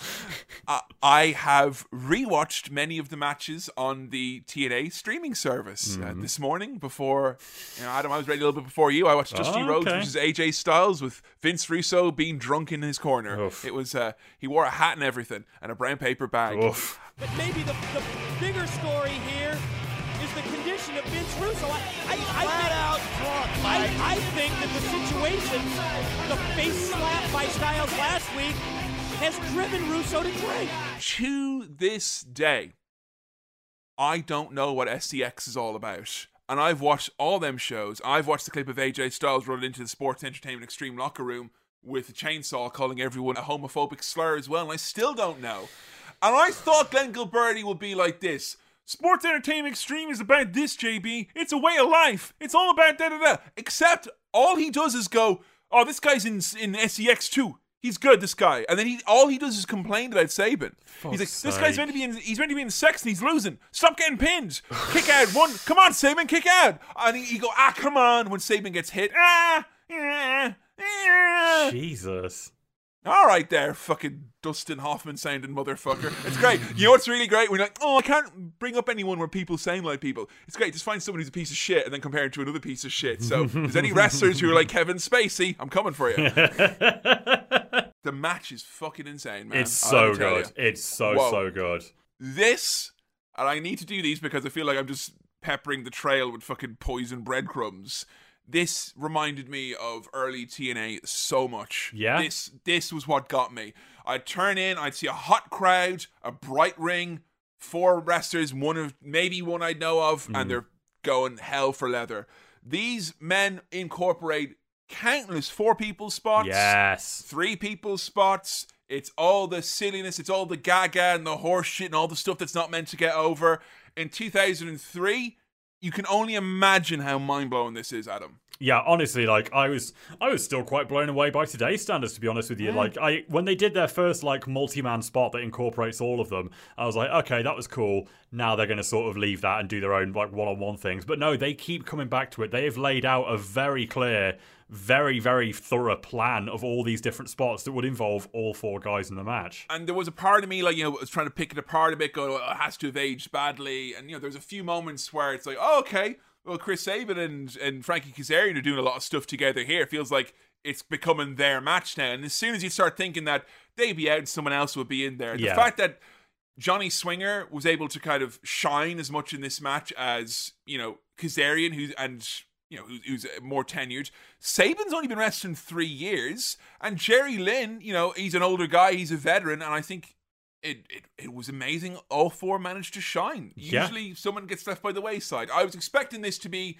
Uh, I have rewatched many of the matches on the TNA streaming service uh, this morning. Before you know, Adam, I was ready a little bit before you. I watched Dusty Oh, Rhodes okay. versus AJ Styles with Vince Russo being drunk in his corner. Oof. It was uh, he wore a hat and everything and a brown paper bag. Oof. But maybe the, the bigger story here is the condition of Vince Russo. I, I, I think, out drunk, I, I think that the situation, the face slap by Styles last week, has driven Russo to drink. to this day, I don't know what SCX is all about. And I've watched all them shows. I've watched the clip of AJ Styles running into the Sports Entertainment Extreme locker room with a chainsaw calling everyone a homophobic slur as well, and I still don't know. And I thought Glenn Gilberti would be like this. Sports Entertainment Extreme is about this, JB. It's a way of life. It's all about da da da. Except all he does is go, "Oh, this guy's in in SEX too. He's good, this guy." And then he all he does is complain about Sabin. he's like, "This guy's meant to be in. He's meant to be in sex and he's losing. Stop getting pinned. kick out one. Come on, Sabin, kick out." And he, he go, "Ah, come on." When Sabin gets hit, ah, ah, ah. Jesus. All right, there, fucking Dustin Hoffman sounding motherfucker. It's great. You know what's really great? We're like, oh, I can't bring up anyone where people sound like people. It's great. Just find someone who's a piece of shit and then compare him to another piece of shit. So, there's any wrestlers who are like Kevin Spacey, I'm coming for you. the match is fucking insane, man. It's so have to tell good. you. It's so, Whoa. so good. This, and I need to do these because I feel like I'm just peppering the trail with fucking poison breadcrumbs. This reminded me of early TNA so much. Yeah? This this was what got me. I'd turn in, I'd see a hot crowd, a bright ring, four wrestlers, one of maybe one I know of, Mm. and they're going hell for leather. These men incorporate countless four people spots Yes. three people spots. It's all the silliness, it's all the gaga and the horse shit and all the stuff that's not meant to get over. In 2003, you can only imagine how mind blowing this is, Adam. Yeah, honestly, like I was, I was still quite blown away by today's standards. To be honest with you, like I, when they did their first like multi-man spot that incorporates all of them, I was like, okay, that was cool. Now they're going to sort of leave that and do their own like one-on-one things. But no, they keep coming back to it. They have laid out a very clear, very very thorough plan of all these different spots that would involve all four guys in the match. And there was a part of me, like, you know, was trying to pick it apart a bit, going, oh, it has to have aged badly. And, you know, there's a few moments where it's like, oh, okay, well, Chris Sabin and, and Frankie Kazarian are doing a lot of stuff together here. It feels like it's becoming their match now. And as soon as you start thinking that they'd be out and someone else would be in there, the fact that Johnny Swinger was able to kind of shine as much in this match as, you know, Kazarian, who's, and, you know, who's, who's more tenured. Sabin's only been wrestling three years. And Jerry Lynn, you know, he's an older guy, he's a veteran. And I think it, it it was amazing. All four managed to shine. Yeah. Usually, someone gets left by the wayside. I was expecting this to be,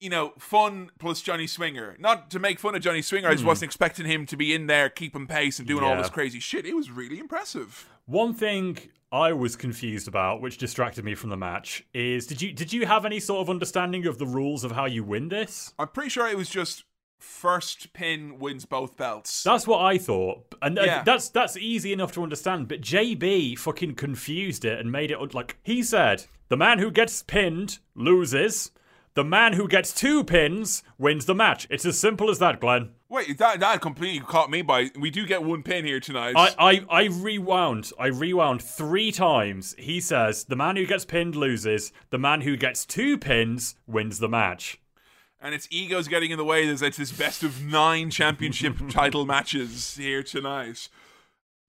you know, fun plus Johnny Swinger. Not to make fun of Johnny Swinger. I just wasn't expecting him to be in there keeping pace and doing all Hmm. This crazy shit. It was really impressive. One thing I was confused about, which distracted me from the match, is did you did you have any sort of understanding of the rules of how you win this? I'm pretty sure it was just first pin wins both belts. That's what I thought, and uh, Yeah. that's that's easy enough to understand. But JB fucking confused it and made it un- like he said: the man who gets pinned loses. The man who gets two pins wins the match. It's as simple as that, Glenn. Wait, that that completely caught me by. We do get one pin here tonight. I, I, I rewound. I rewound three times. He says the man who gets pinned loses. The man who gets two pins wins the match. And its ego's getting in the way. There's it's this best of nine championship title matches here tonight.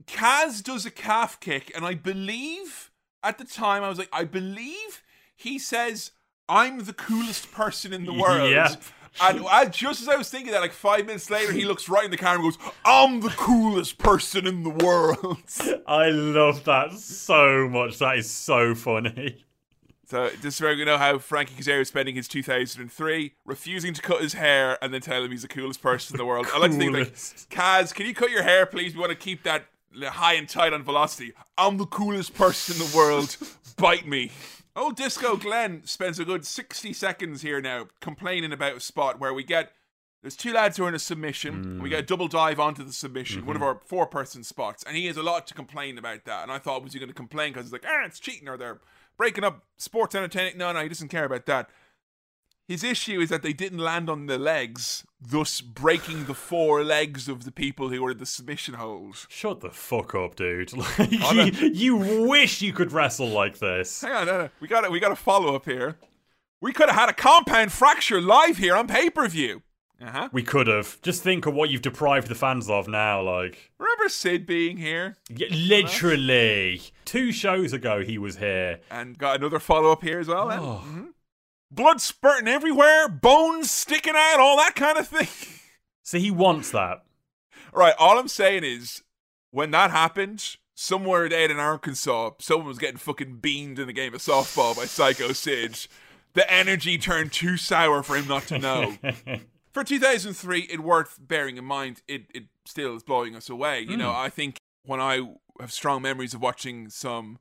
Kaz does a calf kick, and I believe at the time I was like, I believe he says, "I'm the coolest person in the world." Yeah. And I, just as I was thinking that, like five minutes later, he looks right in the camera and goes, "I'm the coolest person in the world." I love that so much. That is so funny. So this is where we know how Frankie Kazarian is spending his 2003, refusing to cut his hair and then tell him he's the coolest person in the world. I like to think like, Kaz, can you cut your hair, please? We want to keep that high and tight on velocity. I'm the coolest person in the world. Bite me. Oh, Disco Glenn spends a good 60 seconds here now complaining about a spot where we get there's two lads who are in a submission. We get a double dive onto the submission, one of our four person spots, and he has a lot to complain about that. And I thought, was he going to complain because he's like, ah, it's cheating or they're breaking up sports entertainment? No, no, he doesn't care about that. His issue is that they didn't land on the legs, thus breaking the four legs of the people who were in the submission hold. Shut the fuck up, dude. Like, oh, you, you wish you could wrestle like this. Hang on, no, no. we got we got a follow up here. We could have had a compound fracture live here on pay per view. Uh huh. We could have. Just think of what you've deprived the fans of now. Like, Remember Sid being here? Yeah, literally, two shows ago he was here. And got another follow up here as well. then. Mhm. Blood spurting everywhere, bones sticking out, all that kind of thing. So he wants that. right, all I'm saying is when that happened, somewhere out in Arkansas, someone was getting fucking beamed in a game of softball by Psycho Sid. The energy turned too sour for him not to know. for 2003, it worth bearing in mind. It it still is blowing us away. You know, hmm. I think when I have strong memories of watching some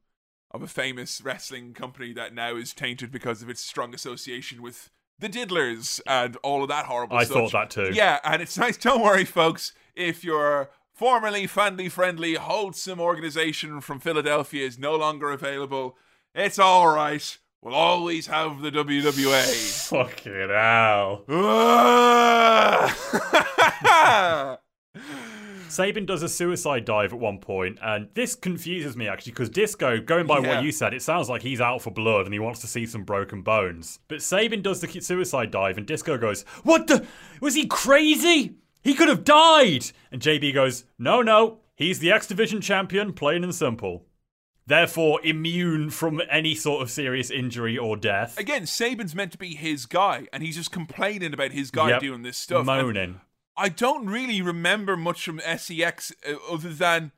of a famous wrestling company that now is tainted because of its strong association with the Diddlers and all of that horrible stuff. I stuff. thought that too. Yeah, and it's nice. Don't worry, folks. If your formerly family friendly, wholesome organization from Philadelphia is no longer available, it's all right. We'll always have the WWA. Fucking hell. Ah! Sabin does a suicide dive at one point, and this confuses me actually because Disco, going by Yeah. what you said, it sounds like he's out for blood and he wants to see some broken bones. But Sabin does the suicide dive, and Disco goes, What the? Was he crazy? He could have died! And JB goes, No, no, he's the X Division champion, plain and simple. Therefore, immune from any sort of serious injury or death. Again, Sabin's meant to be his guy, and he's just complaining about his guy Yep. doing this stuff. And Moaning. I don't really remember much from SEX uh, other than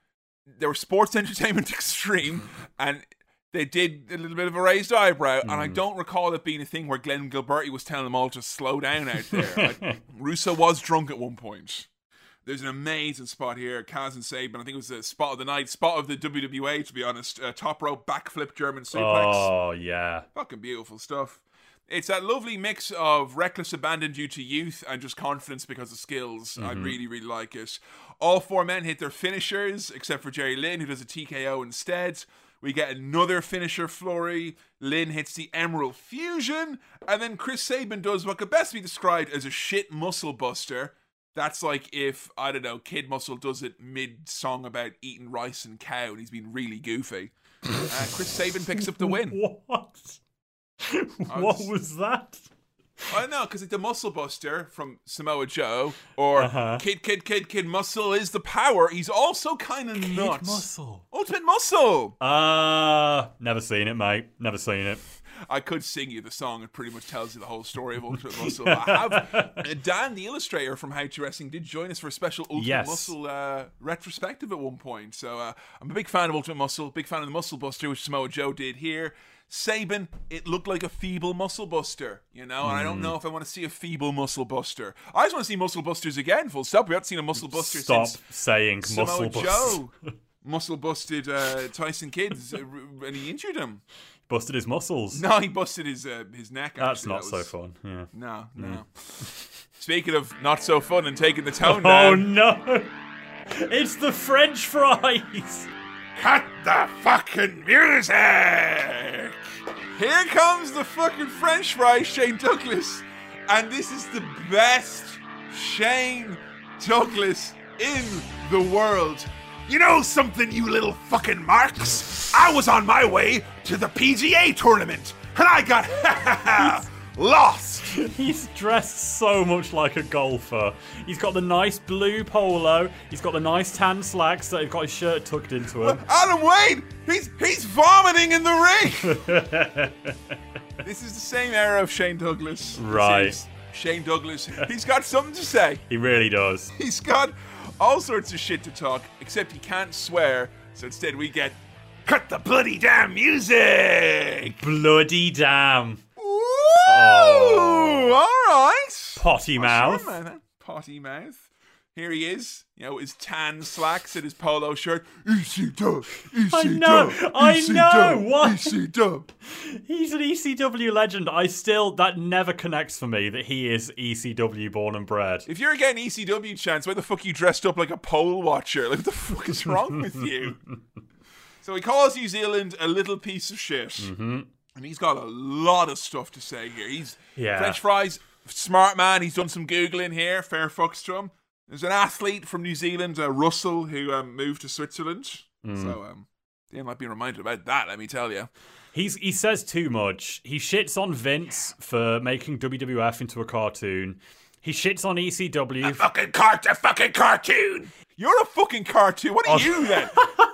there were Sports Entertainment Extreme, and they did a little bit of a raised eyebrow. And I don't recall it being a thing where Glenn Gilberti was telling them all to slow down out there. Like, Russo was drunk at one point. There's an amazing spot here, Kaz and Sabin. I think it was the spot of the night, spot of the WWA, to be honest. Uh, top rope backflip German suplex. Oh, yeah. Fucking beautiful stuff. It's that lovely mix of reckless abandon due to youth and just confidence because of skills. I really, really like it. All four men hit their finishers, except for Jerry Lynn, who does a TKO instead. We get another finisher flurry. Lynn hits the Emerald Fusion, and then Chris Sabin does what could best be described as a shit muscle buster. That's like if, I don't know, Kid Muscle does it mid song about eating rice and cow, and he's been really goofy. Uh, Chris Sabin picks up the win. What? what was that? I know, because it's the Muscle Buster from Samoa Joe, or Uh-huh. Kid Kid Kid Kid Muscle is the power. He's also kind of nuts. muscle. Ultimate Muscle. Uh, never seen it, mate. Never seen it. I could sing you the song. It pretty much tells you the whole story of Ultimate Muscle. I have uh, Dan, the illustrator from How to Wrestling, did join us for a special Ultimate Yes. Muscle uh, retrospective at one point. So uh, I'm a big fan of Ultimate Muscle, big fan of the Muscle Buster, which Samoa Joe did here. Sabin, it looked like a feeble muscle buster, you know, and I Hmm. don't know if I want to see a feeble muscle buster. I just want to see muscle busters again, full stop. We haven't seen a muscle buster Stop since saying Samoa muscle. Joe muscle busted uh, Tyson Kidd uh, and he injured him. Busted his muscles. No, he busted his uh, his neck. That's not That so fun. Yeah. No, no. Speaking of not so fun and taking the tone Oh down, Oh no! It's the French fries. cut the fucking music. Here comes the fucking French fries, Shane Douglas, and this is the best Shane Douglas in the world. You know something, you little fucking marks? I was on my way to the PGA tournament, and I got lost. He's dressed so much like a golfer. He's got the nice blue polo. He's got the nice tan slacks that he's got his shirt tucked into him. Adam Wade, he's he's vomiting in the ring. this is the same era of Shane Douglas. Right. Shane Douglas. He's got something to say. He really does. He's got all sorts of shit to talk, except he can't swear. So instead, we get cut the bloody damn music. Bloody damn. Woo! Oh. All right. Potty mouth. Sure. Potty mouth. Here he is, you know, his tan slacks and his polo shirt. EC dub, EC I know, dub, I know, dub, what? EC dub. He's an ECW legend. I still, that never connects for me that he is ECW born and bred. If you're getting ECW chance, why the fuck are you dressed up like a pole watcher? Like, what the fuck is wrong with you? so he calls New Zealand a little piece of shit. Mm-hmm. And he's got a lot of stuff to say here. He's Yeah. French fries, smart man. He's done some Googling here. Fair fucks to him. There's an athlete from New Zealand, uh, Russell, who um, moved to Switzerland. So, um, they might be reminded about that, let me tell you. He's he says too much. He shits on Vince for making WWF into a cartoon. He shits on ECW. Fucking cart, a fucking cartoon. You're a fucking cartoon. What are you then?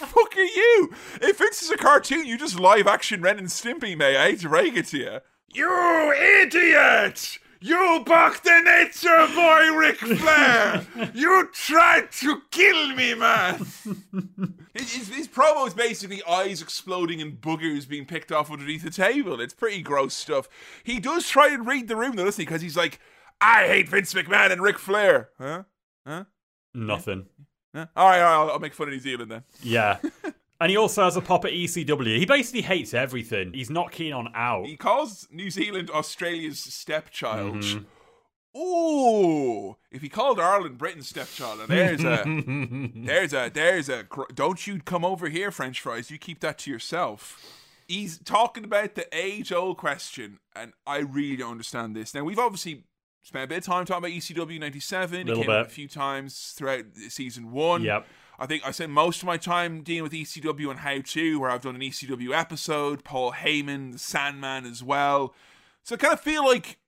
what the fuck are you? If this is a cartoon, you just live action Ren and Stimpy, may I hate to break it to you. You idiot! You bucked the nature boy, Ric Flair! you tried to kill me, man! his, his, his promo is basically eyes exploding and boogers being picked off underneath the table. It's pretty gross stuff. He does try and read the room, though, doesn't he? Because he's like, I hate Vince McMahon and Ric Flair. Huh? Huh? Nothing. Huh? All right, all right, I'll, I'll make fun of New Zealand then. Yeah. And he also has a pop at ECW. He basically hates everything. He's not keen on out. He calls New Zealand Australia's stepchild. Mm-hmm. Ooh, if he called Ireland Britain's stepchild, there's a, there's a, there's a. Don't you come over here, French fries. You keep that to yourself. He's talking about the age-old question, and I really don't understand this. Now we've obviously spent a bit of time talking about ECW '97. It came up bit. a few times throughout season one. Yep. I think I spent most of my time dealing with ECW and How To, where I've done an ECW episode, Paul Heyman, the Sandman as well. So I kind of feel like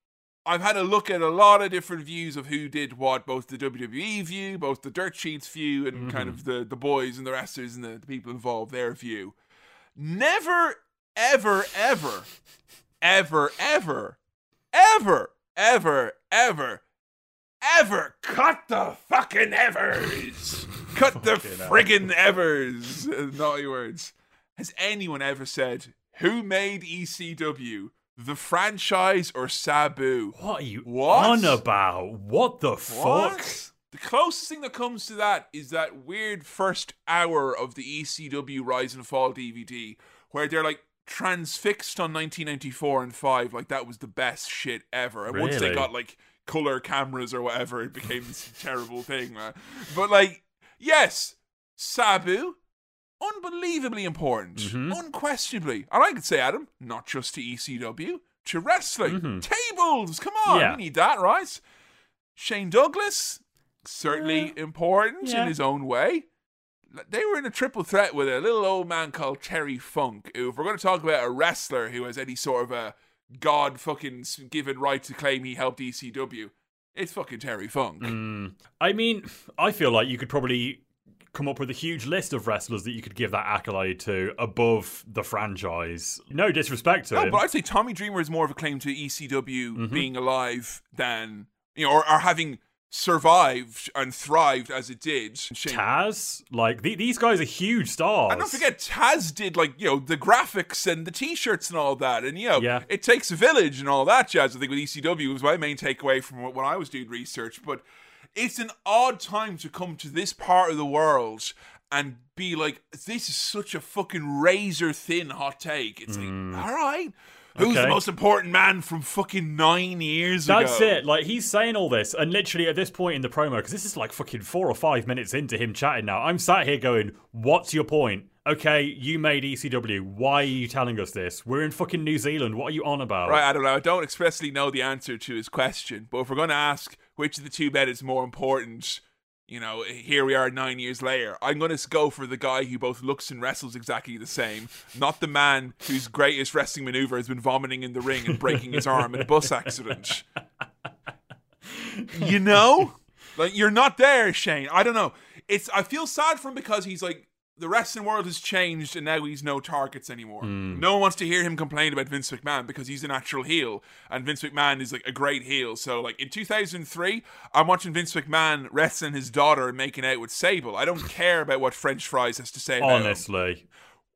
I've had a look at a lot of different views of who did what, both the WWE view, both the Dirt Sheets view, and mm-hmm. kind of the, the boys and the wrestlers and the, the people involved, their view. Never, ever, ever, ever, ever, ever, ever, ever, ever cut the fucking Evers. cut the friggin' Evers. Naughty words. Has anyone ever said who made ECW? The franchise or Sabu? What are you What? on about? What the fuck? What? The closest thing that comes to that is that weird first hour of the ECW Rise and Fall DVD where they're like transfixed on 1994 and 5 like that was the best shit ever. And once they got like color cameras or whatever it became this terrible thing, man. But like yes, Sabu unbelievably important, Mm-hmm. unquestionably. And I could say Adam, not just to ECW, to wrestling. Tables, come on, Mm-hmm. Yeah. we need that, right? Shane Douglas, certainly important yeah. in his own way. They were in a triple threat with a little old man called Terry Funk, who, if we're going to talk about a wrestler who has any sort of a god fucking given right to claim he helped ECW, it's fucking Terry Funk. Mm. I mean, I feel like you could probably come up with a huge list of wrestlers that you could give that accolade to above the franchise. No disrespect to No, him. but I'd say Tommy Dreamer is more of a claim to ECW Mm-hmm. being alive than you know, or, or having survived and thrived as it did. Shane- Taz, like the, these guys are huge stars. And don't forget, Taz did like you know the graphics and the T-shirts and all that, and you know Yeah. it takes a village and all that jazz. I think with ECW was my main takeaway from when I was doing research. But it's an odd time to come to this part of the world and be like, "This is such a fucking razor thin hot take." It's like, mm. all right, who's the Mm. Most important man from fucking nine years ago? That's ago? it. Like he's saying all this, and literally at this point in the promo, because this is like fucking four or five minutes into him chatting now. I'm sat here going, "What's your point?" Okay, you made ECW. Why are you telling us this? We're in fucking New Zealand. What are you on about? Right, I don't know. I don't expressly know the answer to his question, but if we're going to ask which of the two men is more important, you know, here we are nine years later. I'm going to go for the guy who both looks and wrestles exactly the same, not the man whose greatest wrestling maneuver has been vomiting in the ring and breaking his arm in a bus accident. You know, like you're not there, Shane. I don't know. It's I feel sad for him because he's like the wrestling world has changed and now he's no targets anymore. Hmm. No one wants to hear him complain about Vince McMahon because he's a natural heel and Vince McMahon is like a great heel. So like in 2003, I'm watching Vince McMahon wrestling his daughter and making out with Sable. I don't care about what French fries has to say about him. Honestly,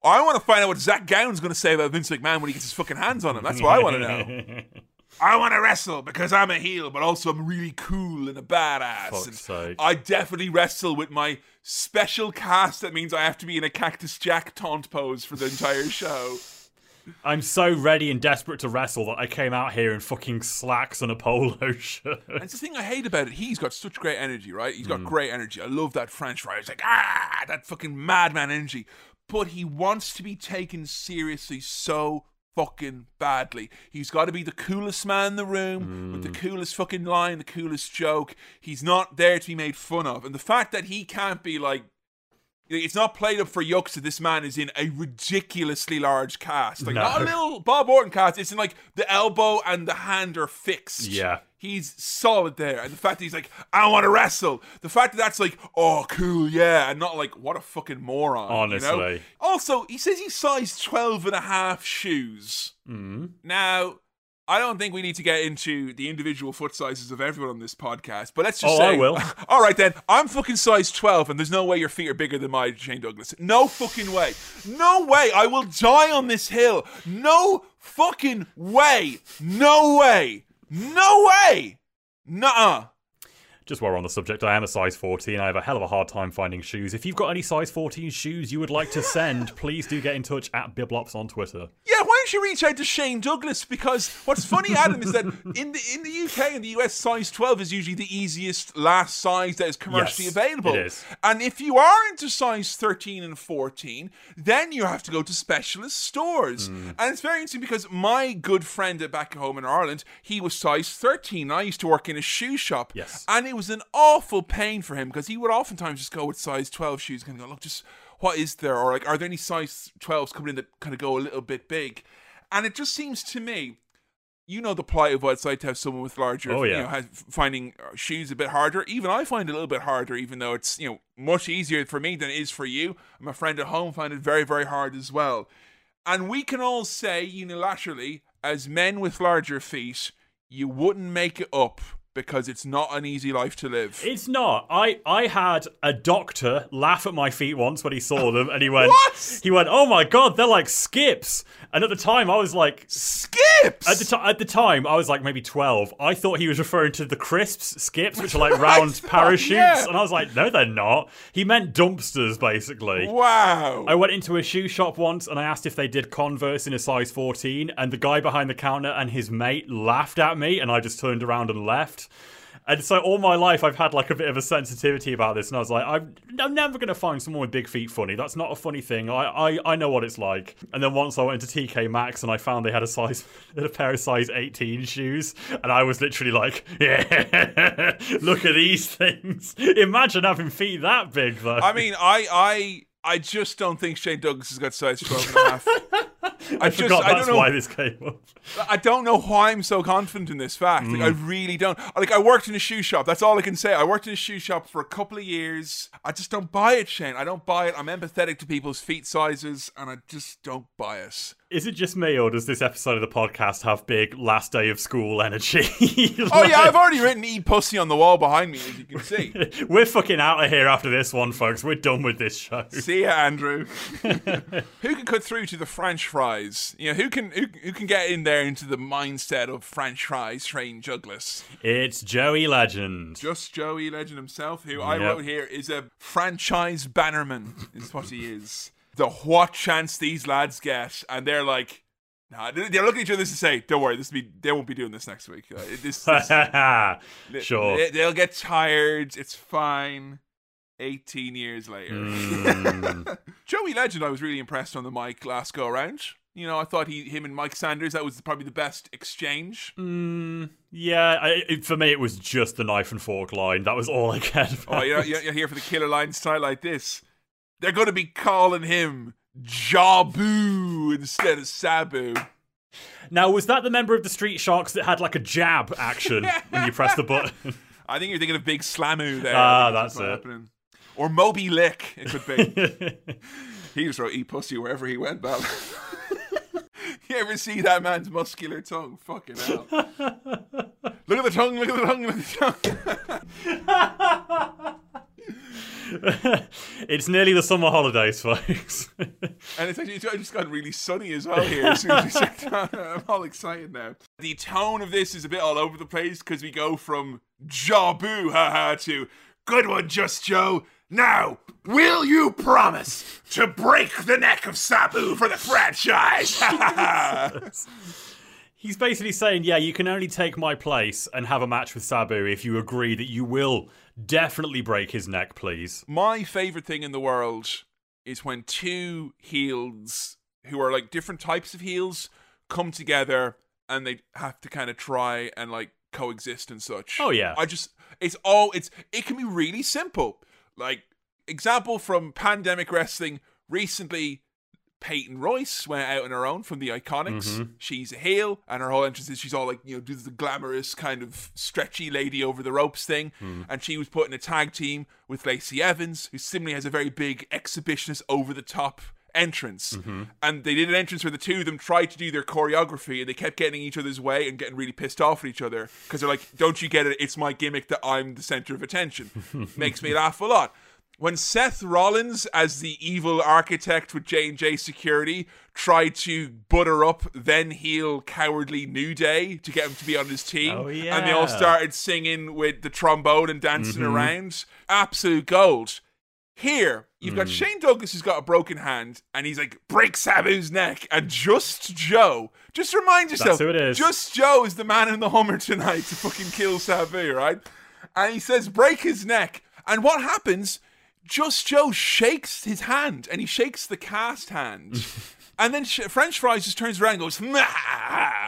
I want to find out what Zach Gowen's going to say about Vince McMahon when he gets his fucking hands on him. That's what I want to know. I want to wrestle because I'm a heel, but also I'm really cool and a badass. Fuck's And sake. I definitely wrestle with my special cast. That means I have to be in a Cactus Jack taunt pose for the entire show. I'm so ready and desperate to wrestle that I came out here in fucking slacks and a polo shirt. And it's the thing I hate about it. He's got such great energy, right? He's got great energy. I love that French fry. He's like, ah, that fucking madman energy. But he wants to be taken seriously so fucking badly. He's got to be the coolest man in the room with Mm. the coolest fucking line, the coolest joke. He's not there to be made fun of. And the fact that he can't be like, it's not played up for yucks that this man is in a ridiculously large cast. Like, No. not a little Bob Orton cast. It's in like the elbow and the hand are fixed. Yeah. He's solid there. And the fact that he's like, I want to wrestle. The fact that that's like, oh, cool, yeah. And not like, what a fucking moron. you know? Honestly. Also, he says he's size 12 and a half shoes. Mm. Now, I don't think we need to get into the individual foot sizes of everyone on this podcast, but let's just Oh, say. I will. All right, then. I'm fucking size 12, and there's no way your feet are bigger than my Shane Douglas. No fucking way. No way. I will die on this hill. No fucking way. No way. No way. Nuh-uh. Just while we're on the subject, I am a size 14. I have a hell of a hard time finding shoes. If you've got any size 14 shoes you would like to send, please do get in touch at Biblops on Twitter. Yeah, why don't you reach out to Shane Douglas? Because what's funny, Adam, is that in the in the UK and the US, size twelve is usually the easiest last size that is commercially Yes, available. it is. And if you are into size thirteen and fourteen, then you have to go to specialist stores. Hmm. And it's very interesting because my good friend at back home in Ireland, he was size thirteen. I used to work in a shoe shop. Yes. And it was an awful pain for him because he would oftentimes just go with size 12 shoes and go, look, just what is there? Or like, are there any size 12s coming in that kind of go a little bit big? And it just seems to me, you know, the plight of what it's like to have someone with larger, Oh, you yeah. know, has, finding uh, shoes a bit harder. Even I find it a little bit harder, even though it's, you know, much easier for me than it is for you. My friend at home find it very, very hard as well. And we can all say unilaterally, as men with larger feet, you wouldn't make it up because it's not an easy life to live. It's not. I I had a doctor laugh at my feet once when he saw them, and he went, What? He went, "Oh my god, they're like skips." And at the time, I was like, Skips! at the time, at the time, I was like maybe twelve. I thought he was referring to the crisps skips, which are like round parachutes, yeah. and I was like, no, they're not. He meant dumpsters, basically. wow. I went into a shoe shop once and I asked if they did Converse in a size 14, and the guy behind the counter and his mate laughed at me, and I just turned around and left. And so all my life I've had like a bit of a sensitivity about this, and I was like, I'm, I'm never going to find someone with big feet funny. That's not a funny thing. I, I I know what it's like. And then once I went into TK Maxx and I found they had a size, a pair of size 18 shoes, and I was literally like, yeah, look at these things. Imagine having feet that big though. I mean, I, I, I just don't think Shane Douglas has got size 12 and a half. I, just- forgot I don't that's know- why this came up. I don't know why I'm so confident in this fact. Like, I mm. really don't. Like, I worked in a shoe shop. That's all I can say. I worked in a shoe shop for a couple of years. I just don't buy it, Shane. I don't buy it. I'm empathetic to people's feet sizes, and I just don't buy it. Is it just me, or does this episode of the podcast have big last day of school energy? Oh yeah, I've already written "eat pussy" on the wall behind me, as you can see. We're fucking out of here after this one, folks. We're done with this show. See ya, Andrew. who can cut through to the French fries? You know, who can who, who can get in there into the mindset of French fries, Shane Douglas? It's Joey Legend. Just Joey Legend himself, who I wrote here is a franchise bannerman, is what he is. The what chance these lads get, and they're like, nah, they're they're looking at each other to say, "Don't worry, this will be they won't be doing this next week. Uh, this, this sure. they, they'll get tired. It's fine." 18 years later. Mm. Joey Legend, I was really impressed on the mic last go around. You know, I thought he, him and Mike Sanders, that was probably the best exchange. Mm, yeah, I, it, for me, it was just the knife and fork line. That was all I cared about. Oh, you're, you're you're here for the killer line style like this. They're going to be calling him Jabu instead of Sabu. Now, was that the member of the Street Sharks that had like a jab action when you press the button? I think you're thinking of Big Slammu there. Ah, I think that's what's it. happening. Or Moby Lick, it could be. he just wrote eat pussy wherever he went, Bal. you ever see that man's muscular tongue? Fucking hell. look at the tongue, look at the tongue, look at the tongue. it's nearly the summer holidays, folks. And it's actually it's just gotten really sunny as well here. As soon as we sit down. I'm all excited now. The tone of this is a bit all over the place because we go from Jabu haha to good one, Just Joe. Now, will you promise to break the neck of Sabu for the franchise? He's basically saying, yeah, you can only take my place and have a match with Sabu if you agree that you will definitely break his neck, please. My favorite thing in the world is when two heels who are like different types of heels come together and they have to kind of try and like coexist and such. Oh, yeah. I just it's all it's it can be really simple. Like example from Pandemic Wrestling recently Peyton Royce went out on her own from the IIconics. Mm-hmm. She's a heel, and her whole entrance is she's all like, you know, does the glamorous kind of stretchy lady over the ropes thing. Hmm. And she was put in a tag team with Lacey Evans, who similarly has a very big exhibitionist over the top entrance. Mm-hmm. And they did an entrance where the two of them tried to do their choreography and they kept getting in each other's way and getting really pissed off at each other because they're like, don't you get it? It's my gimmick that I'm the center of attention. Makes me laugh a lot when Seth Rollins, as the evil architect with J and J Security, tried to butter up then heel cowardly New Day to get him to be on his team, Oh, and they all started singing with the trombone and dancing around, absolute gold. Here, you've got hmm. Shane Douglas who's got a broken hand, and he's like, break Sabu's neck. And Just Joe, just remind yourself, who it is. Just Joe is the man in the Hummer tonight to fucking kill Sabu, right? And he says, break his neck. And what happens? Just Joe shakes his hand, and he shakes the cast hand. and then Sh- French Fries just turns around and goes, "Nah,"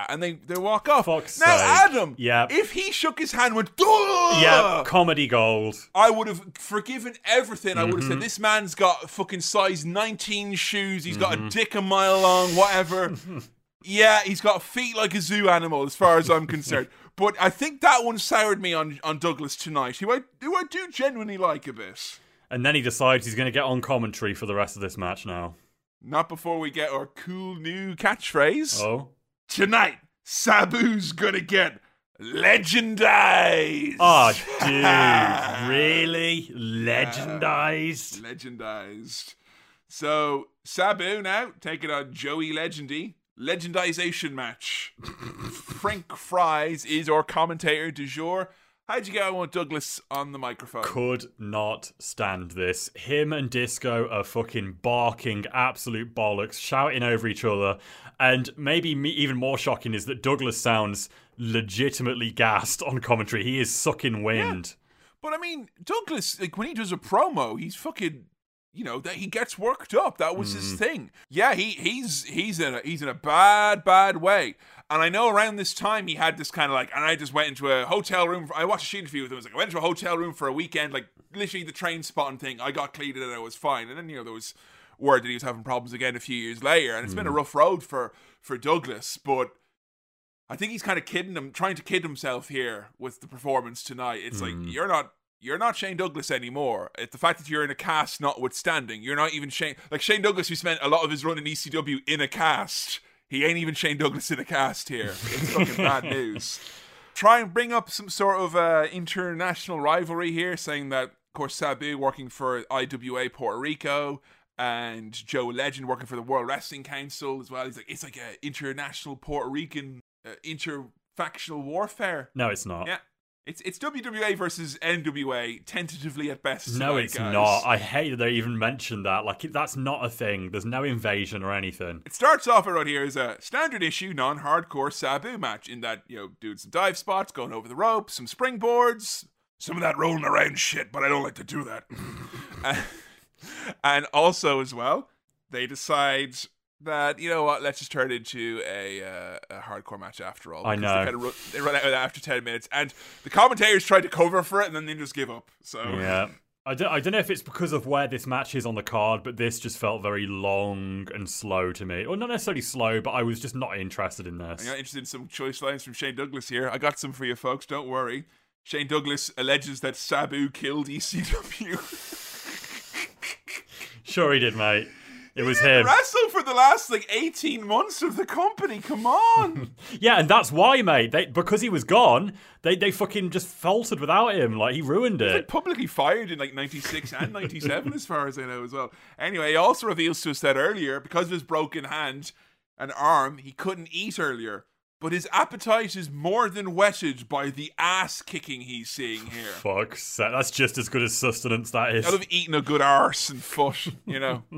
and they, they walk off. Fuck's now, sake. Adam, Yep. if he shook his hand and went, Yeah, comedy gold. I would have forgiven everything. I would have Mm-hmm. said, this man's got fucking size 19 shoes. He's got Mm-hmm. a dick a mile long, whatever. yeah, he's got feet like a zoo animal, as far as I'm concerned. But I think that one soured me on, on Douglas tonight, who I, who I do genuinely like a bit. And then he decides he's going to get on commentary for the rest of this match now. Not before we get our cool new catchphrase. Oh. Tonight, Sabu's gonna get legendized. Oh, dude. really? Legendized? legendized. So Sabu now taking on Joey Legendy. Legendization match. Frank Fries is our commentator du jour. How'd you get on Douglas on the microphone? Could not stand this. Him and Disco are fucking barking absolute bollocks, shouting over each other. And maybe me, even more shocking is that Douglas sounds legitimately gassed on commentary. He is sucking wind. But I mean, Douglas, like when he does a promo, he's fucking you know, that he gets worked up. That was his mm-hmm. thing. Yeah, he he's he's in a he's in a bad, bad way. And I know around this time he had this kind of like, and I just went into a hotel room. I watched a shoot interview with him. I was like, I went into a hotel room for a weekend, like literally the Trainspotting thing. I got cleated and I was fine. And then you know there was word that he was having problems again a few years later, and it's been a mm-hmm. rough road for for Douglas. But I think he's kind of kidding him, trying to kid himself here with the performance tonight. It's like mm-hmm. you're not. You're not Shane Douglas anymore. It, the fact that you're in a cast, notwithstanding, you're not even Shane. Like Shane Douglas, who spent a lot of his run in ECW in a cast, he ain't even Shane Douglas in a cast here. It's fucking bad news. Try and bring up some sort of uh, international rivalry here, saying that, of course, Sabu working for IWA Puerto Rico and Joe Legend working for the World Wrestling Council as well. He's like, it's like an international Puerto Rican uh, interfactional warfare. No, it's not. Yeah. It's it's WWA versus NWA, tentatively at best. No, tonight, it's guys. not. I hate that they even mentioned that. Like, that's not a thing. There's no invasion or anything. It starts off around here as a standard issue, non hardcore Sabu match, in that, you know, doing some dive spots, going over the rope, some springboards, some of that rolling around shit, but I don't like to do that. and also, as well, they decide that, you know what, let's just turn it into a, uh, a hardcore match after all. I know. They, kind of ru- they run out of that after 10 minutes, and the commentators tried to cover for it, and then they just give up. So, Yeah. I don't, I don't know if it's because of where this match is on the card, but this just felt very long and slow to me. Or not necessarily slow, but I was just not interested in this. I'm interested in some choice lines from Shane Douglas here. I got some for you folks, don't worry. Shane Douglas alleges that Sabu killed ECW. Sure, he did, mate. It was him. wrestled for the last like 18 months of the company. Come on. Yeah, and that's why, mate. They because he was gone, they they fucking just faltered without him. Like he ruined like it. publicly fired in like 96 and 97 as far as I know as well. Anyway, he also reveals to us that earlier because of his broken hand and arm, he couldn't eat earlier. But his appetite is more than whetted by the ass kicking he's seeing here. Fuck, that's just as good as sustenance. That is. I love eating a good arse and foot, you know.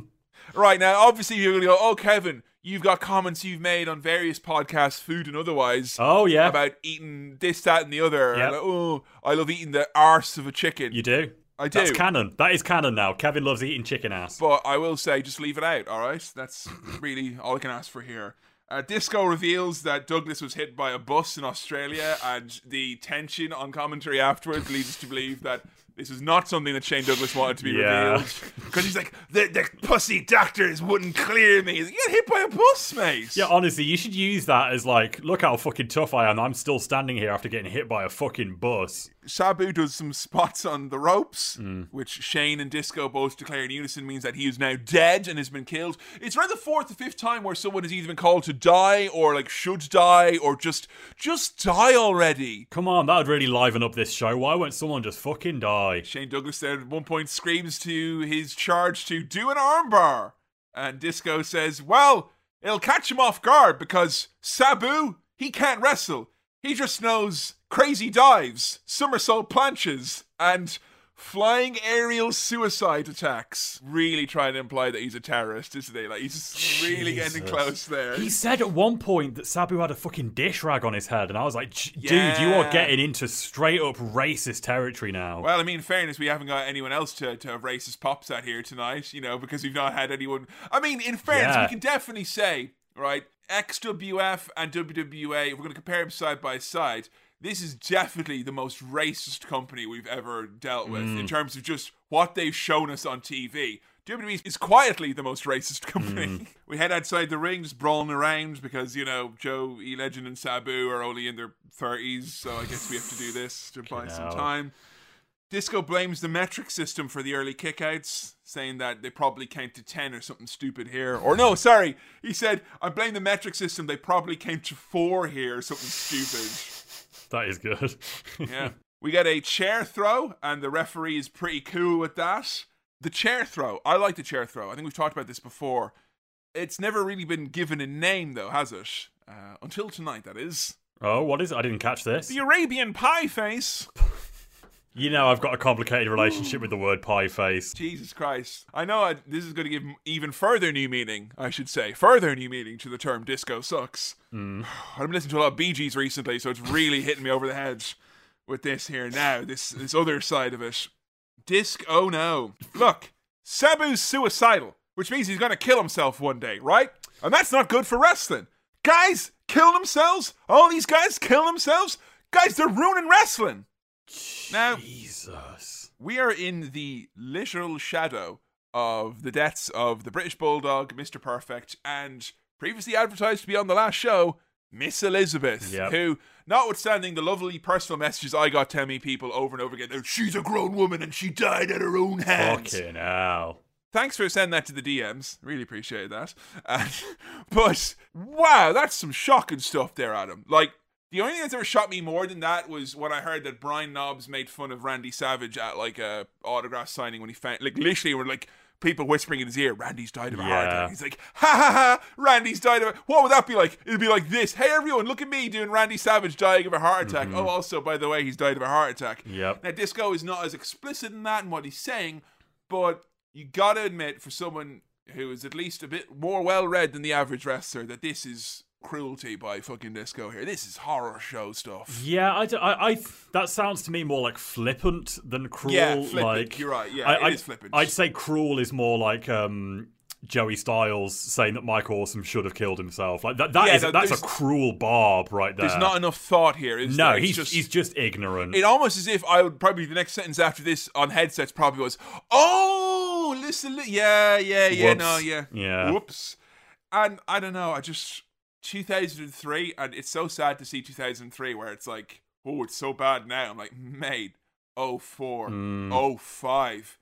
right now, obviously you're gonna go, oh Kevin, you've got comments you've made on various podcasts, food and otherwise, Oh yeah, about eating this, that, and the other. Yep. Like, oh, I love eating the arse of a chicken. you do. I do. That's canon. That is canon now. Kevin loves eating chicken ass. But I will say, just leave it out, all right? That's really all I can ask for here. Uh, Disco reveals that Douglas was hit by a bus in Australia, and the tension on commentary afterwards leads us to believe that this is not something that Shane Douglas wanted to be Yeah. revealed. Because he's like, the, the pussy doctors wouldn't clear me. He's like, you got hit by a bus, mate. Yeah, honestly, you should use that as like, look how fucking tough I am. I'm still standing here after getting hit by a fucking bus. Sabu does some spots on the ropes, Mm. which Shane and Disco both declare in unison means that he is now dead and has been killed. It's around the fourth or fifth time where someone has either been called to die or like should die or just just die already. Come on, that would really liven up this show. Why won't someone just fucking die? Shane Douglas there at one point screams to his charge to do an armbar. And Disco says, Well, it'll catch him off guard because Sabu, he can't wrestle. He just knows crazy dives, somersault planchas, and flying aerial suicide attacks. Really trying to imply that he's a terrorist, isn't he? Like, he's really getting close there. He said at one point that Sabu had a fucking dish rag on his head, and I was like, "J- dude, you are getting into straight up racist territory now. Well, I mean, in fairness, we haven't got anyone else to, to have racist pops at here tonight, you know, because we've not had anyone. I mean, in fairness, Yeah. we can definitely say, right, XWF and WWA, if we're going to compare them side by side, this is definitely the most racist company we've ever dealt with Mm. in terms of just what they've shown us on TV. WWE is quietly the most racist company. Mm. We head outside the ring, just brawling around because, you know, Joe, E Legend, and Sabu are only in their 30s, so I guess we have to do this to buy some time. Disco blames the metric system for the early kickouts, saying that they probably came to 10 or something stupid here. Or no, sorry, he said, I blame the metric system, they probably came to 4 here or something stupid. That is good. Yeah. we get a chair throw, and the referee is pretty cool with that. The chair throw, I like the chair throw. I think we've talked about this before. It's never really been given a name, though, has it? Uh, until tonight, that is. oh, what is it? I didn't catch this. The Arabian pie face. You know, I've got a complicated relationship with the word pie face. Jesus Christ. I know I, this is going to give even further new meaning, I should say. Further new meaning to the term disco sucks. Mm. I've been listening to a lot of Bee Gees recently, so it's really hitting me over the head with this here now, this, this other side of it. Disc, oh no. Look, Sabu's suicidal, which means he's going to kill himself one day, right? And that's not good for wrestling. Guys kill themselves? All these guys kill themselves? Guys, they're ruining wrestling. Now, Jesus. we are in the literal shadow of the deaths of the British Bulldog, Mr. Perfect, and previously advertised to be on the last show, Miss Elizabeth, Yep. who, notwithstanding the lovely personal messages I got telling me people over and over again, that she's a grown woman and she died at her own hands. Fucking hell. Thanks for sending that to the DMs. Really appreciate that. And, but wow, that's some shocking stuff there, Adam. Like the only thing that's ever shocked me more than that was when I heard that Brian Knobbs made fun of Randy Savage at like a autograph signing when he found like literally were like people whispering in his ear, Randy's died of a heart attack. He's like, ha ha ha, Randy's died of a what would that be like? It'd be like this. Hey everyone, look at me doing Randy Savage dying of a heart attack. Mm-hmm. Oh, also, by the way, he's died of a heart attack. Yep. Now Disco is not as explicit in that and what he's saying, but you gotta admit, for someone who is at least a bit more well read than the average wrestler, that this is cruelty by fucking Disco here. This is horror show stuff. Yeah, I. I. that sounds to me more like flippant than cruel. Yeah, flippant. Like You're right, yeah, I, it I, is flippant. I'd say cruel is more like um, Joey Styles saying that Mike Awesome should have killed himself. Like that. That Yeah, is- no, that's a cruel barb right there. There's not enough thought here. Is no? He's just, he's just ignorant. It almost as if I would probably the next sentence after this on headsets probably was, "Oh, listen, li- yeah, yeah, yeah, Whoops. no, yeah, Yeah. whoops." And I don't know. I just 2003, and it's so sad to see 2003 where it's like, oh, it's so bad now. I'm like, mate, 04, Mm. 05,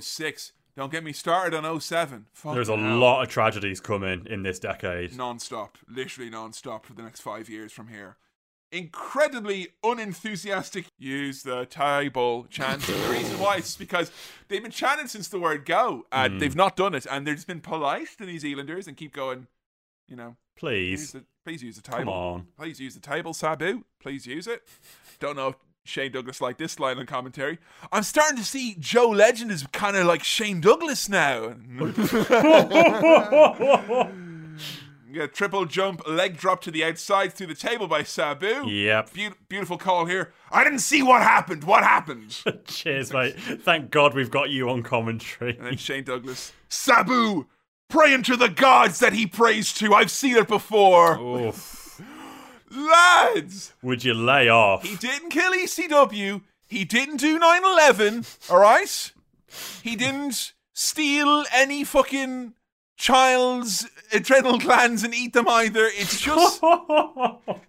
06. Don't get me started on 07. There's a hell. lot of tragedies coming in this decade. non-stop, literally non-stop for the next five years from here. Incredibly unenthusiastic. Use the table chant. The reason why is because they've been chanting since the word go, and Hmm. they've not done it. And they've just been polite to New Zealanders and keep going. You know, use Please, the, uh, please use the table. come on. Please use the table, Sabu. Please use it. Don't know if Shane Douglas liked this line on commentary. I'm starting to see Joe Legend is kind of like Shane Douglas now. A triple jump, leg drop to the outside through the table by Sabu. Yep. Beau- beautiful call here. I didn't see what happened. What happened? Cheers, mate. Thank God we've got you on commentary. and then Shane Douglas. Sabu, praying to the gods that he prays to. I've seen it before. Oof. Lads, Would you lay off? he didn't kill ECW. He didn't do 9 11. All right? He didn't steal any fucking child's adrenal glands and eat them either. It's just.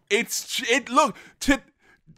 It's it. Look, to,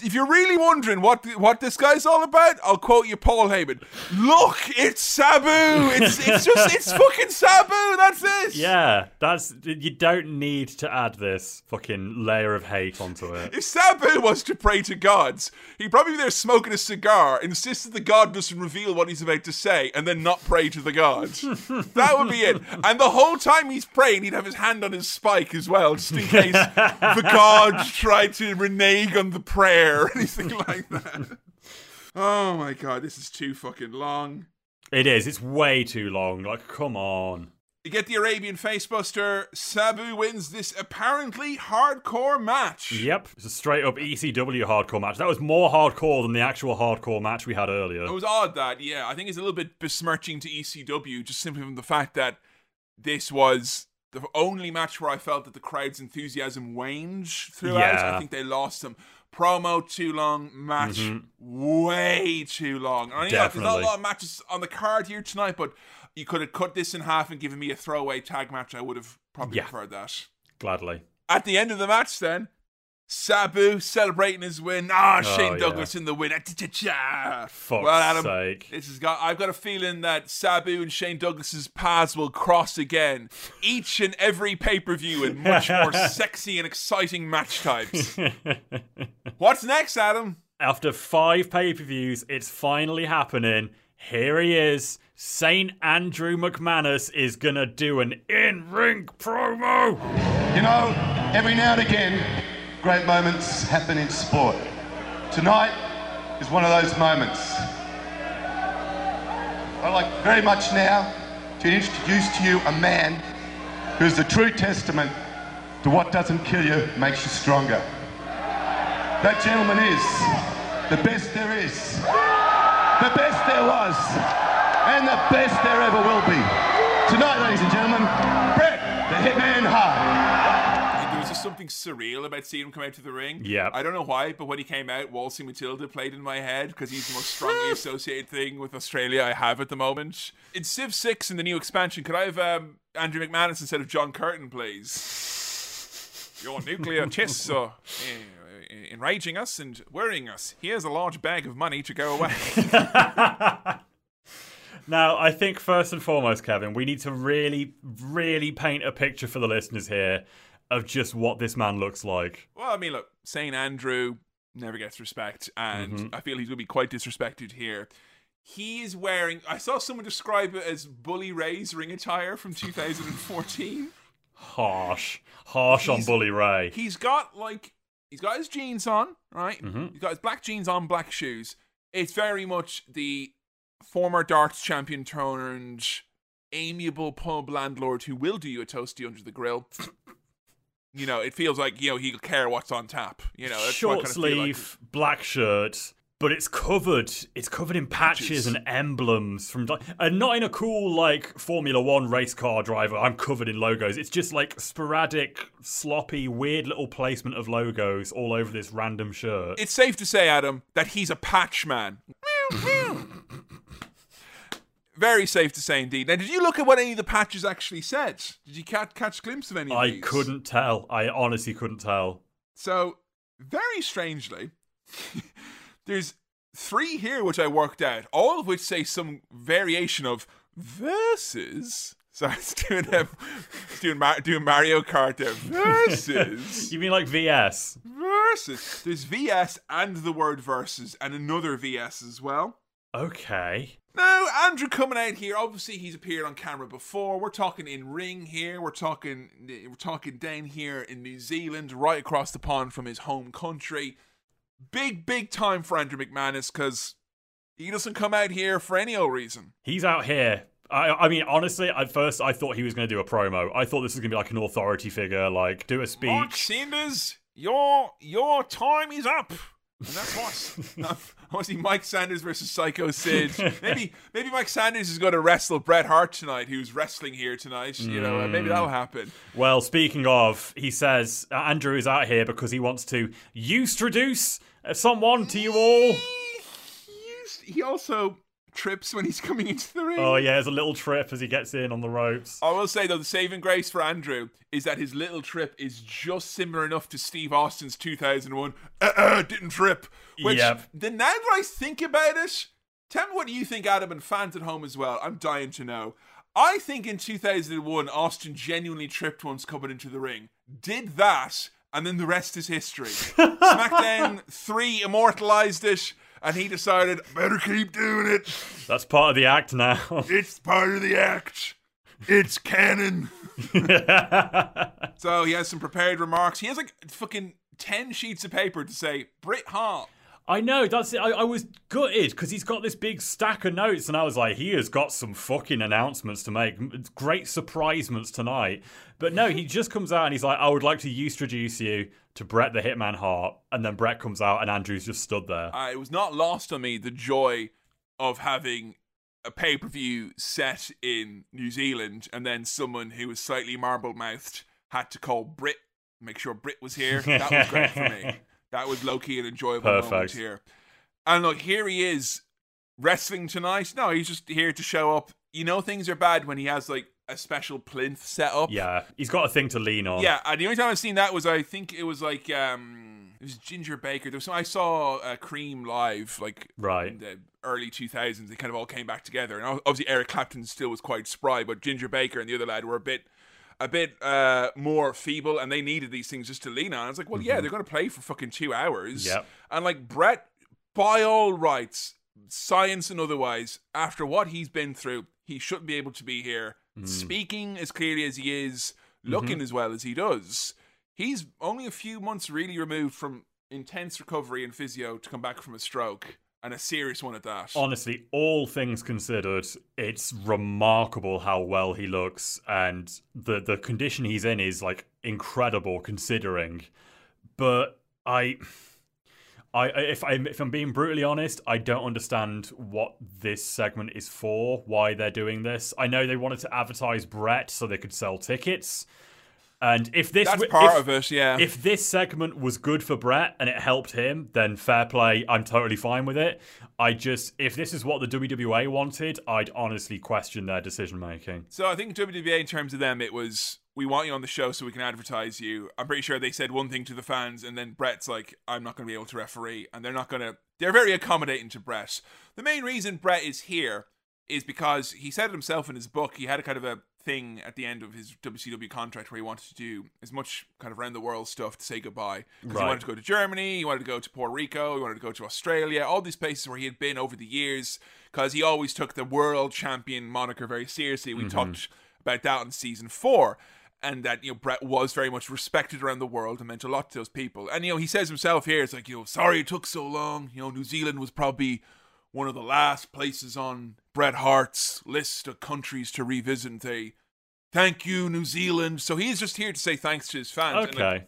if you're really wondering what what this guy's all about, I'll quote you, Paul Heyman. Look, it's Sabu. It's it's just it's fucking Sabu. That's it. yeah, that's you don't need to add this fucking layer of hate onto it. If Sabu was to pray to gods, he'd probably be there smoking a cigar, insist that the god doesn't reveal what he's about to say, and then not pray to the gods. that would be it. And the whole time he's praying, he'd have his hand on his spike as well, just in case the gods tried to renege on the prayer or anything like that. Oh my god, this is too fucking long. It is. It's way too long. Like, come on. You get the Arabian facebuster. Sabu wins this apparently hardcore match. Yep, it's a straight up ECW hardcore match. That was more hardcore than the actual hardcore match we had earlier. It was odd that, yeah. I think it's a little bit besmirching to ECW just simply from the fact that this was the only match where I felt that the crowd's enthusiasm waned throughout. Yeah. I think they lost some promo too long, match mm-hmm. way too long. And I know there's not a lot of matches on the card here tonight, but you could have cut this in half and given me a throwaway tag match. I would have probably Yeah. preferred that. Gladly. At the end of the match, then, Sabu celebrating his win. Ah, Shane Oh, yeah. Douglas in the win. Ah-cha-cha-cha. Fuck's well, Adam, sake. this has got. I've got a feeling that Sabu and Shane Douglas's paths will cross again, each and every pay per view in much more sexy and exciting match types. What's next, Adam? After five pay per views, it's finally happening. Here he is. Saint Andrew McManus is gonna do an in ring promo. You know, every now and again, great moments happen in sport. Tonight is one of those moments. I'd like very much now to introduce to you a man who's the true testament to what doesn't kill you makes you stronger. That gentleman is the best there is, the best there was, and the best there ever will be. Tonight, ladies and gentlemen, something surreal about seeing him come out to the ring. Yeah. I don't know why, but when he came out, Waltzing Matilda played in my head because he's the most strongly associated thing with Australia I have at the moment. In Civ 6 in the new expansion, could I have um, Andrew McManus instead of John Curtin, please? Your nuclear tests are uh, enraging us and worrying us. Here's a large bag of money to go away. Now, I think first and foremost, Kevin, we need to really, really paint a picture for the listeners here of just what this man looks like. Well, I mean, look, St. Andrew never gets respect, and mm-hmm. I feel he's going to be quite disrespected here. He is wearing, I saw someone describe it as Bully Ray's ring attire from 2014. Harsh. Harsh on Bully Ray. he's got, like, he's got his jeans on, right? Mm-hmm. He's got his black jeans on, black shoes. It's very much the former darts champion turned amiable pub landlord who will do you a toasty under the grill. You know, it feels like you know he'll care what's on tap. You know, that's what I Short feel like. sleeve, black shirt, but it's covered. It's covered in patches, Patches. and emblems from, and not in a cool like Formula One race car driver. I'm covered in logos. It's just like sporadic, sloppy, weird little placement of logos all over this random shirt. It's safe to say, Adam, that he's a patch man. Very safe to say indeed. Now, did you look at what any of the patches actually said? Did you ca- catch a glimpse of any of I these? couldn't tell. I honestly couldn't tell. So, very strangely, there's three here which I worked out, all of which say some variation of versus. So it's doing um, doing, Mar- doing Mario Kart there. Versus. You mean like VS? versus. There's VS and the word versus and another VS as well. Okay. Now, Andrew coming out here, obviously he's appeared on camera before. We're talking in ring here. We're talking we're talking down here in New Zealand, right across the pond from his home country. Big, big time for Andrew McManus because he doesn't come out here for any old reason. He's out here. I, I mean, honestly, at first I thought he was going to do a promo. I thought this was going to be like an authority figure, like do a speech. Mark. Sanders, your your time is up. And that's what. I want to see Mike Sanders versus Psycho Sid. Maybe maybe Mike Sanders is going to wrestle Bret Hart tonight, who's wrestling here tonight. You know, maybe that'll happen. Well, speaking of, he says uh, Andrew is out here because he wants to introduce uh, someone to you all. He also trips when he's coming into the ring. Oh yeah, there's a little trip as he gets in on the ropes. I will say though, the saving grace for Andrew is that his little trip is just similar enough to Steve Austin's 2001 uh, uh, didn't trip. Which Yep. then now that I think about it, tell me what you think, Adam, and fans at home as well. I'm dying to know. I think in 2001, Austin genuinely tripped once coming into the ring. Did that, and then the rest is history. SmackDown 3 immortalized it, and he decided, better keep doing it. That's part of the act now. It's part of the act. It's canon. so he has some prepared remarks. He has like fucking 10 sheets of paper to say, Brit Hart. I know, that's it. I, I was gutted because he's got this big stack of notes, and I was like, he has got some fucking announcements to make. Great surprisements tonight. But no, he just comes out and he's like, I would like to introduce you to Bret the Hitman Hart. And then Bret comes out, and Andrew's just stood there. Uh, it was not lost on me the joy of having a pay per view set in New Zealand, and then someone who was slightly marble mouthed had to call Brit, make sure Brit was here. That was great for me. That was low key an enjoyable moment Perfect. here. And look, here he is wrestling tonight. No, he's just here to show up. You know, things are bad when he has like a special plinth set up. yeah, he's got a thing to lean on. Yeah, and the only time I've seen that was I think it was like um it was Ginger Baker. There was some, I saw uh, Cream live like Right. in the early 2000s. They kind of all came back together, and obviously Eric Clapton still was quite spry, but Ginger Baker and the other lad were a bit a bit uh, more feeble, and they needed these things just to lean on. I was like, well, yeah, they're going to play for fucking two hours. Yep. And like Bret, by all rights, science and otherwise, after what he's been through, he shouldn't be able to be here Mm-hmm. speaking as clearly as he is, mm-hmm. looking as well as he does. He's only a few months really removed from intense recovery and physio to come back from a stroke, and a serious one at that. Honestly, all things considered, it's remarkable how well he looks, and the the condition he's in is like incredible considering. But I, I if I'm if I'm being brutally honest, I don't understand what this segment is for. Why they're doing this? I know they wanted to advertise Bret so they could sell tickets. And if this That's if- part of it, yeah. If this segment was good for Bret and it helped him, then fair play. I'm totally fine with it. I just if this is what the WWA wanted, I'd honestly question their decision making. So I think WWA, in terms of them, it was we want you on the show so we can advertise you. I'm pretty sure they said one thing to the fans, and then Bret's like, "I'm not going to be able to referee," and they're not going to. They're very accommodating to Bret. The main reason Bret is here is because he said it himself in his book. He had a kind of a thing at the end of his WCW contract where he wanted to do as much kind of around the world stuff to say goodbye. 'Cause Right. He wanted to go to Germany, he wanted to go to Puerto Rico, he wanted to go to Australia, all these places where he had been over the years because he always took the world champion moniker very seriously. We mm-hmm. talked about that in season four. And that you know Bret was very much respected around the world and meant a lot to those people. And you know he says himself here, it's like you know, sorry it took so long. You know, New Zealand was probably one of the last places on Bret Hart's list of countries to revisit. And say, thank you, New Zealand. So he's just here to say thanks to his fans. And, like, Okay.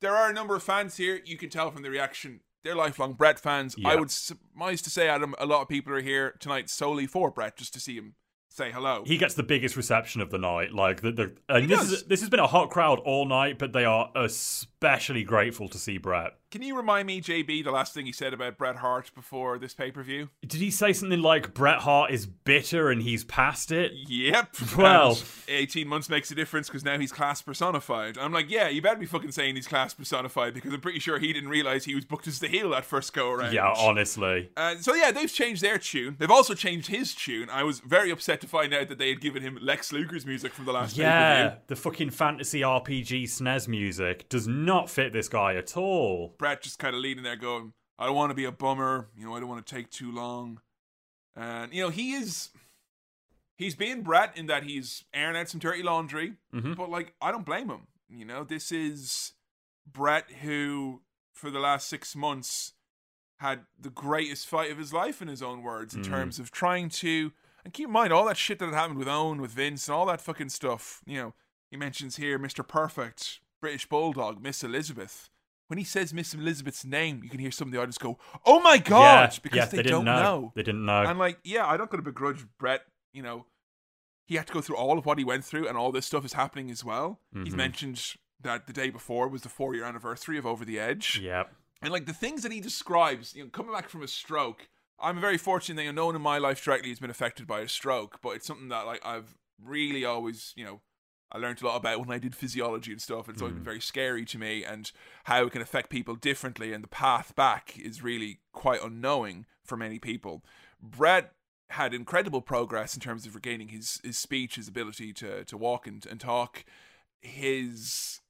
there are a number of fans here. You can tell from the reaction. They're lifelong Bret fans. I Yeah. would surmise to say, Adam, a lot of people are here tonight solely for Bret, just to see him say hello. He gets the biggest reception of the night. Like the, the and He this does. is this has been a hot crowd all night, but they are especially grateful to see Bret. Can you remind me, JB, the last thing he said about Bret Hart before this pay per view? Did he say something like Bret Hart is bitter and he's past it? Yep. Well- And 18 months makes a difference because now he's class personified. I'm like, yeah, you better be fucking saying he's class personified because I'm pretty sure he didn't realize he was booked as the heel that first go around. Yeah, honestly. Uh, so yeah, they've changed their tune. They've also changed his tune. I was very upset to find out that they had given him Lex Luger's music from the last Yeah, pay-per-view. the fucking fantasy RPG SNES music does not fit this guy at all. Bret just kind of leaning there, going, "I don't want to be a bummer. You know, I don't want to take too long." And you know, he is. He's being Bret in that he's airing out some dirty laundry, Mhm. but like I don't blame him. You know, this is Bret who, for the last six months, had the greatest fight of his life, in his own words, in Mhm. terms of trying to. And keep in mind all that shit that had happened with Owen, with Vince, and all that fucking stuff. You know, he mentions here Mr. Perfect, British Bulldog, Miss Elizabeth. When he says Miss Elizabeth's name, you can hear some of the audience go, "Oh my god!" yeah, because they, didn't don't know. know. They didn't know. And like, yeah, I'm not going to begrudge Bret. You know, he had to go through all of what he went through, and all this stuff is happening as well. He's Mhm. mentioned that the day before was the four year anniversary of Over the Edge, Yep. and like the things that he describes, you know, coming back from a stroke. I'm very fortunate that you know, no one in my life directly has been affected by a stroke, but it's something that like I've really always, you know, I learned a lot about when I did physiology and stuff. It's always been very scary to me, and how it can affect people differently, and the path back is really quite unknowing for many people. Bret had incredible progress in terms of regaining his his speech, his ability to to walk and, and talk. His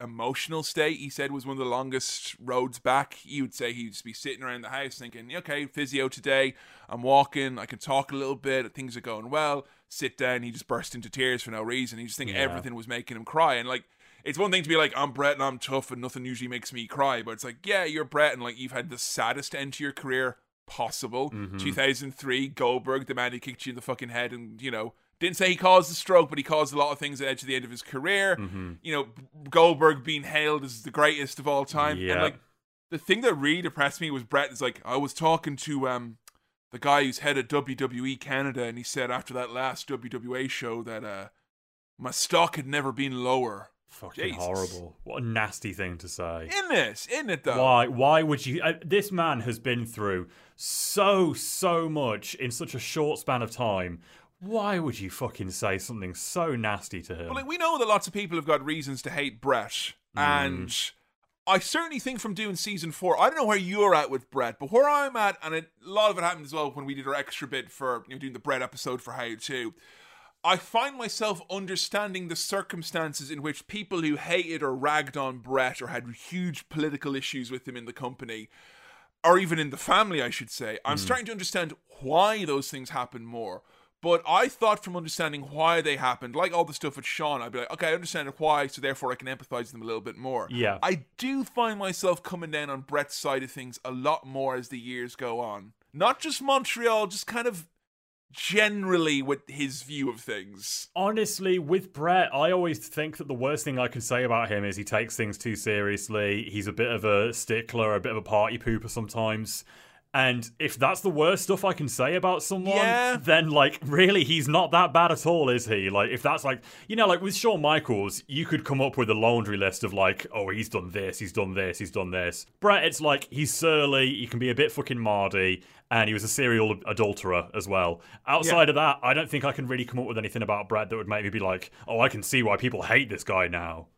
emotional state, he said, was one of the longest roads back. He would say he'd just be sitting around the house thinking, okay, physio today, I'm walking, I can talk a little bit, things are going well. Sit down, he just burst into tears for no reason. He just think Yeah. everything was making him cry. And like, it's one thing to be like, I'm Bret and I'm tough and nothing usually makes me cry, but it's like, yeah, you're Bret and like you've had the saddest end to your career possible. Mm-hmm. 2003, Goldberg, the man who kicked you in the fucking head and, you know, didn't say he caused the stroke, but he caused a lot of things that led to the end of his career. You know, Goldberg being hailed as the greatest of all time. And Yeah. like, the thing that really depressed me was Bret is like, I was talking to um the guy who's head of WWE Canada, and he said after that last WWA show that uh my stock had never been lower. Fucking Jesus. horrible. What a nasty thing to say. In this, isn't it though? Why? Why would you? Uh, this man has been through so so much in such a short span of time. Why would you fucking say something so nasty to him? Well, like, we know that lots of people have got reasons to hate Bret, and mm. I certainly think from doing season four, I don't know where you're at with Bret, but where I'm at, and it, a lot of it happened as well when we did our extra bit for you know doing the Bret episode for How To. I find myself understanding the circumstances in which people who hated or ragged on Bret or had huge political issues with him in the company, or even in the family, I should say. I'm mm. starting to understand why those things happen more. But I thought from understanding why they happened, like all the stuff with Shawn, I'd be like, okay, I understand why, so therefore I can empathize with them a little bit more. Yeah. I do find myself coming down on Bret's side of things a lot more as the years go on. Not just Montreal, just kind of generally with his view of things. Honestly, with Bret, I always think that the worst thing I can say about him is he takes things too seriously. He's a bit of a stickler, a bit of a party pooper sometimes. And if that's the worst stuff I can say about someone, Yeah. then like really he's not that bad at all, is he? Like if that's like you know, like with Shawn Michaels, you could come up with a laundry list of like, oh, he's done this, he's done this, he's done this. Bret, it's like he's surly, he can be a bit fucking mardy, and he was a serial adulterer as well. Outside of that, I don't think I can really come up with anything about Bret that would make me be like, oh, I can see why people hate this guy now.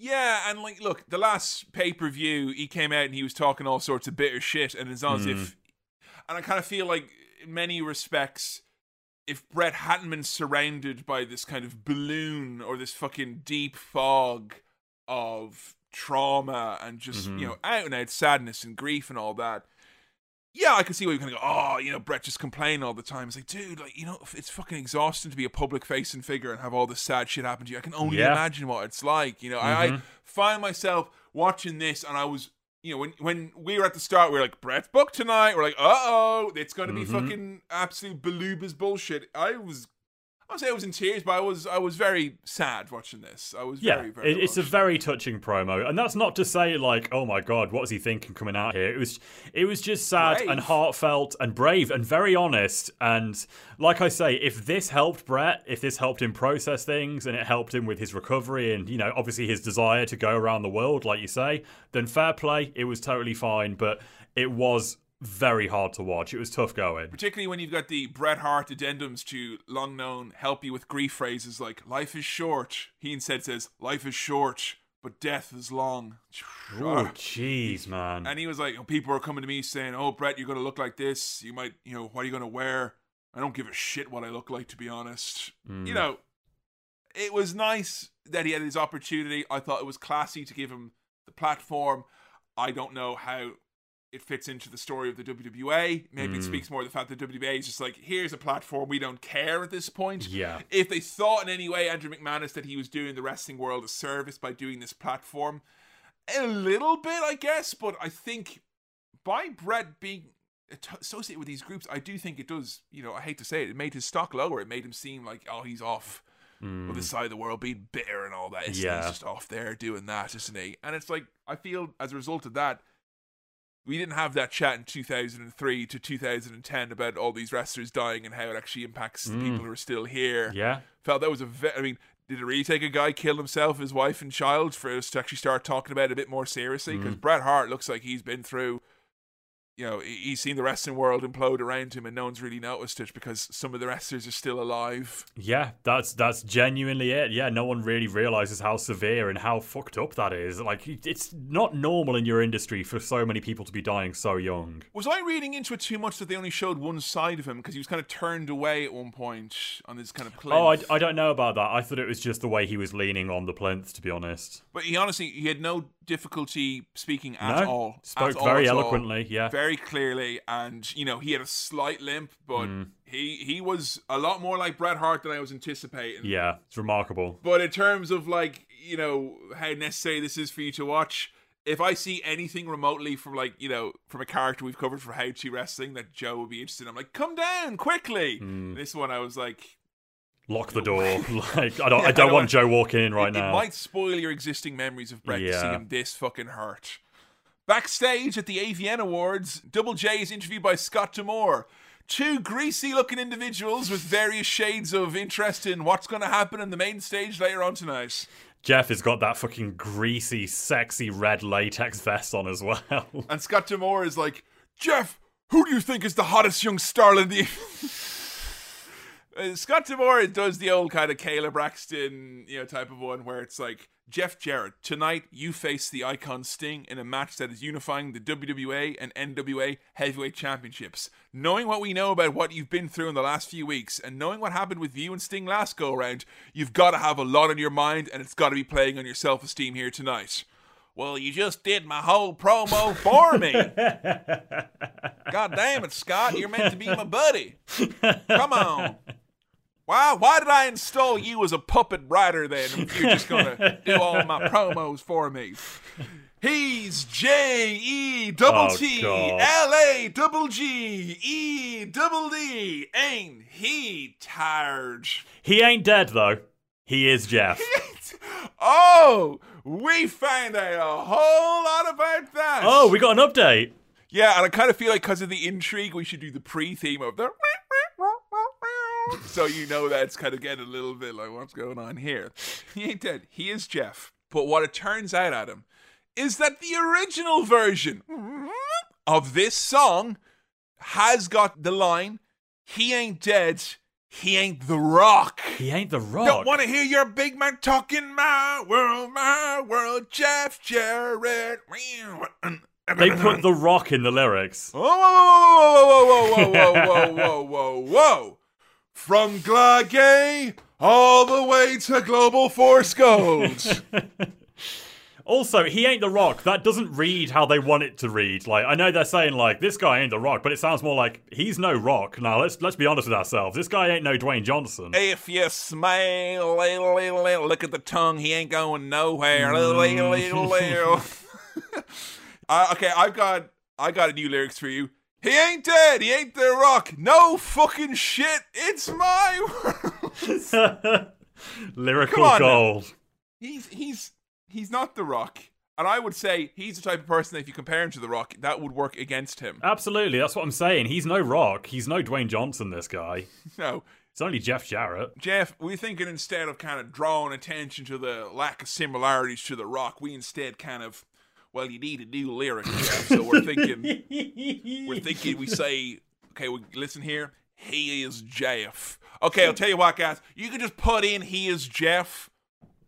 Yeah, and like, look, the last pay per view, he came out and he was talking all sorts of bitter shit, and it's as if, hmm. And I kind of feel like, in many respects, if Bret hadn't been surrounded by this kind of balloon or this fucking deep fog of trauma and just you mm-hmm. know out and out sadness and grief and all that. Yeah, I can see why you kind of go, oh, you know, Bret just complain all the time. It's like, dude, like, you know, it's fucking exhausting to be a public facing figure and have all this sad shit happen to you. I can only Yeah. imagine what it's like. You know, I, I mm-hmm. find myself watching this and I was, you know, when when we were at the start, we were like, Bret's book tonight. We're like, uh oh, it's going to be fucking absolute beluba's bullshit. I was, I say I was in tears, but I was I was very sad watching this. I was Yeah, very, very it, it's a very touching promo, and that's not to say like, oh my god, what was he thinking coming out here? It was, it was just sad Brave. and heartfelt and brave and very honest. And like I say, if this helped Bret, if this helped him process things and it helped him with his recovery and you know obviously his desire to go around the world, like you say, then fair play. It was totally fine, but it was very hard to watch. It was tough going. particularly when you've got the Bret Hart addendums to long known help you with grief phrases like "Life is short." He instead says, "Life is short, but death is long." Oh, jeez, man. And he was like, people are coming to me saying, "Oh, Bret, you're going to look like this. You might, you know, what are you going to wear?" I don't give a shit what I look like, to be honest. Mm. You know, it was nice that he had his opportunity. I thought it was classy to give him the platform. I don't know how it fits into the story of the WWA. Maybe it mm. speaks more of the fact that WWA is just like, here's a platform. We don't care at this point. Yeah. If they thought in any way, Andrew McManus, that he was doing the wrestling world a service by doing this platform, a little bit, I guess. But I think by Bret being associated with these groups, I do think it does. You know, I hate to say it, it made his stock lower. It made him seem like, oh, he's off with this mm. side of the world being bitter and all that. It's, Yeah. He's just off there doing that, isn't he? And it's like I feel as a result of that, we didn't have that chat in 2003 to 2010 about all these wrestlers dying and how it actually impacts the people mm. who are still here. Yeah. Felt that was a ve- I mean, did it really take a guy kill himself, his wife and child, for us to actually start talking about it a bit more seriously? Mm. Because Bret Hart looks like he's been through. You know, he's seen the wrestling world implode around him, and no one's really noticed it because some of the wrestlers are still alive. Yeah, that's that's genuinely it. Yeah, no one really realizes how severe and how fucked up that is. Like, it's not normal in your industry for so many people to be dying so young. Was I reading into it too much that they only showed one side of him because he was kind of turned away at one point on this kind of plinth? Oh, I, I don't know about that. I thought it was just the way he was leaning on the plinth, to be honest. But he honestly, he had no difficulty speaking at no, all. spoke At very all. eloquently. Yeah, very clearly, and you know he had a slight limp, but Mm. he he was a lot more like Bret Hart than I was anticipating. yeah, it's remarkable. But in terms of like you know how necessary this is for you to watch, if I see anything remotely from like you know from a character we've covered for How to Wrestling that Joe would be interested, in, I'm like, come down quickly. Mm. This one I was like, Lock the door. like, I don't, Yeah, I don't I want know. Joe walking in right it, now. it might spoil your existing memories of Bret to see him this fucking hurt. Backstage at the AVN Awards, Double J is interviewed by Scott D'Amore. Two greasy looking individuals with various shades of interest in what's going to happen in the main stage later on tonight. Jeff has got that fucking greasy, sexy red latex vest on as well. And Scott D'Amore is like, Jeff, who do you think is the hottest young starlet in the. Uh, Scott D'Amore does the old kind of Kayla Braxton, you know, type of one where it's like, Jeff Jarrett, tonight you face the icon Sting in a match that is unifying the WWA and NWA heavyweight championships. Knowing what we know about what you've been through in the last few weeks, and knowing what happened with you and Sting last go around, you've got to have a lot on your mind, and it's got to be playing on your self esteem here tonight. Well, you just did my whole promo for me. God damn it, Scott. You're meant to be my buddy. Come on. Why why did I install you as a puppet writer then if you're just gonna do all my promos for me? He's J E double T. L A double G E double D. Ain't he tired? he ain't dead, though. He is Jeff. Oh, we found out a whole lot about that. oh, we got an update. Yeah, and I kind of feel like because of the intrigue, we should do the pre-theme of the. So you know that's kind of getting a little bit like what's going on here. He ain't dead. He is Jeff. But what it turns out, Adam, is that the original version of this song has got the line, "He ain't dead." He ain't the rock. He ain't the rock. Don't want to hear your big man talking my world, my world, Jeff Jarrett. They put the rock in the lyrics. Whoa, Whoa, whoa, whoa, whoa, whoa, whoa, whoa, whoa, whoa, whoa. From Glagay all the way to Global Force Gold. Also, he ain't the rock. That doesn't read how they want it to read. Like I know they're saying like this guy ain't the rock, but it sounds more like he's no rock. Now let's let's be honest with ourselves. This guy ain't no Dwayne Johnson. if you smile, look at the tongue, he ain't going nowhere. uh, okay, I've got I got a new lyrics for you. He ain't dead. He ain't the rock. No fucking shit. It's my world. Lyrical on now. gold. He's he's he's not the rock. And I would say he's the type of person that if you compare him to the rock, that would work against him. Absolutely, that's what I'm saying. He's no rock. He's no Dwayne Johnson. This guy. No. It's only Jeff Jarrett. Jeff, we're thinking instead of kind of drawing attention to the lack of similarities to the rock, we instead kind of well, you need a new lyric, So we're thinking we're thinking we say, okay, we listen here. He is Jeff. Okay, I'll tell you what, guys. You can just put in he is Jeff,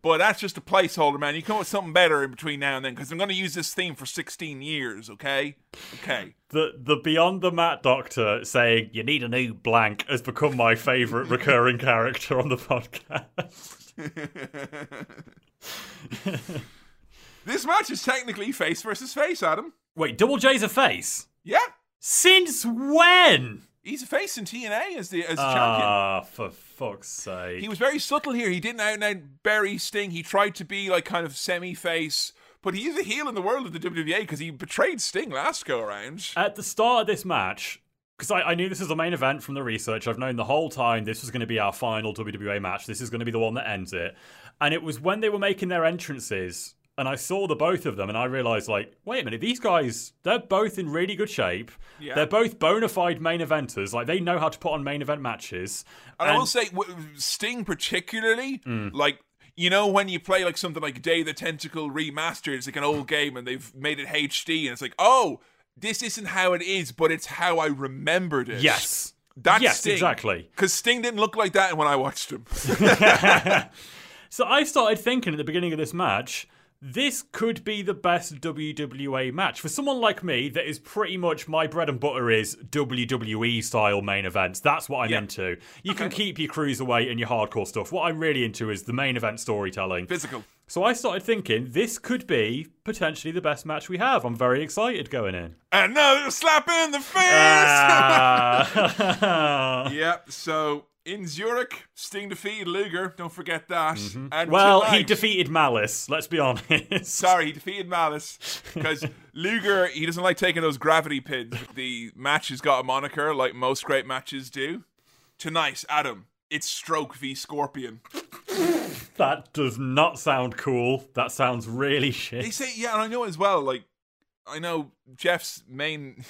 but that's just a placeholder, man. You come up with something better in between now and then because I'm going to use this theme for 16 years. Okay, okay. The the Beyond the Mat Doctor saying you need a new blank has become my favourite recurring character on the podcast. This match is technically face versus face, Adam. Wait, Double J's a face? Yeah, Since when? he's a face in TNA as the as the champion. Ah, for fuck's sake. He was very subtle here. He didn't out and out bury Sting. He tried to be like kind of semi face, but he is a heel in the world of the WWA because he betrayed Sting last go around. At the start of this match, because I, I knew this was the main event from the research, I've known the whole time this was going to be our final WWA match. This is going to be the one that ends it. And it was when they were making their entrances, and I saw the both of them, and I realized, like, wait a minute, these guys, they're both in really good shape. Yeah. They're both bona fide main eventers. Like, they know how to put on main event matches. And, I will say, Sting particularly, like. You know when you play like something like Day of the Tentacle Remastered, it's like an old game and they've made it HD and it's like, oh, this isn't how it is, but it's how I remembered it. Yes. That's Yes, Sting. exactly. Because Sting didn't look like that when I watched him. So I started thinking at the beginning of this match, this could be the best WWE match. For someone like me, that is pretty much my bread and butter is WWE style main events. That's what I'm Yeah. into. You can keep your cruiserweight and your hardcore stuff. What I'm really into is the main event storytelling. Physical. So I started thinking this could be potentially the best match we have. I'm very excited going in. Another slap in the face! Ah. Yep. So in Zurich, Sting defeated Luger. Don't forget that. And Mm-hmm. well, he defeated Malice. Let's be honest. Sorry, he defeated Malice because Luger he doesn't like taking those gravity pins. The match has got a moniker like most great matches do. Tonight, Adam, it's Stroke v Scorpion. That does not sound cool. That sounds really shit. They say, yeah, and I know as well. Like, I know Jeff's main.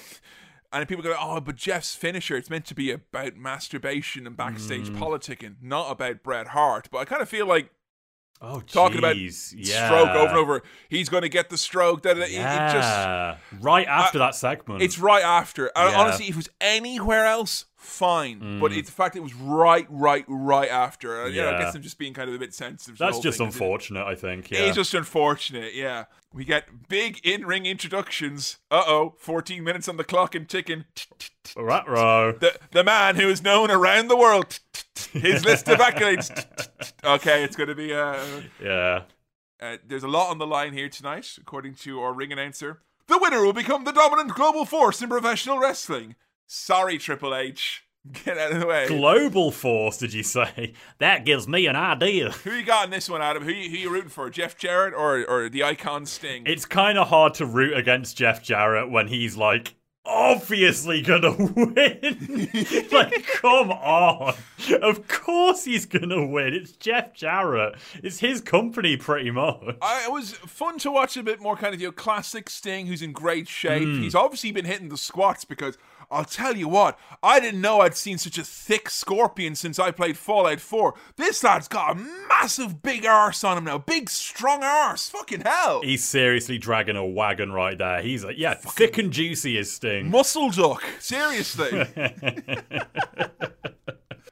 And people go, oh, but Jeff's finisher, it's meant to be about masturbation and backstage Mm. politicking, not about Bret Hart. But I kind of feel like Oh, talking about yeah. stroke over and over. He's going to get the stroke. It- Yeah. It, just right after that segment. it's right after. Yeah. honestly, if it was anywhere else, fine. But it's the fact it was right, right, right after. And, you know, I Mm. Guess I'm just being kind of a bit sensitive. That's just thing, unfortunate, I think. Yeah. It's just unfortunate, yeah. We get big in ring introductions. Uh oh, 14 minutes on the clock and ticking. Rat-row. The, the man who is known around the world. His list of accolades. Okay, it's going to be. Uh, Yeah. uh, there's a lot on the line here tonight, according to our ring announcer. The winner will become the dominant global force in professional wrestling. Sorry, Triple H. Get out of the way. Global Force, did you say? That gives me an idea. who you got in this one, Adam? Who you, who you rooting for? Jeff Jarrett or or the Icon Sting? It's kind of hard to root against Jeff Jarrett when he's like obviously gonna win. like, come on. Of course he's gonna win. It's Jeff Jarrett. It's his company, pretty much. I, it was fun to watch a bit more kind of your know classic Sting, who's in great shape. Hmm. He's obviously been hitting the squats because I'll tell you what, I didn't know I'd seen such a thick scorpion since I played Fallout 4. This lad's got a massive big arse on him now, big strong arse. Fucking hell, He's seriously dragging a wagon right there. He's like, yeah, thick and juicy is Sting. muscle duck. Seriously. And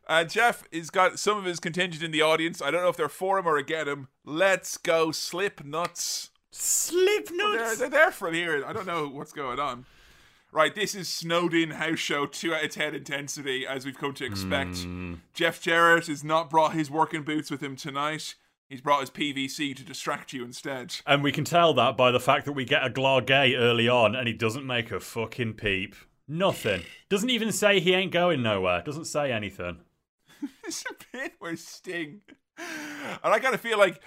uh, Jeff has got some of his contingent in the audience. I don't know if they're for him or against him. Let's go, slip nuts. Slip They're, nuts. they're there from here. I don't know what's going on. Right, this is Snowden house show 2 out of 10 intensity, as we've come to expect. Hmm. Jeff Jarrett has not brought his working boots with him tonight. He's brought his PVC to distract you instead. And we can tell that by the fact that we get a Glargay early on and he doesn't make a fucking peep. Nothing. Doesn't even say he ain't going nowhere. Doesn't say anything. There's a bit where Sting. And I kind of feel like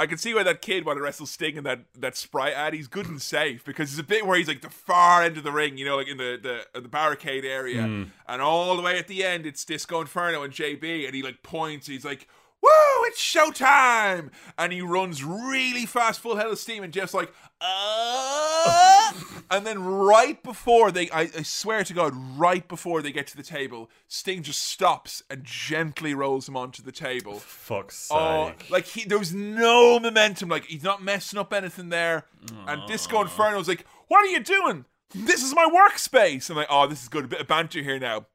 I can see why that kid wanted to wrestle Sting in that, that Sprite ad. He's good and safe because there's a bit where he's like the far end of the ring, you know, like in the, the, the barricade area. Hmm. And all the way at the end, it's Disco Inferno and JB. And he like points, he's like, Woo, it's showtime! And he runs really fast, full head of steam, and Jeff's like, uh And then right before they, I, I swear to God, right before they get to the table, Sting just stops and gently rolls him onto the table. Fuck's sake. Oh, like he, there was no momentum. Like he's not messing up anything there. And Disco Inferno's like, "What are you doing? This is my workspace." I'm like, "Oh, this is good. A bit of banter here now."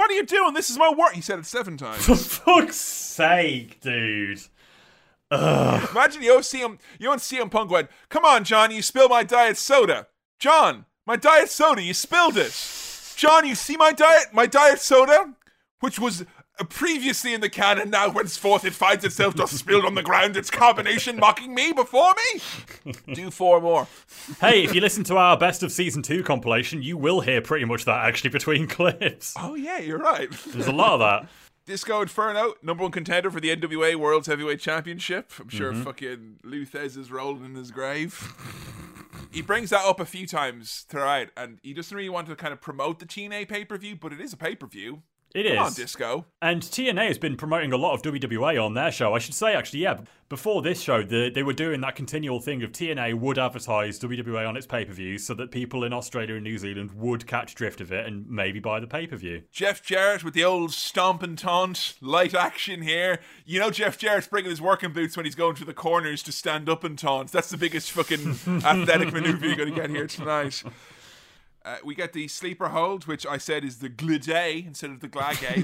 What are you doing? This is my work. He said it seven times. For fuck's sake, dude. Imagine you see him. You don't see him. Punk went, "Come on, John. You spilled my diet soda. John, my diet soda. You spilled it. John, you see my diet, my diet soda, which was." Uh, Previously in the canon, now henceforth it finds itself just spilled on the ground. Its combination mocking me before me. Do four more. Hey, if you listen to our best of season two compilation, you will hear pretty much that actually between clips. Oh yeah, you're right. There's a lot of that. Disco Inferno, number one contender for the NWA World's Heavyweight Championship. I'm sure fucking Lou Thesz is rolling in his grave. he brings that up a few times throughout, and he doesn't really want to kind of promote the TNA pay per view, but it is a pay per view. It Come on. Disco. And TNA has been promoting a lot of WWA on their show. I should say, actually, yeah, before this show, the, they were doing that continual thing of TNA would advertise WWA on its pay per views so that people in Australia and New Zealand would catch drift of it and maybe buy the pay per view. Jeff Jarrett with the old stomp and taunt, light action here. You know Jeff Jarrett's bringing his working boots when he's going to the corners to stand up and taunt. That's the biggest fucking athletic maneuver you're going to get here tonight. Uh, we get the sleeper hold, which I said is the glade instead of the glagay.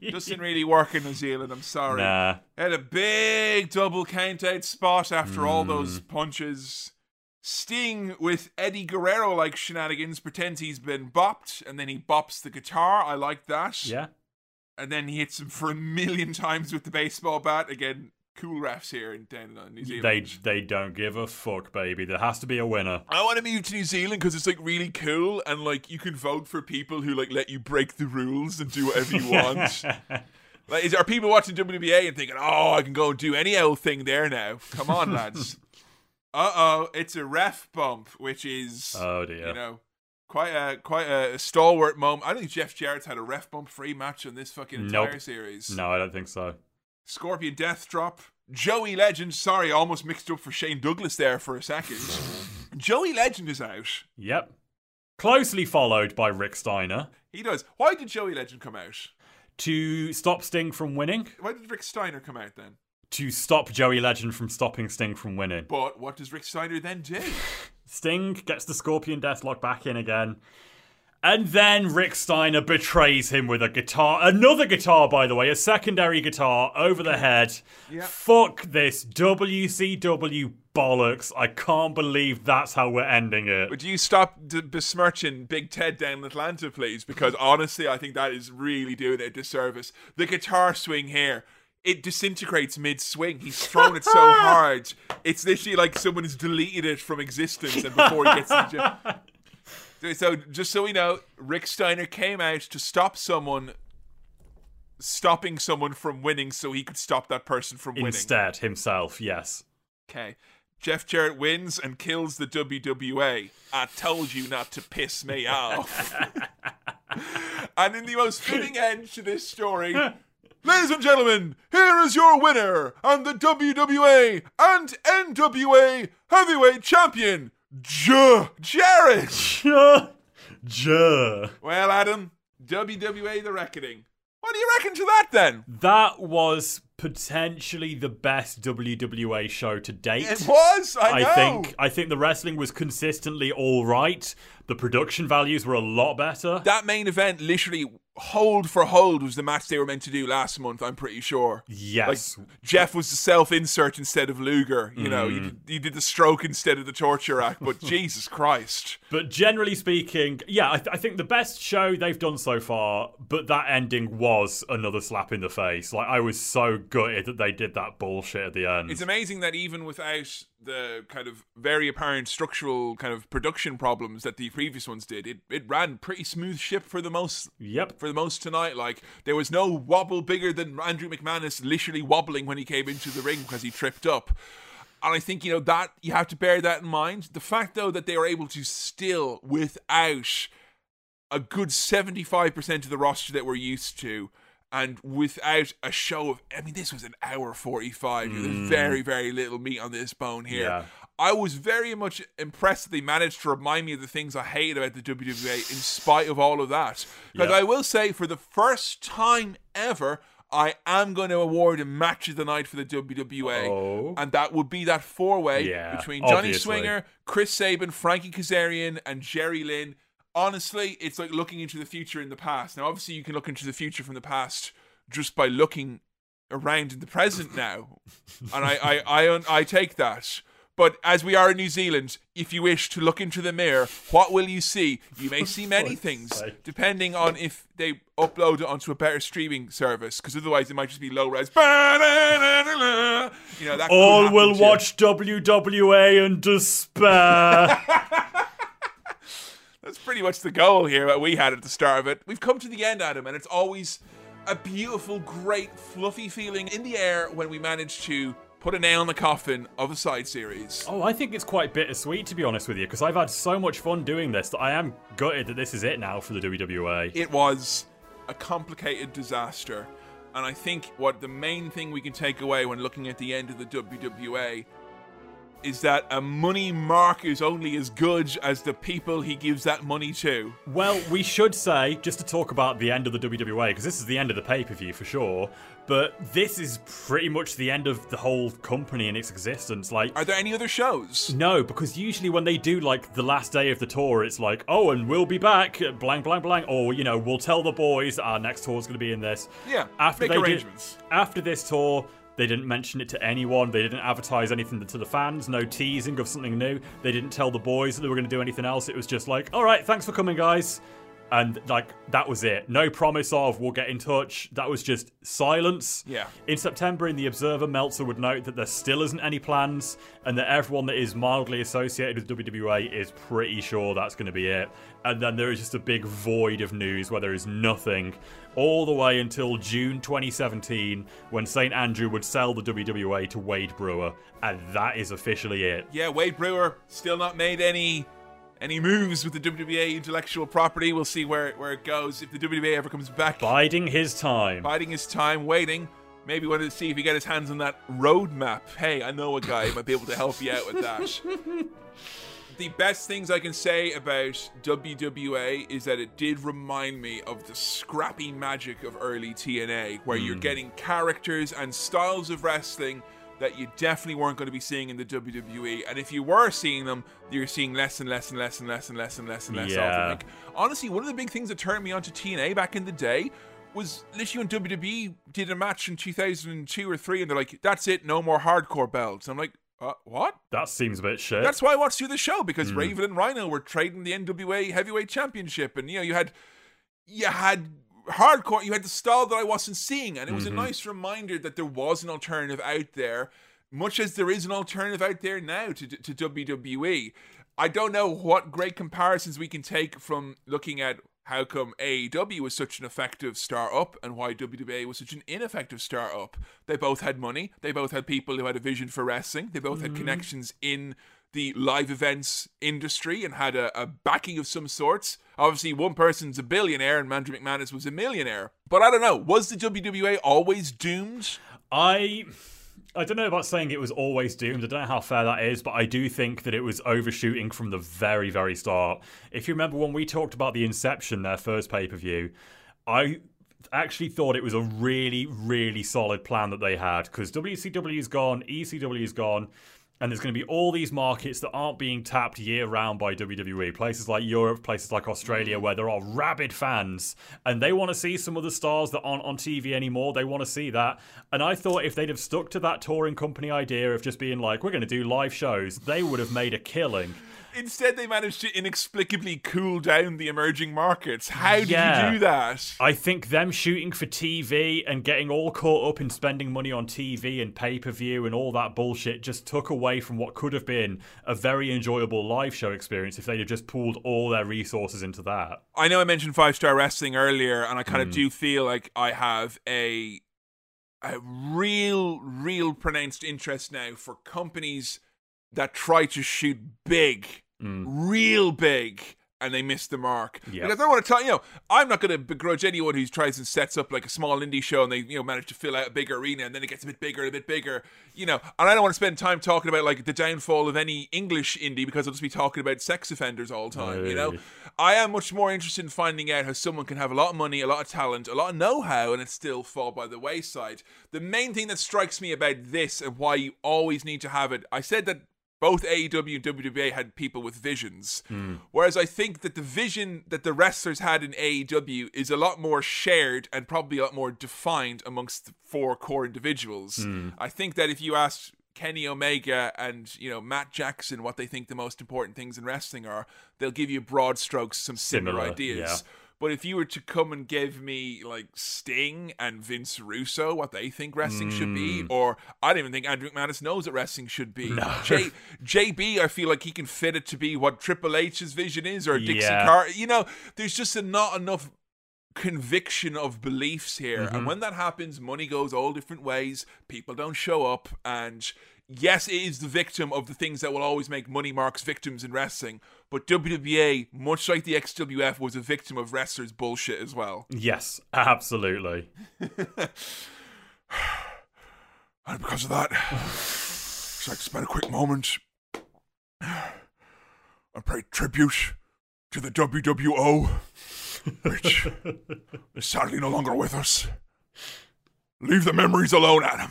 Doesn't really work in New Zealand. I'm sorry. Nah. Had a big double count out spot after all Hmm. those punches. Sting with Eddie Guerrero like shenanigans pretends he's been bopped and then he bops the guitar. I like that. Yeah. And then he hits him for a million times with the baseball bat. Again, cool refs here in down in New Zealand. They they don't give a fuck, baby. There has to be a winner. I want to move to New Zealand because it's like really cool and like you can vote for people who like let you break the rules and do whatever you want. like, is, are people watching WBA and thinking, "Oh, I can go and do any old thing there now"? Come on, lads. Uh oh, it's a ref bump, which is Oh dear. you know quite a quite a stalwart moment. I think Jeff Jarrett's had a ref bump free match on this fucking entire Nope. series. No, I don't think so. Scorpion Death Drop. Joey Legend. Sorry, I almost mixed up for Shane Douglas there for a second. Joey Legend is out. Yep. Closely followed by Rick Steiner He does. Why did Joey Legend come out? to stop Sting from winning, Why did Rick Steiner come out then? to stop Joey Legend from stopping Sting from winning. But what does Rick Steiner then do? Sting gets the Scorpion Deathlock back in again. And then Rick Steiner betrays him with a guitar. Another guitar, by the way, a secondary guitar over the head. Yeah. Fuck this WCW bollocks. I can't believe that's how we're ending it. Would you stop d- besmirching Big Ted down in Atlanta, please? Because honestly, I think that is really doing it a disservice. The guitar swing here. It disintegrates mid swing. He's thrown it so hard. It's literally like someone has deleted it from existence and before he gets to the gym. So- just so we know, Rick Steiner came out to stop someone stopping someone from winning so he could stop that person from winning. Instead, himself, yes. Okay. Jeff Jarrett wins and kills the WWA. I told you not to piss me off. and in the most fitting end to this story, ladies and gentlemen, here is your winner and the WWA and NWA heavyweight champion, Jeff Jarrett. Juh. Well, Adam, WWA The Reckoning. What do you reckon to that then? That was potentially the best WWA show to date. It was. I, I think I think the wrestling was consistently all right. The production values were a lot better. that main event, literally hold for hold, was the match they were meant to do last month. I'm pretty sure. Yes. Like Jeff was the self-insert instead of Luger. You know, Mm. you did, you did the stroke instead of the torture act. But Jesus Christ, But generally speaking, yeah, I, th- I think the best show they've done so far. But that ending was another slap in the face. Like I was so gutted that they did that bullshit at the end. it's amazing that even without the kind of very apparent structural kind of production problems that the previous ones did, it, it ran pretty smooth ship for the most yep. for the most tonight. Like there was no wobble bigger than Andrew McManus literally wobbling when he came into the ring because he tripped up. And I think you know that you have to bear that in mind. The fact though that they were able to still without a good seventy five percent of the roster that we're used to. And without a show of, I mean, this was an hour 45. There's mm. very, very little meat on this bone here. Yeah. I was very much impressed that they managed to remind me of the things I hate about the WWE in spite of all of that. Because Yeah. I will say, for the first time ever, I am going to award a match of the night for the WWA. Oh. And that would be that four way Yeah, between Johnny obviously. Swinger, Chris Sabin, Frankie Kazarian, and Jerry Lynn. Honestly, it's like looking into the future in the past. Now, obviously, you can look into the future from the past just by looking around in the present now, and I, I, I, I take that. But as we are in New Zealand, if you wish to look into the mirror, what will you see? You may see many things, depending on if they upload it onto a better streaming service, because otherwise it might just be low res. You know, that All will watch WWA and despair. That's pretty much the goal here that we had at the start of it. We've come to the end, Adam, and it's always a beautiful, great, fluffy feeling in the air when we manage to put a nail in the coffin of a side series. oh, I think it's quite bittersweet to be honest with you, because I've had so much fun doing this that I am gutted that this is it now for the WWA. It was a complicated disaster. And I think what the main thing we can take away when looking at the end of the WWA is that a money mark is only as good as the people he gives that money to. Well, we should say, just to talk about the end of the WWA, because this is the end of the pay per view for sure, but this is pretty much the end of the whole company and its existence. Like, Are there any other shows? no, because usually when they do like the last day of the tour, it's like, oh, and we'll be back, blank, blank, blank, or you know, we'll tell the boys that our next tour is going to be in this. Yeah, after make they did- arrangements. after this tour, they didn't mention it to anyone. They didn't advertise anything to the fans. No teasing of something new. They didn't tell the boys that they were going to do anything else. It was just like, all right, thanks for coming, guys. And like that was it. No promise of we'll get in touch. That was just silence. Yeah. In September, in the Observer, Meltzer would note that there still isn't any plans, and that everyone that is mildly associated with WWA is pretty sure that's going to be it. And then there is just a big void of news where there is nothing, all the way until June 2017, when St. Andrew would sell the WWA to Wade Brewer, and that is officially it. Yeah, Wade Brewer still not made any any moves with the WWA intellectual property. We'll see where where it goes if the WWA ever comes back. Biding his time. Biding his time, waiting. Maybe wanted to see if he get his hands on that roadmap. Hey, I know a guy who might be able to help you out with that. the best things I can say about WWA is that it did remind me of the scrappy magic of early TNA, where you're hmm. getting characters and styles of wrestling that you definitely weren't going to be seeing in the WWE. And if you were seeing them, you're seeing less and less and less and less and less and less and less of them. Yeah. Like, honestly, one of the big things that turned me on to TNA back in the day was literally when WWE did a match in 2002 or 3 and they're like, that's it, no more hardcore belts. I'm like, uh, what? That seems a bit shit. That's why I watched you the show because Raven and Rhino were trading the NWA Heavyweight Championship, and you know you had you had hardcore, you had the style that I wasn't seeing, and it was a nice reminder that there was an alternative out there, much as there is an alternative out there now to to WWE. I don't know what great comparisons we can take from looking at how come AEW was such an effective startup and why WWA was such an ineffective startup. They both had money, they both had people who had a vision for wrestling, they both had mm-hmm. connections in the live events industry and had a, a backing of some sorts. Obviously, one person's a billionaire and Andrew McManus was a millionaire. But I don't know, was the WWA always doomed? I I don't know about saying it was always doomed. I don't know how fair that is, but I do think that it was overshooting from the very, very start. If you remember when we talked about the Inception, their first pay per view, I actually thought it was a really, really solid plan that they had because WCW's gone, ECW's gone. And there's going to be all these markets that aren't being tapped year round by WWE. Places like Europe, places like Australia, mm. where there are rabid fans and they want to see some of the stars that aren't on TV anymore. They want to see that. And I thought if they'd have stuck to that touring company idea of just being like, we're going to do live shows, they would have made a killing. Instead, they managed to inexplicably cool down the emerging markets. How did Yeah. you do that? I think them shooting for TV and getting all caught up in spending money on TV and pay per view and all that bullshit just took away from what could have been a very enjoyable live show experience if they'd have just pooled all their resources into that. I know I mentioned five star wrestling earlier, and I kind of mm. do feel like I have a a real, real pronounced interest now for companies that try to shoot big, Mm. real big, and they miss the mark. Yep. Because I don't want to tell you know, I'm not going to begrudge anyone who tries and sets up like a small indie show and they you know manage to fill out a big arena and then it gets a bit bigger and a bit bigger. You know, and I don't want to spend time talking about like the downfall of any English indie because I'll just be talking about sex offenders all the time. You know, I am much more interested in finding out how someone can have a lot of money, a lot of talent, a lot of know how, and it still fall by the wayside. The main thing that strikes me about this and why you always need to have it, I said that both AEW and WWA had people with visions. Hmm. Whereas I think that the vision that the wrestlers had in AEW is a lot more shared and probably a lot more defined amongst the four core individuals. Hmm. I think that if you asked Kenny Omega and you know Matt Jackson what they think the most important things in wrestling are, they'll give you broad strokes, some similar, Similar, ideas. yeah. But if you were to come and give me like Sting and Vince Russo what they think wrestling should be, Mm. or I don't even think Andrew McManus knows what wrestling should be. J- JB, I feel like he can fit it to be what Triple H's vision is, or Dixie Yeah. Carter. You know, there's just a, not enough conviction of beliefs here. Mm-hmm. And when that happens, money goes all different ways. People don't show up. And yes, it is the victim of the things that will always make money marks victims in wrestling. But WWA, much like the XWF, was a victim of wrestlers' bullshit as well. Yes, absolutely. And because of that, I'd like to spend a quick moment and pay tribute to the WWO, which is sadly no longer with us. Leave the memories alone, Adam.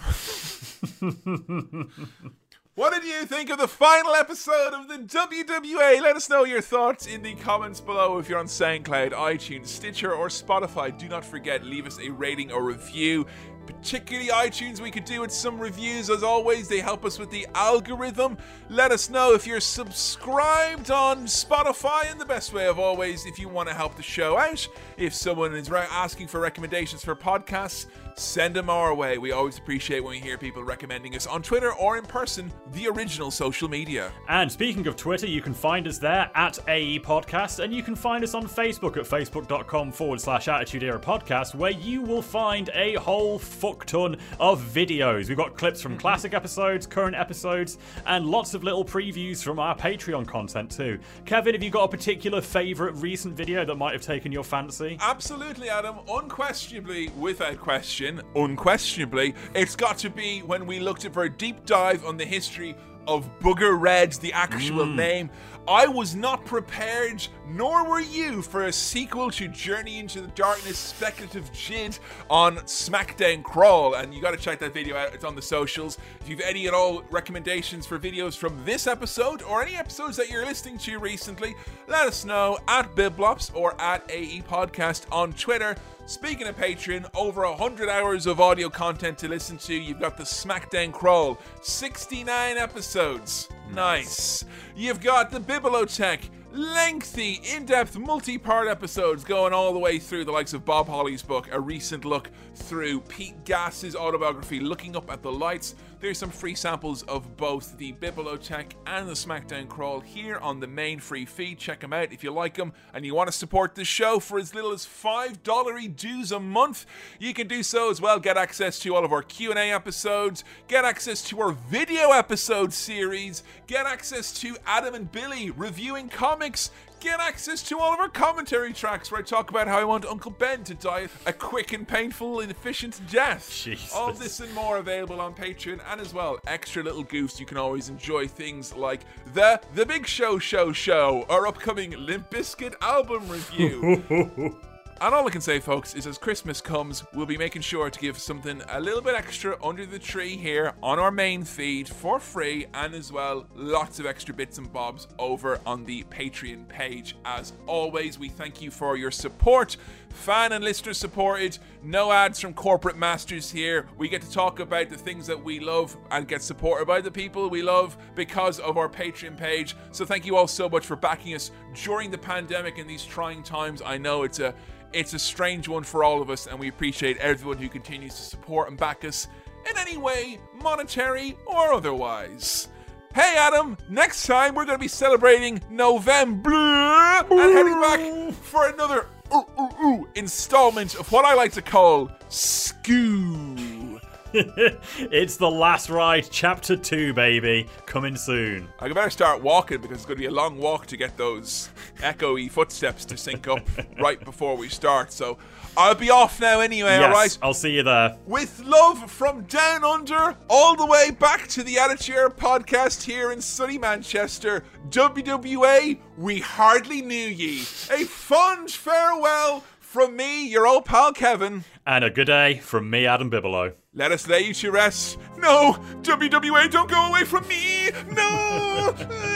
What did you think of the final episode of the WWA? Let us know your thoughts in the comments below if you're on SoundCloud, iTunes, Stitcher, or Spotify. Do not forget, leave us a rating or review. Particularly iTunes, we could do with some reviews as always. They help us with the algorithm. Let us know if you're subscribed on Spotify, and the best way of always, if you want to help the show out. If someone is asking for recommendations for podcasts, send them our way. We always appreciate when we hear people recommending us on Twitter or in person, the original social media. And speaking of Twitter, you can find us there at AE Podcast, and you can find us on Facebook at facebook.com forward slash Attitude Era Podcast, where you will find a whole fuck ton of videos. We've got clips from classic episodes, current episodes, and lots of little previews from our Patreon content too. Kevin, have you got a particular favourite recent video that might have taken your fancy? Absolutely, Adam. Unquestionably, without question, unquestionably, it's got to be when we looked at for a deep dive on the history of Booger Red, the actual mm. name. I was not prepared, nor were you, for a sequel to Journey into the Darkness Speculative Jid on SmackDown Crawl. And you got to check that video out, it's on the socials. If you've any at all recommendations for videos from this episode or any episodes that you're listening to recently, let us know at Biblops or at AE Podcast on Twitter. Speaking of Patreon, over 100 hours of audio content to listen to. You've got the SmackDown Crawl, 69 episodes. Nice. You've got the Bibliotech, lengthy, in depth, multi part episodes going all the way through the likes of Bob Holly's book, A Recent Look through Pete Gas's autobiography, Looking Up at the Lights. There's some free samples of both the Bibliotech and the SmackDown Crawl here on the main free feed. Check them out if you like them and you want to support the show for as little as $5 dues a month. You can do so as well. Get access to all of our Q&A episodes, get access to our video episode series, get access to Adam and Billy reviewing comics, get access to all of our commentary tracks where I talk about how I want Uncle Ben to die a quick and painful and efficient death. Jesus. All this and more available on Patreon, and as well, extra little goofs. You can always enjoy things like the The Big Show Show Show, our upcoming Limp Bizkit album review. And all I can say, folks, is as Christmas comes, we'll be making sure to give something a little bit extra under the tree here on our main feed for free, and as well, lots of extra bits and bobs over on the Patreon page. As always, we thank you for your support. Fan and listener supported, no ads from corporate masters here. We get to talk about the things that we love and get supported by the people we love because of our Patreon page. So thank you all so much for backing us during the pandemic in these trying times. I know it's a it's a strange one for all of us, and we appreciate everyone who continues to support and back us in any way, monetary or otherwise. Hey Adam, next time we're going to be celebrating November and heading back for another ooh, ooh, ooh, installment of what I like to call Skoo. it's the last ride, chapter two, baby, coming soon. I better start walking because it's going to be a long walk to get those echoey footsteps to sync up right before we start. So I'll be off now anyway, yes, alright? I'll see you there. With love from down under all the way back to the Attitude Era podcast here in sunny Manchester. WWA, we hardly knew ye. A fond farewell from me, your old pal Kevin. And a good day from me, Adam Bibelow. Let us lay you to rest. No, WWA, don't go away from me. No.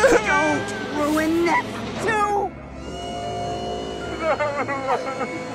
Don't ruin that too!